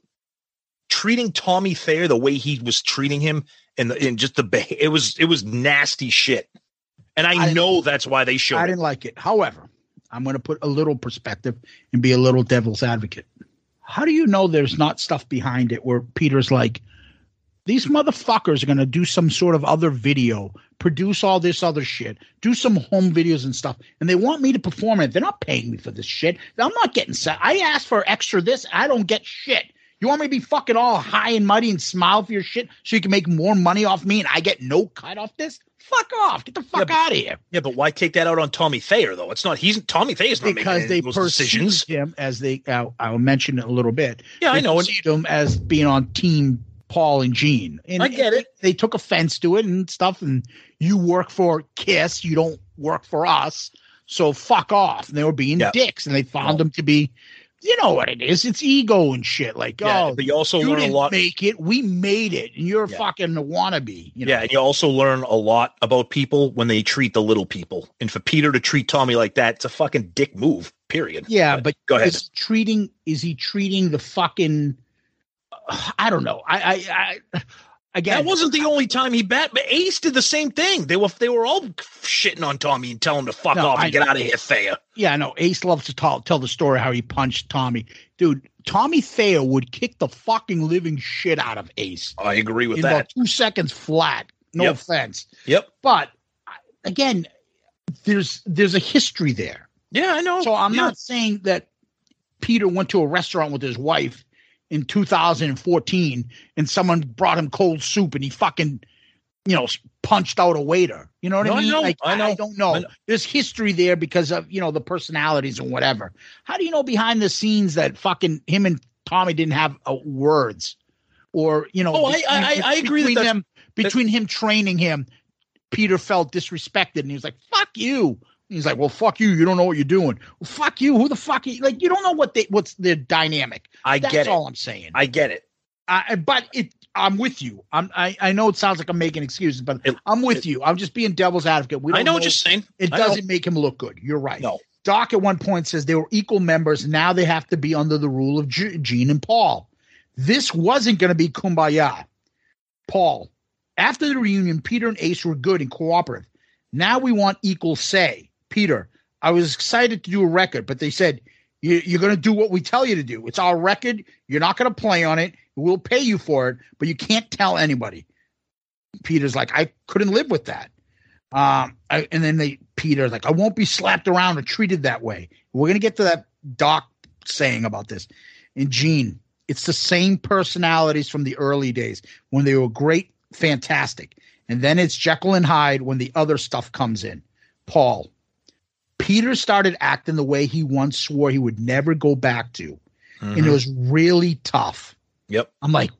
Treating Tommy Thayer the way he was treating him and, the, and just the it was it was nasty shit. And I, I- know that's why they showed I didn't like it. However, I'm going to put a little perspective and be a little devil's advocate. How do you know there's not stuff behind it where Peter's like, these motherfuckers are going to do some sort of other video, produce all this other shit, do some home videos and stuff, and they want me to perform it. They're not paying me for this shit. I'm not getting set. I asked for extra this. I don't get shit. You want me to be fucking all high and muddy and smile for your shit so you can make more money off me and I get no cut off this? Fuck off. Get the fuck Yeah, out of here. Yeah, but why take that out on Tommy Thayer though? It's not. He's Tommy Thayer's not Because making they those decisions. him as they, uh, I'll mention it a little bit. Yeah, I know. Him as being on team Paul and Gene. And I get it. They took offense to it and stuff. And you work for Kiss, you don't work for us. So fuck off. And they were being Yeah. dicks and they found oh. them to be, you know what it is. It's ego and shit. Like, Yeah, oh, but you also you learn a didn't lot. make it. We made it. And you're Yeah. fucking a wannabe. You know? Yeah, and you also learn a lot about people when they treat the little people. And for Peter to treat Tommy like that, it's a fucking dick move. Period. Yeah, but go ahead. Is treating is he treating the fucking? I don't know. I I, I again. That wasn't the only time he bet, but Ace did the same thing. They were they were all shitting on Tommy and telling him to fuck No, off and get out of here, Thayer. Yeah, no. Ace loves to tell tell the story how he punched Tommy, dude. Tommy Thayer would kick the fucking living shit out of Ace I agree with that. two seconds flat. No Yep. offense, Yep. but again, there's there's a history there. Yeah, I know. So I'm Yeah. not saying that Peter went to a restaurant with his wife in 2014 and someone brought him cold soup and he fucking, you know, punched out a waiter. You know what No, I I mean? know, Like, I know, don't know. I know. There's history there because of, you know, the personalities and whatever. How do you know behind the scenes that fucking him and Tommy didn't have uh, words? Or, you know, Oh, I- I- I agree between them, between him training him, Peter felt disrespected and he was like, fuck you. He's like, well, fuck you. You don't know what you're doing. Well, fuck you. Who the fuck? Are you? Like, you don't know what they, what's their dynamic. I That's get it. all I'm saying. I get it. I, but it, I'm with you. I'm, I, I know it sounds like I'm making excuses, but I'm with you. I'm just being devil's advocate. We I don't know what you're saying. It I doesn't make him look good. You're right. No. Doc at one point says they were equal members. Now they have to be under the rule of G- Gene and Paul. This wasn't going to be kumbaya. Paul, after the reunion, Peter and Ace were good and cooperative. Now we want equal say. Peter, I was excited to do a record, but they said, you, you're going to do what we tell you to do. It's our record. You're not going to play on it. We'll pay you for it, but you can't tell anybody. Peter's like, I couldn't live with that. Um, I, and then they Peter's like, I won't be slapped around or treated that way. We're gonna get to that Doc saying about this. And Gene, it's the same personalities from the early days when they were great, fantastic. And then it's Jekyll and Hyde when the other stuff comes in. Paul, Peter started acting the way he once swore he would never go back to. And it Mhm. was really tough. Yep. I'm like,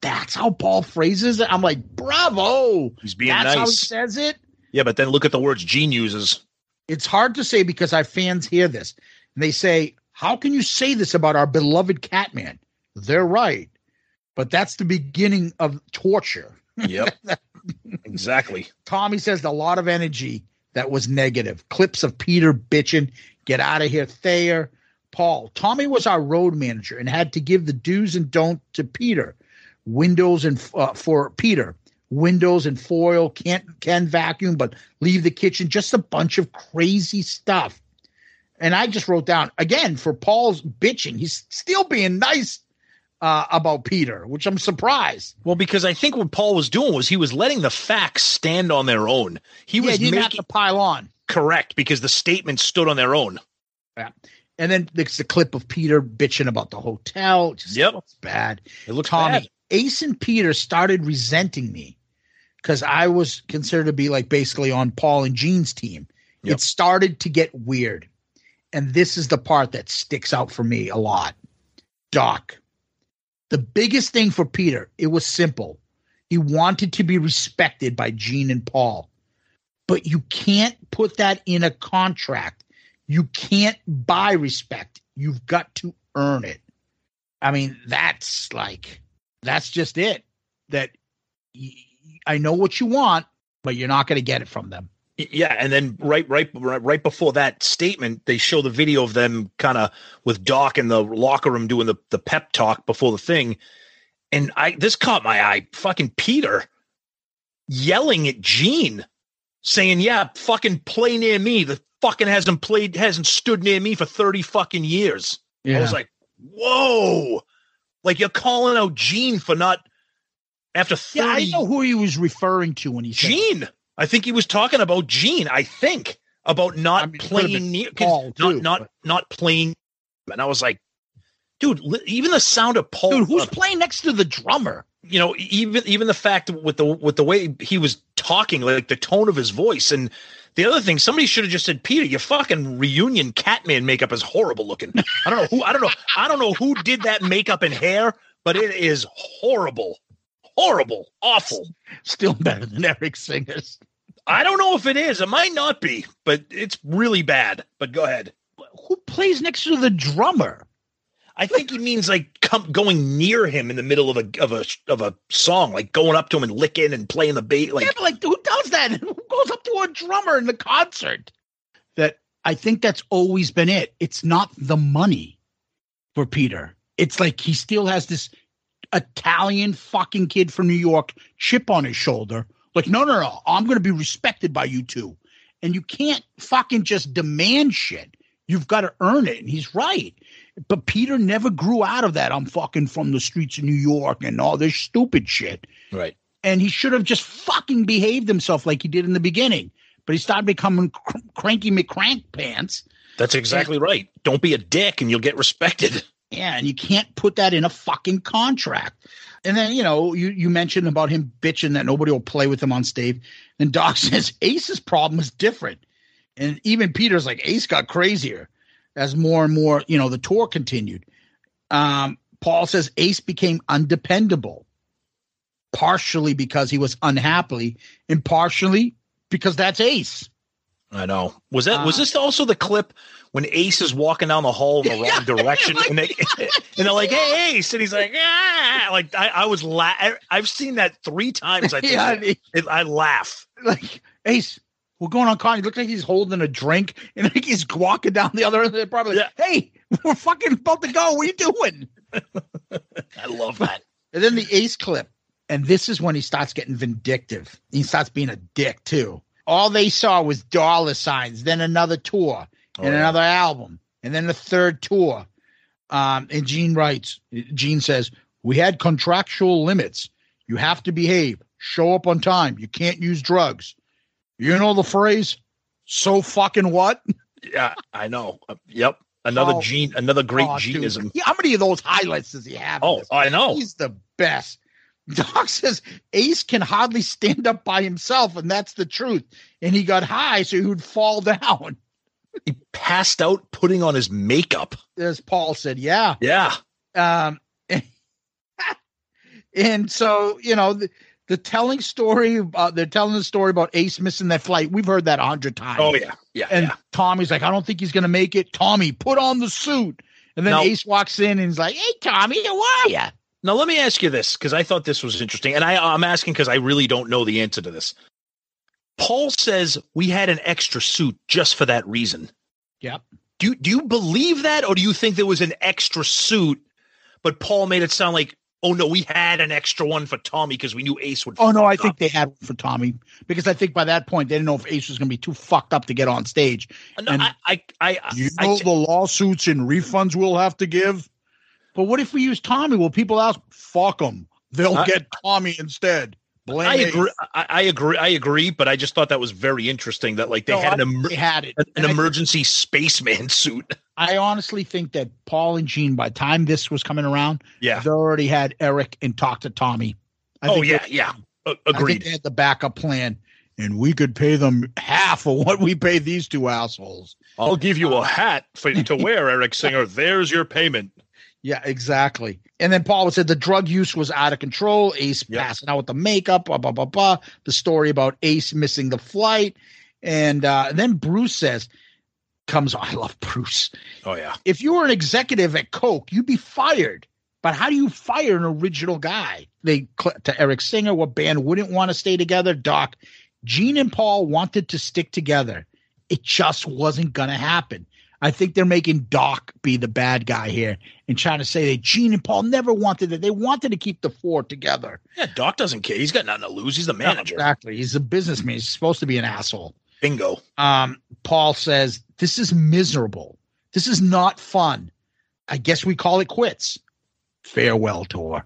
that's how Paul phrases it. I'm like, bravo. He's being That's how he says it. Yeah, but then look at the words Gene uses. It's hard to say because our fans hear this and they say, How can you say this about our beloved Catman? They're right. But that's the beginning of torture. Yep. exactly. Tommy says a lot of energy that was negative. Clips of Peter bitching, get out of here, Thayer. Paul, Tommy was our road manager and had to give the do's and don't to Peter. Windows and uh, for Peter, windows and foil can't can vacuum, but leave the kitchen. Just a bunch of crazy stuff. And I just wrote down again for Paul's bitching. He's still being nice uh, about Peter, which I'm surprised. Well, because I think what Paul was doing was he was letting the facts stand on their own. He yeah, was he making to pile on. correct because the statements stood on their own. Yeah. And then there's the clip of Peter bitching about the hotel. Just Yep. looks bad. It looks Tommy, bad. Ace and Peter started resenting me because I was considered to be like basically on Paul and Gene's team. Yep. It started to get weird. And this is the part that sticks out for me a lot. Doc, the biggest thing for Peter, it was simple. He wanted to be respected by Gene and Paul. But you can't put that in a contract. You can't buy respect. You've got to earn it. I mean, that's like, that's just it. That I know what you want, but you're not going to get it from them. Yeah, and then right, right, right, before that statement, they show the video of them kind of with Doc in the locker room doing the the pep talk before the thing, and I this caught my eye. Fucking Peter yelling at Gene, saying, "Yeah, fucking play near me. The fucking hasn't played, hasn't stood near me for thirty fucking years." Yeah. I was like, "Whoa!" Like you're calling out Gene for not after Yeah, I 30 know who he was referring to when he said Gene. I think he was talking about Gene. I think about not it could've playing near, Paul, not too, not not playing. And I was like, dude, even the sound of Paul. Dude, who's uh, playing next to the drummer? you know, even even the fact with the with the way he was talking, like the tone of his voice, and the other thing, somebody should have just said, Peter, your fucking reunion Catman makeup is horrible looking. I don't know who. I don't know. I don't know who did that makeup and hair, but it is horrible, horrible, awful. Still better than Eric Singer's. I don't know if it is. It might not be, but it's really bad. But go ahead. Who plays next to the drummer? I think he means like come, going near him in the middle of a of a of a song, like going up to him and licking and playing the bass. Like yeah, but like who does that? Who goes up to a drummer in the concert? That I think that's always been it. It's not the money for Peter. It's like he still has this Italian fucking kid from New York chip on his shoulder. Like, no, no, no, I'm going to be respected by you two. And you can't fucking just demand shit. You've got to earn it. And he's right. But Peter never grew out of that. I'm fucking from the streets of New York and all this stupid shit. right. And he should have just fucking behaved himself like he did in the beginning. But he started becoming cr- cranky McCrank pants. That's exactly right. Don't be a dick and you'll get respected. Yeah, and you can't put that in a fucking contract. And then, you know, you, you mentioned about him bitching that nobody will play with him on stage. And Doc says Ace's problem is different. And even Peter's like, Ace got crazier as more and more, you know, the tour continued. Um, Paul says Ace became undependable, partially because he was unhappy, and partially because that's Ace. I know. Was that was Uh, this also the clip when Ace is walking down the hall in the wrong direction and they and they're like, "Hey, Ace," and he's like, "Ah!" Like I, I was la- I, I've seen that three times. I think Yeah, it, I laugh. like Ace, we're going on con. He looks like he's holding a drink and like he's walking down the other end of the probably. Hey, we're fucking about to go. What are you doing? I love that. And then the Ace clip, and this is when he starts getting vindictive. He starts being a dick too. All they saw was dollar signs, then another tour, Oh, and yeah. another album, and then a third tour. Um, and Gene writes, Gene says, We had contractual limits. You have to behave, show up on time. You can't use drugs. You know the phrase, so fucking what? Yeah, I know. Uh, yep. Another Oh. gene, another great Oh, dude. how many of those highlights does he have? Oh. I know. He's the best. Doc says Ace can hardly stand up by himself, and that's the truth. And he got high, so he would fall down. He passed out putting on his makeup. As Paul said, yeah. Yeah. Um, and so you know the, the telling story. Uh, they're telling the story about Ace missing that flight. We've heard that a hundred times. Oh yeah. Yeah. And yeah. Tommy's like, I don't think he's gonna make it. Tommy, put on the suit. And then Ace walks in and he's like, Hey, Tommy, how are you? Now let me ask you this because I thought this was interesting, and I, I'm asking because I really don't know the answer to this. Paul says we had an extra suit just for that reason. Yep. Do you, do you believe that, or do you think there was an extra suit, but Paul made it sound like, oh no, we had an extra one for Tommy because we knew Ace would. Oh no, I fuck think they had one for Tommy because I think by that point they didn't know if Ace was going to be too fucked up to get on stage. No, and I, I, I, you I- know the lawsuits and refunds we'll have to give. But what if we use Tommy? Well, people ask, fuck them. They'll I- get Tommy instead. Blame I agree. I, I agree. I agree. But I just thought that was very interesting that like they No, had an, emer- they had it. an, And an I- emergency spaceman suit. I honestly think that Paul and Gene, by the time this was coming around, Yeah. they already had Eric and talked to Tommy. I oh yeah, yeah. Think agreed. they had the backup plan, and we could pay them half of what we pay these two assholes. I'll give you a hat for to wear, Eric Singer. There's your payment. Yeah, exactly. And then Paul said the drug use was out of control. Ace passing out with the makeup, blah, blah, blah, blah. The story about Ace missing the flight. And, uh, and then Bruce says, comes, I love Bruce. Oh yeah. If you were an executive at Coke, you'd be fired. But how do you fire an original guy? They to Eric Singer, what band wouldn't want to stay together? Doc, Gene and Paul wanted to stick together. It just wasn't going to happen. I think they're making Doc be the bad guy here and trying to say that Gene and Paul never wanted it. They wanted to keep the four together. Yeah, Doc doesn't care. He's got nothing to lose. He's the manager. Exactly. He's a businessman. He's supposed to be an asshole. Bingo. Um, Paul says, This is miserable. This is not fun. I guess we call it quits. Farewell tour.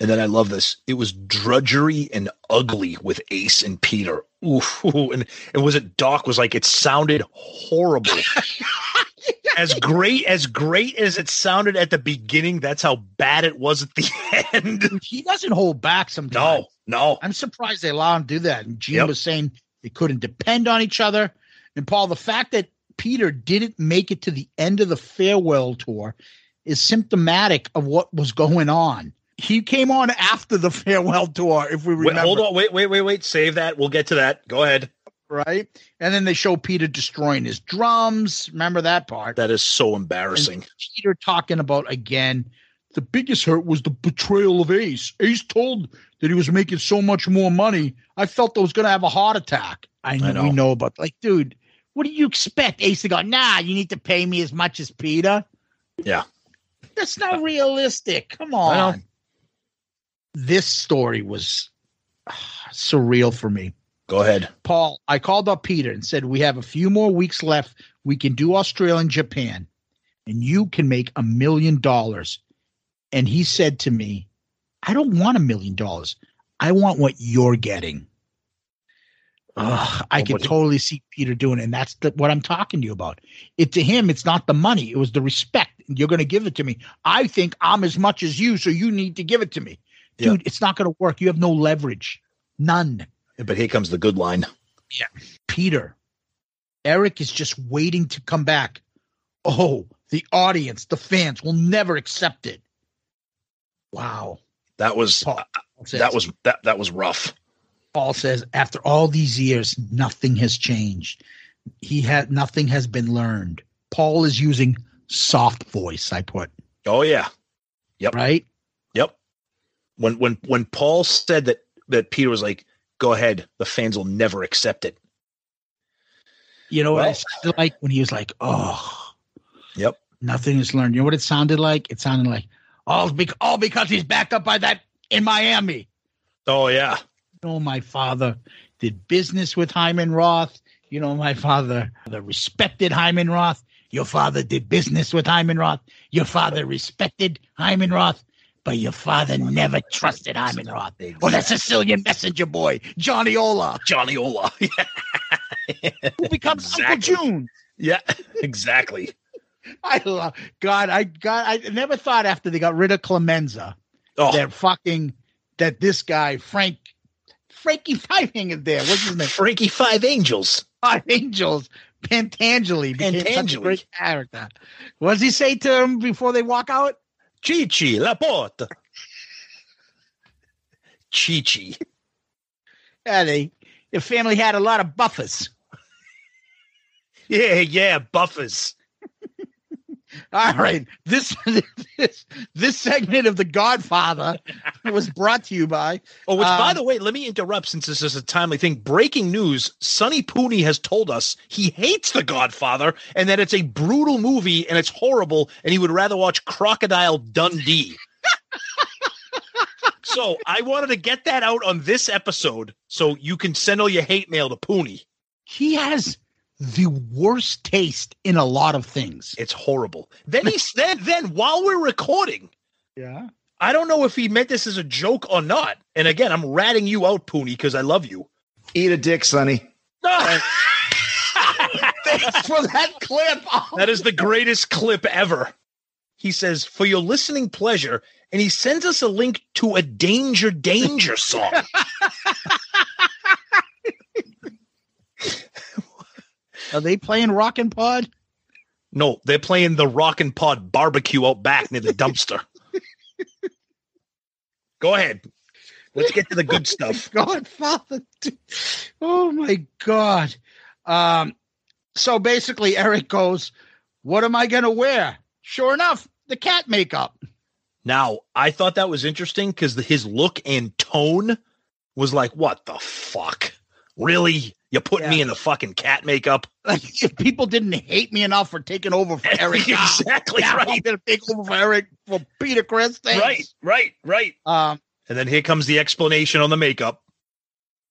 And then I love this. It was drudgery and ugly with Ace and Peter. Oof. And, and was it Doc was like, it sounded horrible. as great as great as it sounded at the beginning, that's how bad it was at the end. He doesn't hold back sometimes. No, no. I'm surprised they allow him to do that. And Gene Yep. was saying they couldn't depend on each other. And Paul, the fact that Peter didn't make it to the end of the farewell tour is symptomatic of what was going on. He came on after the farewell tour, if we Wait, remember. hold on. Wait, wait, wait, wait. Save that. We'll get to that. Go ahead. Right. And then they show Peter destroying his drums. Remember that part? That is so embarrassing. And Peter talking about again, the biggest hurt was the betrayal of Ace. Ace told that he was making so much more money. I felt I was going to have a heart attack. I know, know. we know about like, dude, what do you expect? Ace to go, nah, you need to pay me as much as Peter. Yeah. That's not realistic. Come I on. This story was ah, surreal for me. Go ahead. Paul, I called up Peter and said, We have a few more weeks left. We can do Australia and Japan, and you can make a million dollars. And he said to me, I don't want a million dollars. I want what you're getting. Ugh, I Oh, can totally see Peter doing it. And that's the, what I'm talking to you about. It to him, it's not the money, it was the respect. You're going to give it to me. I think I'm as much as you, so you need to give it to me. Yeah. Dude, it's not going to work. You have no leverage. None. But here comes the good line. Yeah. Peter, Eric is just waiting to come back. Oh, the audience, the fans will never accept it. Wow. That was Paul uh, says, that was that that was rough. Paul says after all these years, nothing has changed. He had nothing has been learned. Paul is using soft voice, I put. Oh yeah. Yep. Right? When when when Paul said that that Peter was like, "Go ahead, the fans will never accept it." You know what Well- it sounded like when he was like, Oh, Yep. nothing is learned. You know what it sounded like? It sounded like all, bec- all because he's backed up by that in Miami. Oh yeah. You know, my father did business with Hyman Roth. You know, my father the respected Hyman Roth. Your father did business with Hyman Roth. Your father respected Hyman Roth, but your father never trusted Roth. Or the Sicilian messenger boy, Johnny Ola, Johnny Ola. who becomes Exactly. Uncle June. yeah. Exactly. I love God. I God. I never thought after they got rid of Clemenza Oh, that fucking that this guy Frank Frankie Five Hanging there. What's his name? Frankie Five Angels. Five Angels. Pantangeli became such a Pantangeli. great character. What does he say to him before they walk out? Chichi la porta. Chichi. Yeah, they the family had a lot of buffers. Yeah, yeah, buffers. All right, this this this segment of The Godfather was brought to you by. Oh, which by Um, the way, let me interrupt since this is a timely thing. Breaking news: Sonny Pooney has told us he hates The Godfather and that it's a brutal movie and it's horrible, and he would rather watch Crocodile Dundee. so I wanted to get that out on this episode so you can send all your hate mail to Pooney. He has the worst taste in a lot of things. It's horrible. Then he said, then while we're recording, Yeah. I don't know if he meant this as a joke or not. And again, I'm ratting you out, Pooney, because I love you. Eat a dick, Sonny. Thanks for that clip. Oh, That is the greatest clip ever. He says, for your listening pleasure, and he sends us a link to a Danger Danger song. Are they playing Rockin' Pod? no, they're playing the Rockin' Pod barbecue out back near the dumpster. Go ahead. Let's get to the good stuff. Godfather. Oh my God. Um, so basically, Eric goes, What am I going to wear? Sure enough, the cat makeup. Now, I thought that was interesting because his look and tone was like, what the fuck? Really? You're putting me in the fucking cat makeup? Like, if people didn't hate me enough for taking over for Eric, Exactly now I'm right. to take over for Eric for Peter Criss. Thanks. Right, right, right. Um, And then here comes the explanation on the makeup.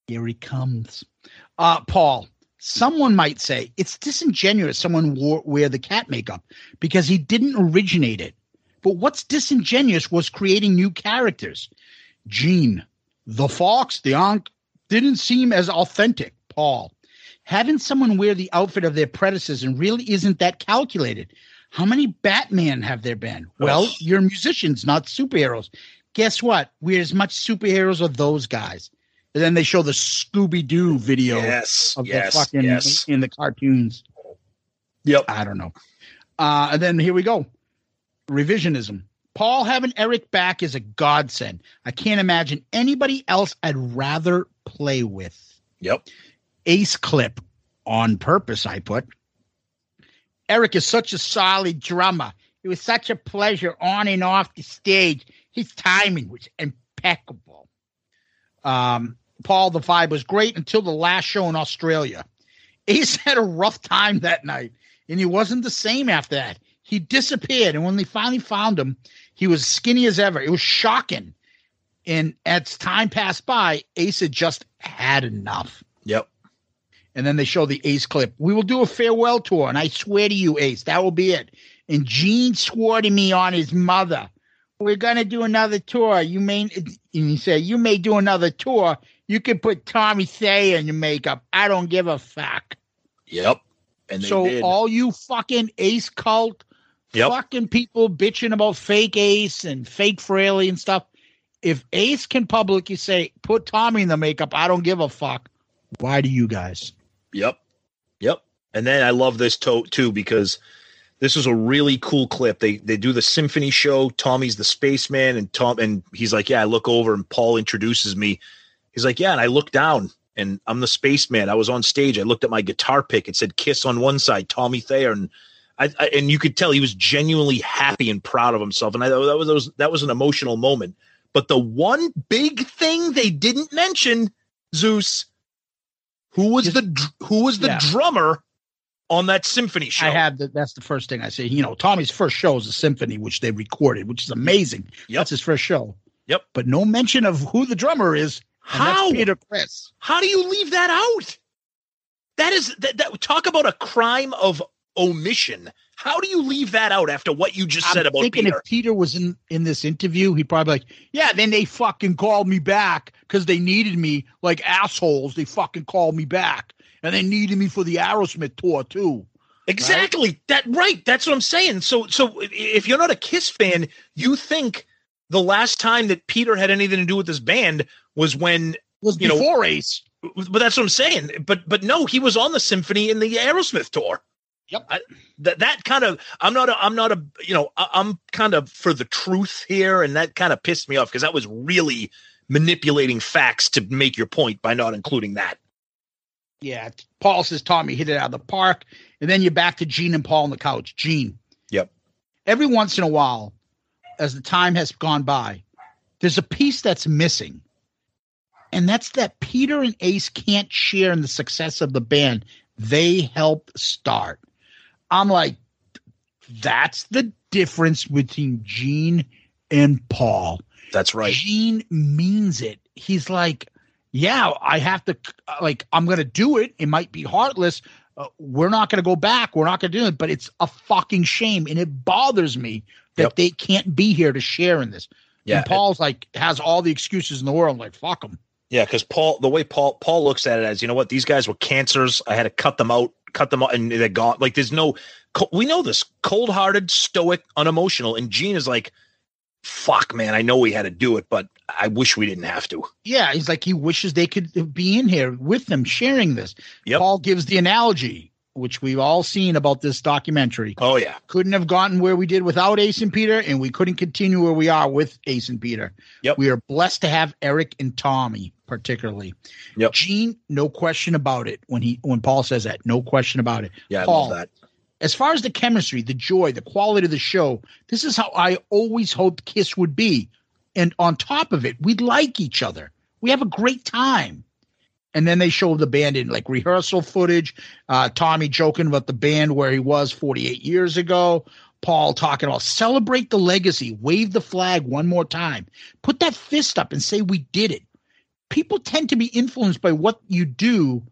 Here he comes. Uh, Paul, someone might say it's disingenuous someone wore wear the cat makeup because he didn't originate it. But what's disingenuous was creating new characters. Gene, the fox, the ankh didn't seem as authentic. Paul, having someone wear the outfit of their predecessor really isn't that calculated. How many Batman have there been? Well, Ugh. you're musicians, not superheroes. Guess what? We're as much superheroes as those guys. And then they show the Scooby Doo video Yes, of yes, the fucking yes. in the cartoons. Yep. I don't know. Uh, and then here we go. Revisionism. Paul having Eric back is a godsend. I can't imagine anybody else I'd rather play with. Yep. Ace clip on purpose, I put. Eric is such a solid drummer. It was such a pleasure on and off the stage. His timing was impeccable. Um, Paul the Five was great until the last show in Australia. Ace had a rough time that night, and he wasn't the same after that. He disappeared, and when they finally found him, he was skinny as ever. It was shocking. And as time passed by, Ace had just had enough. Yep. And then they show the Ace clip. We will do a farewell tour, and I swear to you, Ace, that will be it. And Gene swore to me on his mother, we're gonna do another tour. You may, and he said, you may do another tour. You could put Tommy Thayer in your makeup. I don't give a fuck. Yep. And they so did. all you fucking Ace cult, Yep. fucking people bitching about fake Ace and fake Frehley and stuff. If Ace can publicly say, put Tommy in the makeup, I don't give a fuck. Why do you guys? Yep. Yep. And then I love this to- too because this was a really cool clip. They they do the symphony show. Tommy's the spaceman, and Tom and he's like, "Yeah." I look over, and Paul introduces me. He's like, "Yeah," and I look down, and I'm the spaceman. I was on stage. I looked at my guitar pick. It said "Kiss" on one side, Tommy Thayer, and I, I and you could tell he was genuinely happy and proud of himself. And I that was, that was that was an emotional moment. But the one big thing they didn't mention, Zeus, who was the who was the Yeah. drummer on that symphony show? I had the, that's the first thing I say. You know, Tommy's first show is a symphony, which they recorded, which is amazing. That's his first show. Yep. But no mention of who the drummer is. How? Peter Criss. How do you leave that out? That is that, that talk about a crime of omission. How do you leave that out after what you just I'm said about thinking Peter? if Peter was in in this interview, he'd probably like, yeah. Then they fucking called me back because they needed me like assholes. They fucking called me back, and they needed me for the Aerosmith tour too. Exactly. That right. That's what I'm saying. So so if- you're not a Kiss fan, you think the last time that Peter had anything to do with this band was when was you know, before Ace. But that's what I'm saying. But but no, he was on the symphony in the Aerosmith tour. Yep. I, that that kind of I'm not a I'm not a you know I, I'm kind of for the truth here, and that kind of pissed me off because that was really manipulating facts to make your point by not including that. Yeah, Paul says Tommy hit it out of the park, and then you're back to Gene and Paul on the couch. Gene, Yep. every once in a while, as the time has gone by, there's a piece that's missing. And that's that Peter and Ace can't share in the success of the band they helped start. I'm like, that's the difference between Gene and Paul. That's right. Gene means it. He's like, yeah, I have to, like, I'm going to do it. It might be heartless. Uh, we're not going to go back. We're not going to do it, but it's a fucking shame. And it bothers me that Yep. they can't be here to share in this. Yeah, And Paul's like, has all the excuses in the world. I'm Like, fuck them. Yeah, because Paul, the way Paul Paul looks at it as you know what these guys were cancers. I had to cut them out, cut them out, and they're gone. Like there's no, we know this cold hearted, stoic, unemotional, and Gene is like, fuck, man, I know we had to do it, but I wish we didn't have to. Yeah, he's like he wishes they could be in here with them sharing this. Paul gives the analogy, which we've all seen about this documentary. Oh yeah, couldn't have gotten where we did without Ace and Peter, and we couldn't continue where we are with Ace and Peter. Yep. We are blessed to have Eric and Tommy, particularly. Yep. Gene, no question about it. When he when Paul says that, no question about it. Yeah, I love that. as far as the chemistry, the joy, the quality of the show, this is how I always hoped Kiss would be. And on top of it, we like each other. We have a great time. And then they show the band in like rehearsal footage. Uh, Tommy joking about the band where he was 48 years ago. Paul talking about celebrate the legacy, wave the flag one more time, put that fist up and say we did it. People tend to be influenced by what you do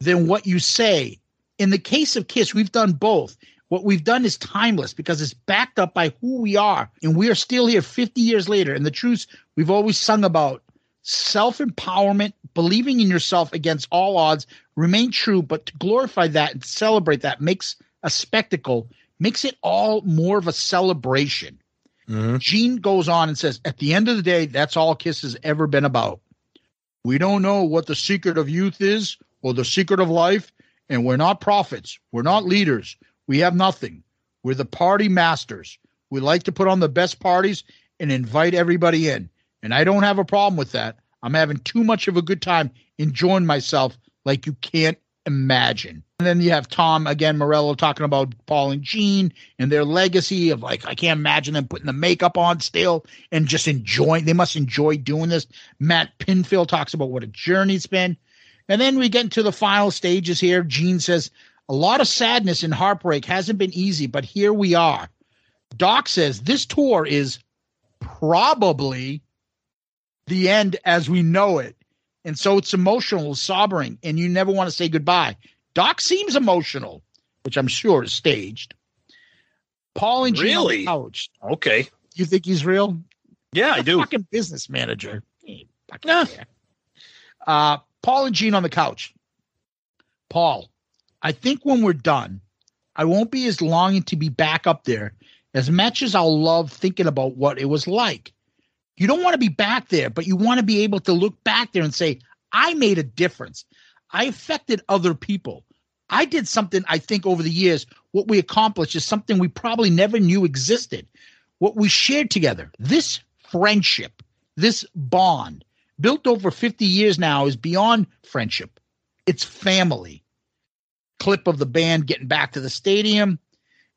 than what you say. In the case of Kiss, we've done both. What we've done is timeless because it's backed up by who we are. And we are still here 50 years later. And the truths we've always sung about self empowerment, believing in yourself against all odds, remain true, but to glorify that and celebrate that makes a spectacle, makes it all more of a celebration. Mm-hmm. Gene goes on and says, At the end of the day, that's all Kiss has ever been about. We don't know what the secret of youth is or the secret of life, and we're not prophets. We're not leaders. We have nothing. We're the party masters. We like to put on the best parties and invite everybody in. And I don't have a problem with that. I'm having too much of a good time enjoying myself like you can't imagine. And then you have Tom again, Morello talking about Paul and Gene and their legacy of like, I can't imagine them putting the makeup on still and just enjoying, they must enjoy doing this. Matt Pinfield talks about what a journey it's been. And then we get into the final stages here. Gene says, a lot of sadness and heartbreak hasn't been easy, but here we are. Doc says this tour is probably the end as we know it. And so it's emotional, sobering, and you never want to say goodbye. Doc seems emotional, which I'm sure is staged. Paul and Gene Really? on the couch. Okay. You think he's real? Yeah, I He's a do. Fucking business manager. He ain't fucking care. Uh, Paul and Gene on the couch. Paul, I think when we're done, I won't be as longing to be back up there as much as I'll love thinking about what it was like. You don't want to be back there, but you want to be able to look back there and say, I made a difference. I affected other people. I did something I think over the years, what we accomplished is something we probably never knew existed. What we shared together, this friendship, this bond built over 50 years now is beyond friendship. It's family. Clip of the band getting back to the stadium.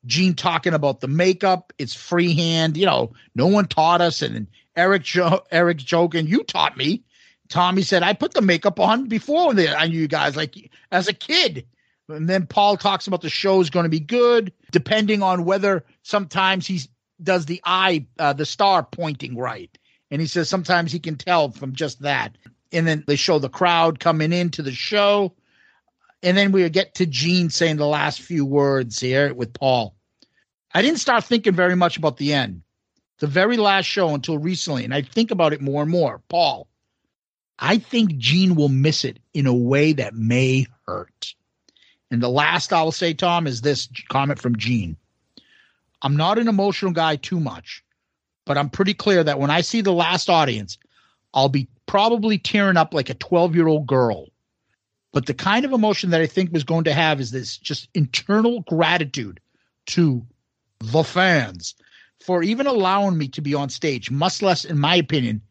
Gene talking about the makeup. It's freehand. You know, no one taught us. And Eric, jo- Eric joking, you taught me. Tommy said, I put the makeup on before the, I knew you guys, like as a kid. And then Paul talks about the show is going to be good, depending on whether sometimes he does the eye, uh, the star pointing right. And he says sometimes he can tell from just that. And then they show the crowd coming into the show. And then we get to Gene saying the last few words here with Paul. I didn't start thinking very much about the end, the very last show until recently. And I think about it more and more. Paul, I think Gene will miss it in a way that may hurt. And the last I will say, Tom, is this comment from Gene. I'm not an emotional guy too much, but I'm pretty clear that when I see the last audience, I'll be probably tearing up like a 12 year old girl. But the kind of emotion that I think was going to have is this just internal gratitude to the fans for even allowing me to be on stage, much less, in my opinion,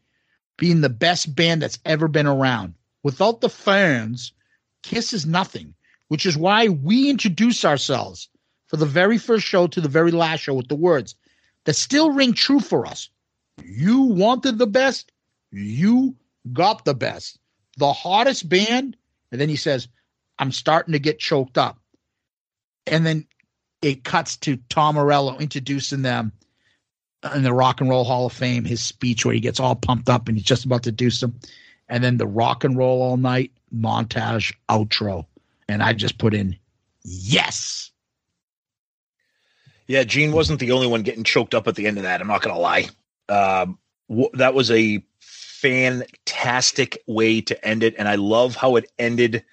being the best band that's ever been around. Without the fans, Kiss is nothing, which is why we introduce ourselves for the very first show to the very last show with the words that still ring true for us. You wanted the best, you got the best. The hottest band, and then he says, I'm starting to get choked up. And then it cuts to Tom Morello introducing them in the Rock and Roll Hall of Fame, his speech where he gets all pumped up and he's just about to do some. And then the rock and roll all night montage outro. And I just put in, yes. Yeah, Gene wasn't the only one getting choked up at the end of that. I'm not going to lie. Um, that was a fantastic way to end it. And I love how it ended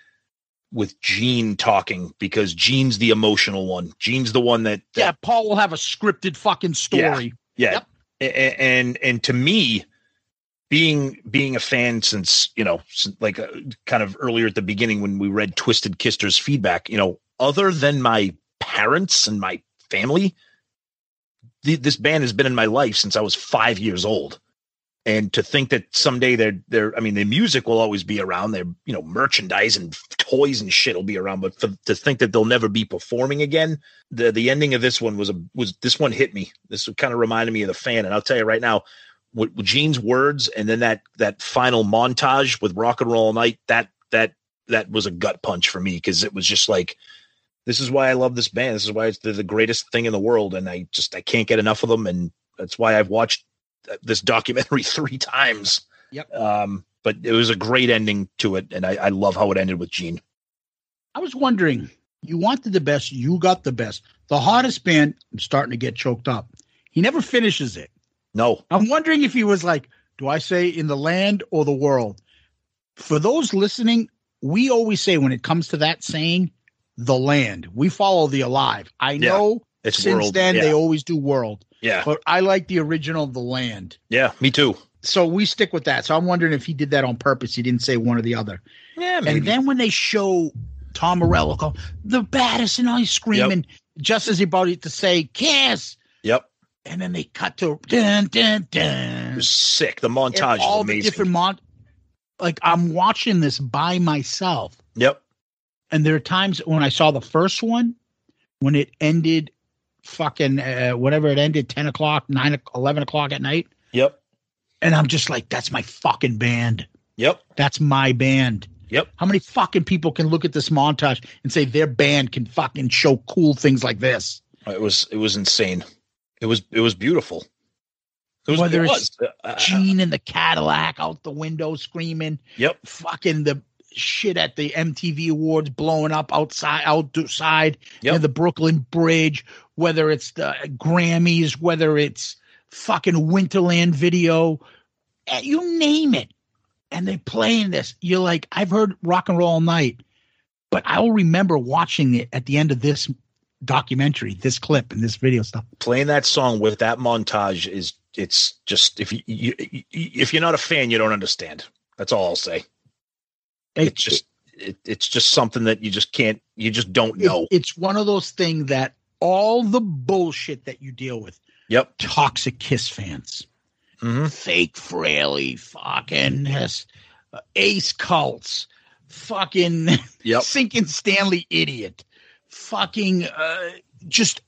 with Gene talking because Gene's the emotional one. Gene's the one that, that Yeah, Paul will have a scripted fucking story. yeah. A- a- And, and to me, being being a fan since you know since, like uh, kind of earlier at the beginning when we read Twisted Kister's feedback, you know, other than my parents and my family, th- this band has been in my life since I was five years old. And to think that someday they're they're I mean the music will always be around, their you know merchandise and toys and shit will be around, but for, to think that they'll never be performing again, the the ending of this one was a was this one hit me. This kind of reminded me of the fan, and I'll tell you right now, with, with Gene's words and then that that final montage with rock and roll night, that that that was a gut punch for me because it was just like this is why I love this band. This is why it's the, the greatest thing in the world, and I just I can't get enough of them, and that's why I've watched this documentary three times. Yep. Um, but it was a great ending to it, and I, I love how it ended with Gene. I was wondering, you wanted the best, you got the best. The hottest band, I'm starting to get choked up. He never finishes it. No. I'm wondering if he was like, do I say in the land or the world? For those listening, we always say when it comes to that saying, the land. We follow the alive. I Yeah. know It's since world, then yeah. they always do world. Yeah. But I like the original the land. Yeah, me too. So we stick with that. So I'm wondering if he did that on purpose. He didn't say one or the other. Yeah, And then when they show Tom Morello go, the baddest and I screaming, just as he about to say kiss. Yep. And then they cut to dun dun dun. It was sick. The And montage all is the different mon like I'm watching this by myself. Yep. And there are times when I saw the first one, when it ended fucking uh, whatever it ended, 10 o'clock, 9, o- 11 o'clock at night. Yep. And I'm just like, that's my fucking band. Yep. That's my band. Yep. How many fucking people can look at this montage and say their band can fucking show cool things like this? It was it was insane. It was it was beautiful. It was, Whether it it's was. Uh, Gene in the Cadillac out the window screaming, Yep. fucking the shit at the MTV Awards blowing up outside, outside Yep. near the Brooklyn Bridge, whether it's the Grammys, whether it's fucking Winterland video, eh, you name it. And they're playing this. You're like, I've heard rock and roll all night, but I will remember watching it at the end of this documentary, this clip and this video stuff. playing that song with that montage is it's just if you, you if you're not a fan you don't understand that's all i'll say it's just it, it's just something that you just can't you just don't It- know it's one of those things that all the bullshit that you deal with, yep toxic Kiss fans, Mm-hmm. fake Frehley, fucking yes, uh, Ace cults, fucking Yep. sinking Stanley idiot, fucking uh, just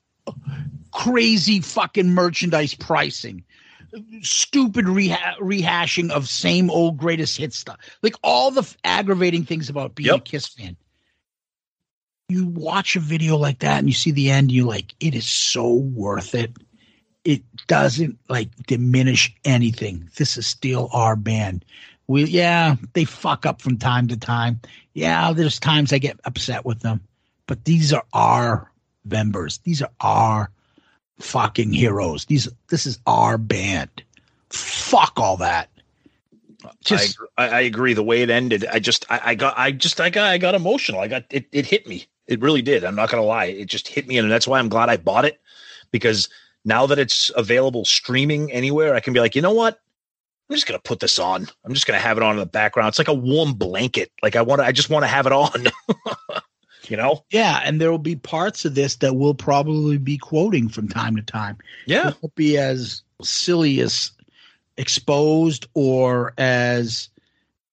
crazy fucking merchandise pricing, stupid reha- rehashing of same old greatest hit stuff, like all the f- aggravating things about being a Kiss fan. You watch a video like that and you see the end, you're like, it is so worth it. It doesn't like diminish anything. This is still our band. We yeah, they fuck up from time to time. Yeah, there's times I get upset with them, but these are our members. These are our fucking heroes. These this is our band. Fuck all that. Just I, I agree the way it ended i just I, I got i just i got i got emotional i got it it hit me it really did i'm not gonna lie it just hit me and that's why i'm glad i bought it because now that it's available streaming anywhere i can be like you know what i'm just gonna put this on i'm just gonna have it on in the background it's like a warm blanket like i want to i just want to have it on you know Yeah, and there will be parts of this that we'll probably be quoting from time to time. Yeah. It won't be as silly as exposed or as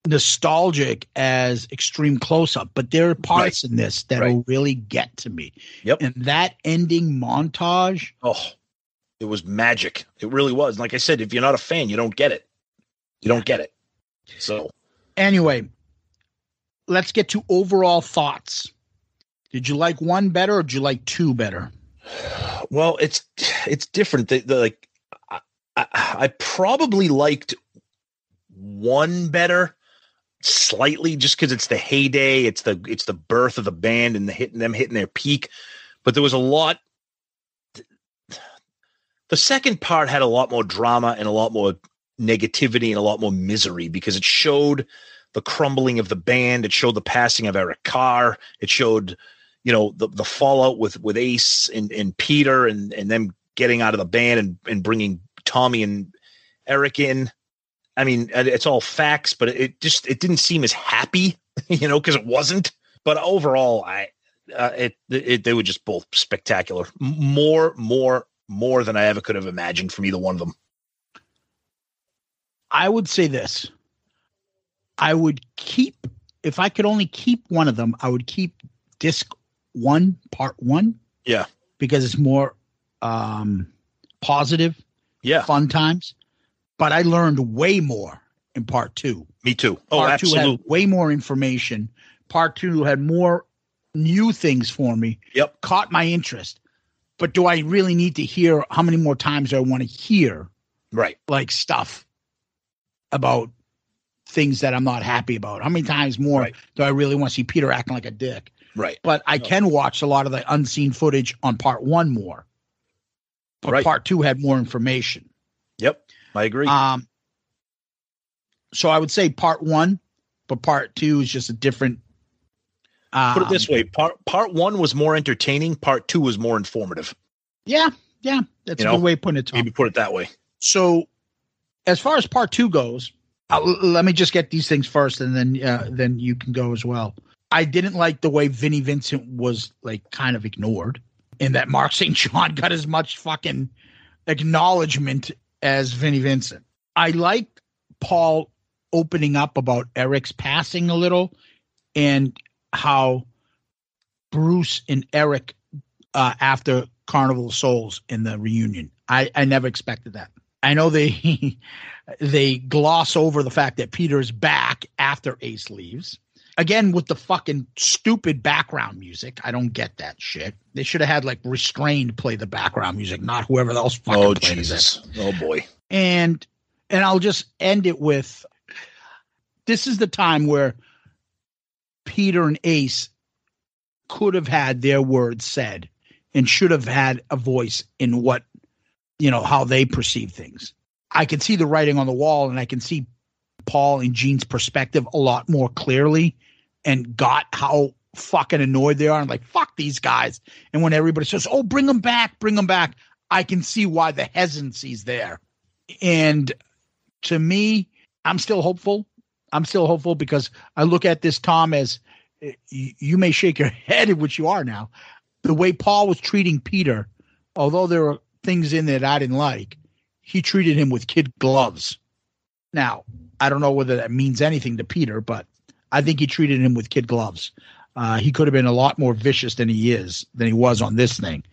nostalgic as extreme close up, but there are parts in this that will really get to me. Yep. And that ending montage, oh it was magic it really was like i said if you're not a fan you don't get it you don't get it so anyway, let's get to overall thoughts. Did you like one better or did you like two better? Well, it's it's different. The, the like, I, I probably liked one better, slightly, just because it's the heyday. It's the it's the birth of the band and the hitting them hitting their peak. But there was a lot. The second part had a lot more drama and a lot more negativity and a lot more misery because it showed the crumbling of the band. It showed the passing of Eric Carr. It showed you know the the fallout with with Ace and and Peter and and them getting out of the band and and bringing Tommy and Eric in. I mean, it's all facts, but it just it didn't seem as happy, you know, because it wasn't. But overall, I uh, it, it they were just both spectacular. More, more, more than I ever could have imagined from either one of them. I would say this. I would keep if I could only keep one of them, I would keep disc one, part one, Yeah, because it's more um positive, yeah, fun times. But I learned way more in part two. me too. Oh, part two absolutely. had way more information. Part two had more new things for me. Yep. Caught my interest. But do I really need to hear how many more times do I want to hear Right. like stuff about things that I'm not happy about? How many times more do I really want to see Peter acting like a dick? Right. But I can watch a lot of the unseen footage on part one more. But Right. part two had more information. I agree. Um, so I would say part one, but part two is just a different. Um, Put it this way: part part one was more entertaining. Part two was more informative. Yeah, yeah, that's You a know, good way of putting it. Tom. Maybe put it that way. So, as far as part two goes, uh, l- let me just get these things first, and then uh, then you can go as well. I didn't like the way Vinnie Vincent was like kind of ignored, and that Mark St. John got as much fucking acknowledgement as Vinnie Vincent. I liked Paul opening up about Eric's passing a little, and how Bruce and Eric uh, after Carnival of Souls in the reunion. I, I never expected that. I know they they gloss over the fact that Peter is back after Ace leaves. Again, with the fucking stupid background music. I don't get that shit. They should have had like restrained play the background music, not whoever else fucking Oh played it. Jesus! Oh boy! And and I'll just end it with this is the time where Peter and Ace could have had their words said and should have had a voice in what you know how they perceive things. I can see the writing on the wall and I can see Paul and Gene's perspective a lot more clearly and got how fucking annoyed they are and like fuck these guys. And when everybody says, "Oh, bring them back, bring them back," I can see why the hesitancy's there. And to me, I'm still hopeful. I'm still hopeful because I look at this Tom as uh, you may shake your head at what you are now. The way Paul was treating Peter, although there were things in there that I didn't like, he treated him with kid gloves. Now, I don't know whether that means anything to Peter, but I think he treated him with kid gloves. Uh, he could have been a lot more vicious than he is, than he was on this thing.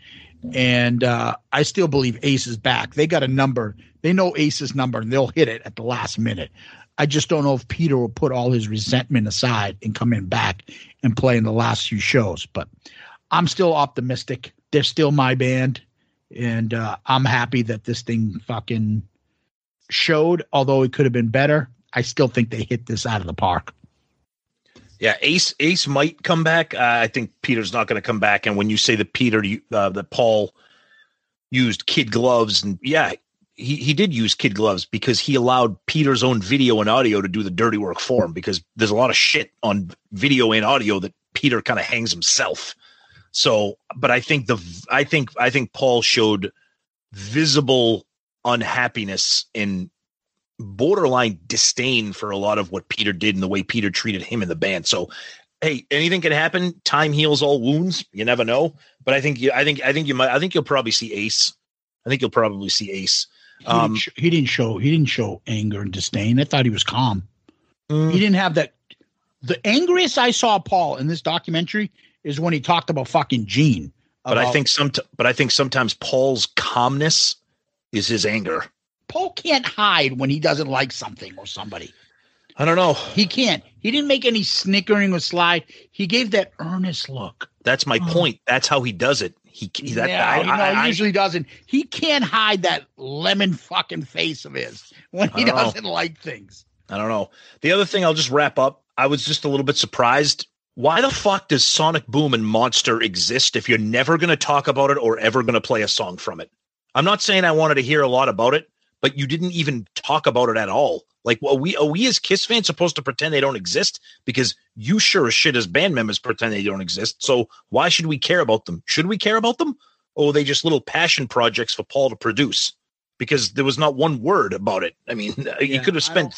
And uh, I still believe Ace is back. They got a number. They know Ace's number, and they'll hit it at the last minute. I just don't know if Peter will put all his resentment aside and come in back and play in the last few shows. But I'm still optimistic. They're still my band, and uh, I'm happy that this thing fucking showed. Although it could have been better, I still think they hit this out of the park. Yeah, Ace Ace might come back. Uh, I think Peter's not going to come back. And when you say that Peter, uh, that Paul used kid gloves, and yeah, he he did use kid gloves because he allowed Peter's own video and audio to do the dirty work for him. Because there's a lot of shit on video and audio that Peter kind of hangs himself. So, but I think the I think I think Paul showed visible unhappiness and borderline disdain for a lot of what Peter did and the way Peter treated him in the band. So, hey, anything can happen. Time heals all wounds. You never know. But I think you, I think, I think you might, I think you'll probably see Ace. I think you'll probably see Ace. He, Um, didn't, sh- he didn't show he didn't show anger and disdain. I thought he was calm. Mm. He didn't have that. The angriest I saw Paul in this documentary is when he talked about fucking Gene. but I think some, but I think sometimes Paul's calmness is his anger. Paul can't hide when he doesn't like something or somebody. I don't know. He can't. He didn't make any snickering or slide. He gave that earnest look. That's my point. That's how he does it. He, he that, yeah, I, I- usually doesn't. He can't hide that lemon fucking face of his when he I don't know. doesn't like things. I don't know. The other thing I'll just wrap up. I was just a little bit surprised. Why the fuck does Sonic Boom and Monster exist if you're never going to talk about it or ever going to play a song from it? I'm not saying I wanted to hear a lot about it, but you didn't even talk about it at all. Like, are we are we as Kiss fans supposed to pretend they don't exist? Because you sure as shit as band members pretend they don't exist. So why should we care about them? Should we care about them? Or are they just little passion projects for Paul to produce? Because there was not one word about it. I mean, you could have spent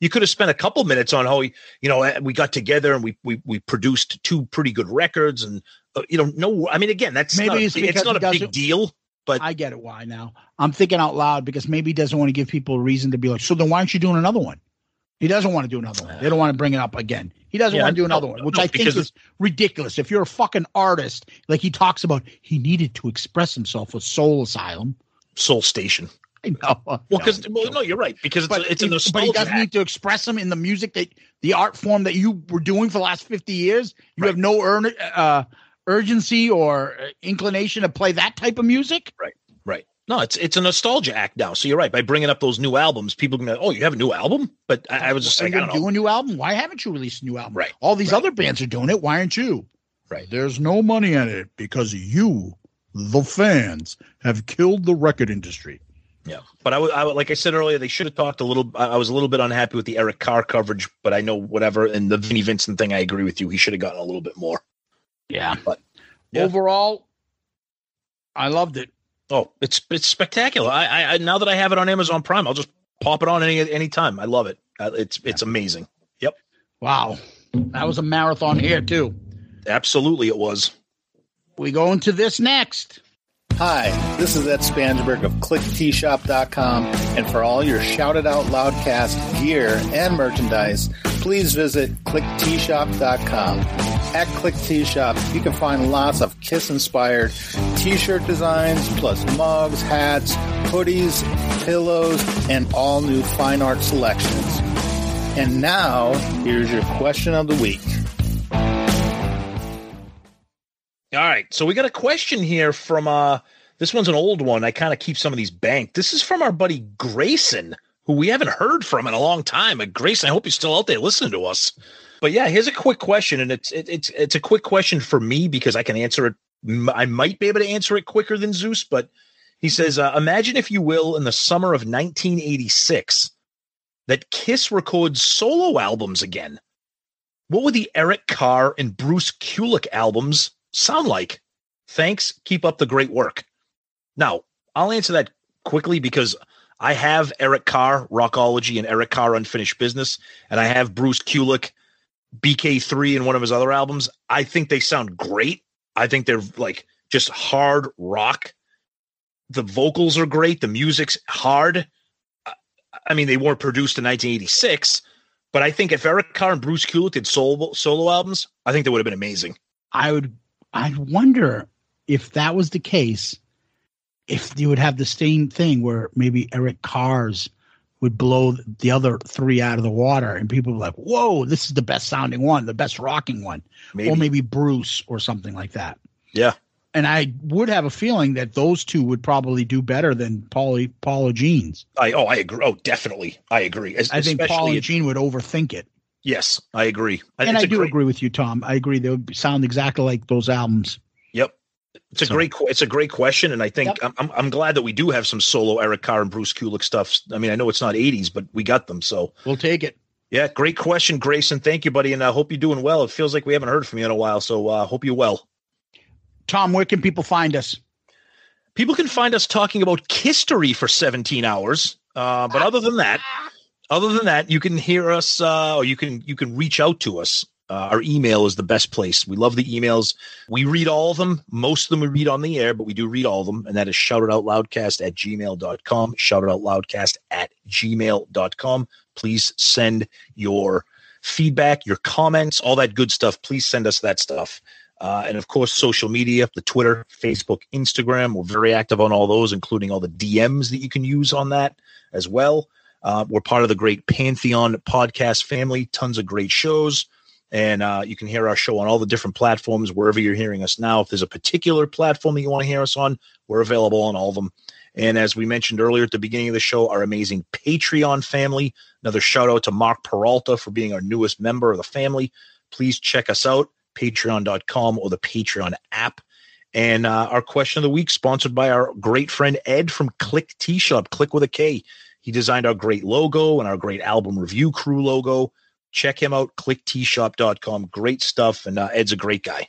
you could have spent a couple minutes on how you know, we got together and we we we produced two pretty good records and uh, you know, no, I mean, again, that's Maybe not, it's it's, not a big deal. But I get it why now. I'm thinking out loud because maybe he doesn't want to give people a reason to be like, so then why aren't you doing another one? He doesn't want to do another one. They don't want to bring it up again. He doesn't Yeah, want to do no, another one, which no, I think is ridiculous. If you're a fucking artist, like he talks about, he needed to express himself with Soul Asylum. Soul Station. I know. Well, because well, no, you're right because it's a, it's he- but he doesn't act. need to express them in the music that the art form that you were doing for the last 50 years. You have no earn, uh, urgency or uh, inclination to play that type of music. Right, right. No, it's it's a nostalgia act now. So you're right. By bringing up those new albums, people can go, "Oh, you have a new album?" But I, I was just Are like, you I don't know. a new album? Why haven't you released a new album? Right, All these other bands are doing it. Why aren't you? Right. There's no money in it because you, the fans, have killed the record industry. Yeah, but I I like I said earlier, they should have talked a little. I I was a little bit unhappy with the Eric Carr coverage, but I know whatever. And the Vinnie Vincent thing, I agree with you. He should have gotten a little bit more. Yeah. But yeah. Overall, I loved it. Oh, it's it's spectacular. I, I, I now that I have it on Amazon Prime, I'll just pop it on any any time. I love it. Uh, it's it's amazing. Yep. Wow. That was a marathon here, too. Absolutely, it was. We go into this next. Hi, this is Ed Spansberg of ClickTshop.com, and for all your Shout It Out Loudcast gear and merchandise, please visit ClickTshop.com. At ClickTshop, you can find lots of Kiss-inspired T-shirt designs, plus mugs, hats, hoodies, pillows, and all new fine art selections. And now, here's your question of the week. All right, so we got a question here from uh this one's an old one. I kind of keep some of these banked. This is from our buddy Grayson, who we haven't heard from in a long time. But Grayson, I hope you're still out there listening to us. But yeah, here's a quick question, and it's it, it's it's a quick question for me because I can answer it. I might be able to answer it quicker than Zeus, but he says, uh, imagine if you will, in the summer of 1986, that Kiss records solo albums again. What would the Eric Carr and Bruce Kulick albums sound like? Thanks. Keep up the great work. Now, I'll answer that quickly because I have Eric Carr, Rockology, and Eric Carr Unfinished Business, and I have Bruce Kulick, BK3, and one of his other albums. I think they sound great. I think they're like just hard rock. The vocals are great. The music's hard. I- mean, they weren't produced in 1986, but I think if Eric Carr and Bruce Kulick did solo solo albums, I think they would have been amazing. I would I wonder if that was the case, if you would have the same thing where maybe Eric Carr's would blow the other three out of the water and people were like, whoa, this is the best sounding one, the best rocking one. Maybe. Or maybe Bruce or something like that. Yeah. And I would have a feeling that those two would probably do better than Paulie Paula Jeans. I oh I agree. Oh, definitely, I agree. Es- I think Paul especially and it- Gene would overthink it. Yes, I agree. and it's I do great- agree with you, Tom. I agree. They would sound exactly like those albums. Yep. It's a So- great it's a great question, and I think I'm, I'm I'm glad that we do have some solo Eric Carr and Bruce Kulick stuff. I mean, I know it's not 80s, but we got them. So We'll take it. yeah, great question, Grayson. Thank you, buddy, and I hope you're doing well. It feels like we haven't heard from you in a while, so uh, hope you're well. Tom, where can people find us? People can find us talking about history for 17 hours. Uh, but other than that, other than that, you can hear us uh, or you can you can reach out to us. Uh, our email is the best place. We love the emails. We read all of them. Most of them we read on the air, but we do read all of them. And that is shoutitoutloudcast at gmail.com. Shoutitoutloudcast at gmail.com. Please send your feedback, your comments, all that good stuff. Please send us that stuff. Uh, and of course, social media, the Twitter, Facebook, Instagram. We're very active on all those, including all the DMs that you can use on that as well. Uh, we're part of the great Pantheon podcast family, tons of great shows. And uh, you can hear our show on all the different platforms, wherever you're hearing us now. If there's a particular platform that you want to hear us on, we're available on all of them. And as we mentioned earlier at the beginning of the show, our amazing Patreon family. Another shout out to Mark Peralta for being our newest member of the family. Please check us out, patreon.com or the Patreon app. And uh, our question of the week, sponsored by our great friend Ed from Click T Shop, Click with a K. He designed our great logo and our great album review crew logo. Check him out, clicktshop.com. Great stuff. And uh, Ed's a great guy.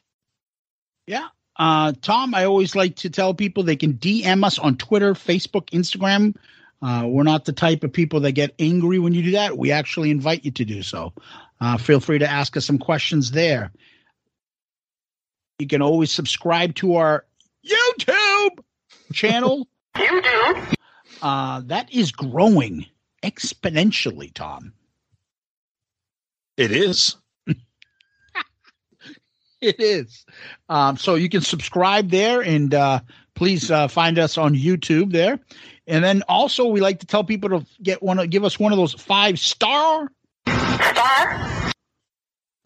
Yeah. Uh, Tom, I always like to tell people they can DM us on Twitter, Facebook, Instagram. Uh, we're not the type of people that get angry when you do that. We actually invite you to do so. Uh, feel free to ask us some questions there. You can always subscribe to our YouTube channel. YouTube? Uh, that is growing exponentially, Tom. It is. It is. Um, so you can subscribe there and uh, please uh, find us on YouTube there. And then also we like to tell people to get one give us one of those five star Star?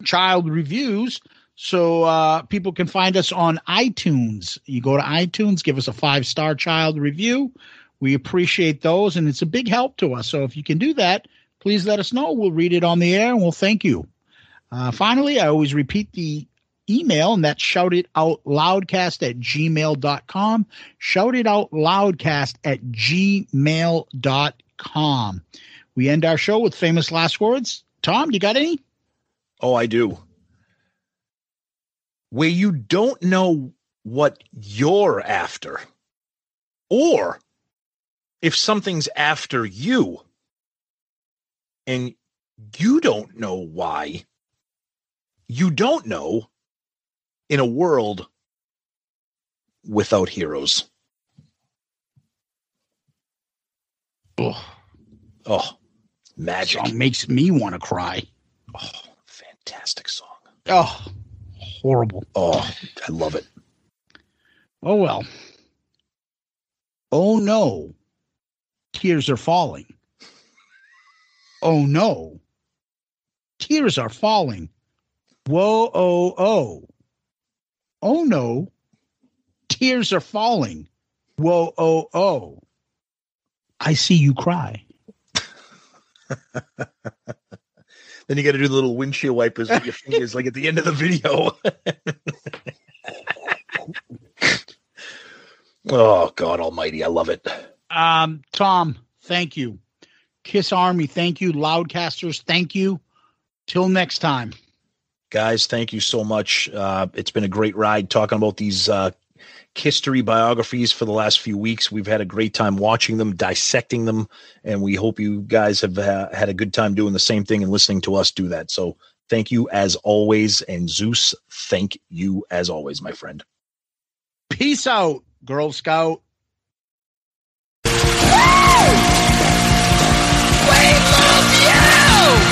child reviews so uh, people can find us on iTunes. You go to iTunes, give us a five star child review. We appreciate those and it's a big help to us. So if you can do that, please let us know. We'll read it on the air and we'll thank you. Uh, finally, I always repeat the email, and that's shout it out loudcast at gmail.com. Shout it out loudcast at gmail.com. We end our show with famous last words. Tom, you got any? Oh, I do. Where you don't know what you're after, or if something's after you and you don't know why, you don't know in a world without heroes. Oh, oh magic. Song makes me want to cry. Oh, fantastic song. Oh, horrible. Oh, I love it. Oh, well. Oh, no. Tears are falling. Oh, no. Tears are falling. Whoa, oh, oh. Oh, no. Tears are falling. Whoa, oh, oh. I see you cry. then you got to do the little windshield wipers with your fingers, like at the end of the video. oh God Almighty, I love it. Um, Tom, thank you. Kiss Army, thank you. Loudcasters, thank you. Till next time. Guys, thank you so much. Uh, it's been a great ride talking about these uh, history biographies for the last few weeks. We've had a great time watching them, dissecting them, and we hope you guys have uh, had a good time doing the same thing and listening to us do that. So thank you as always. And Zeus, thank you as always, my friend. Peace out, Girl Scout. Oh.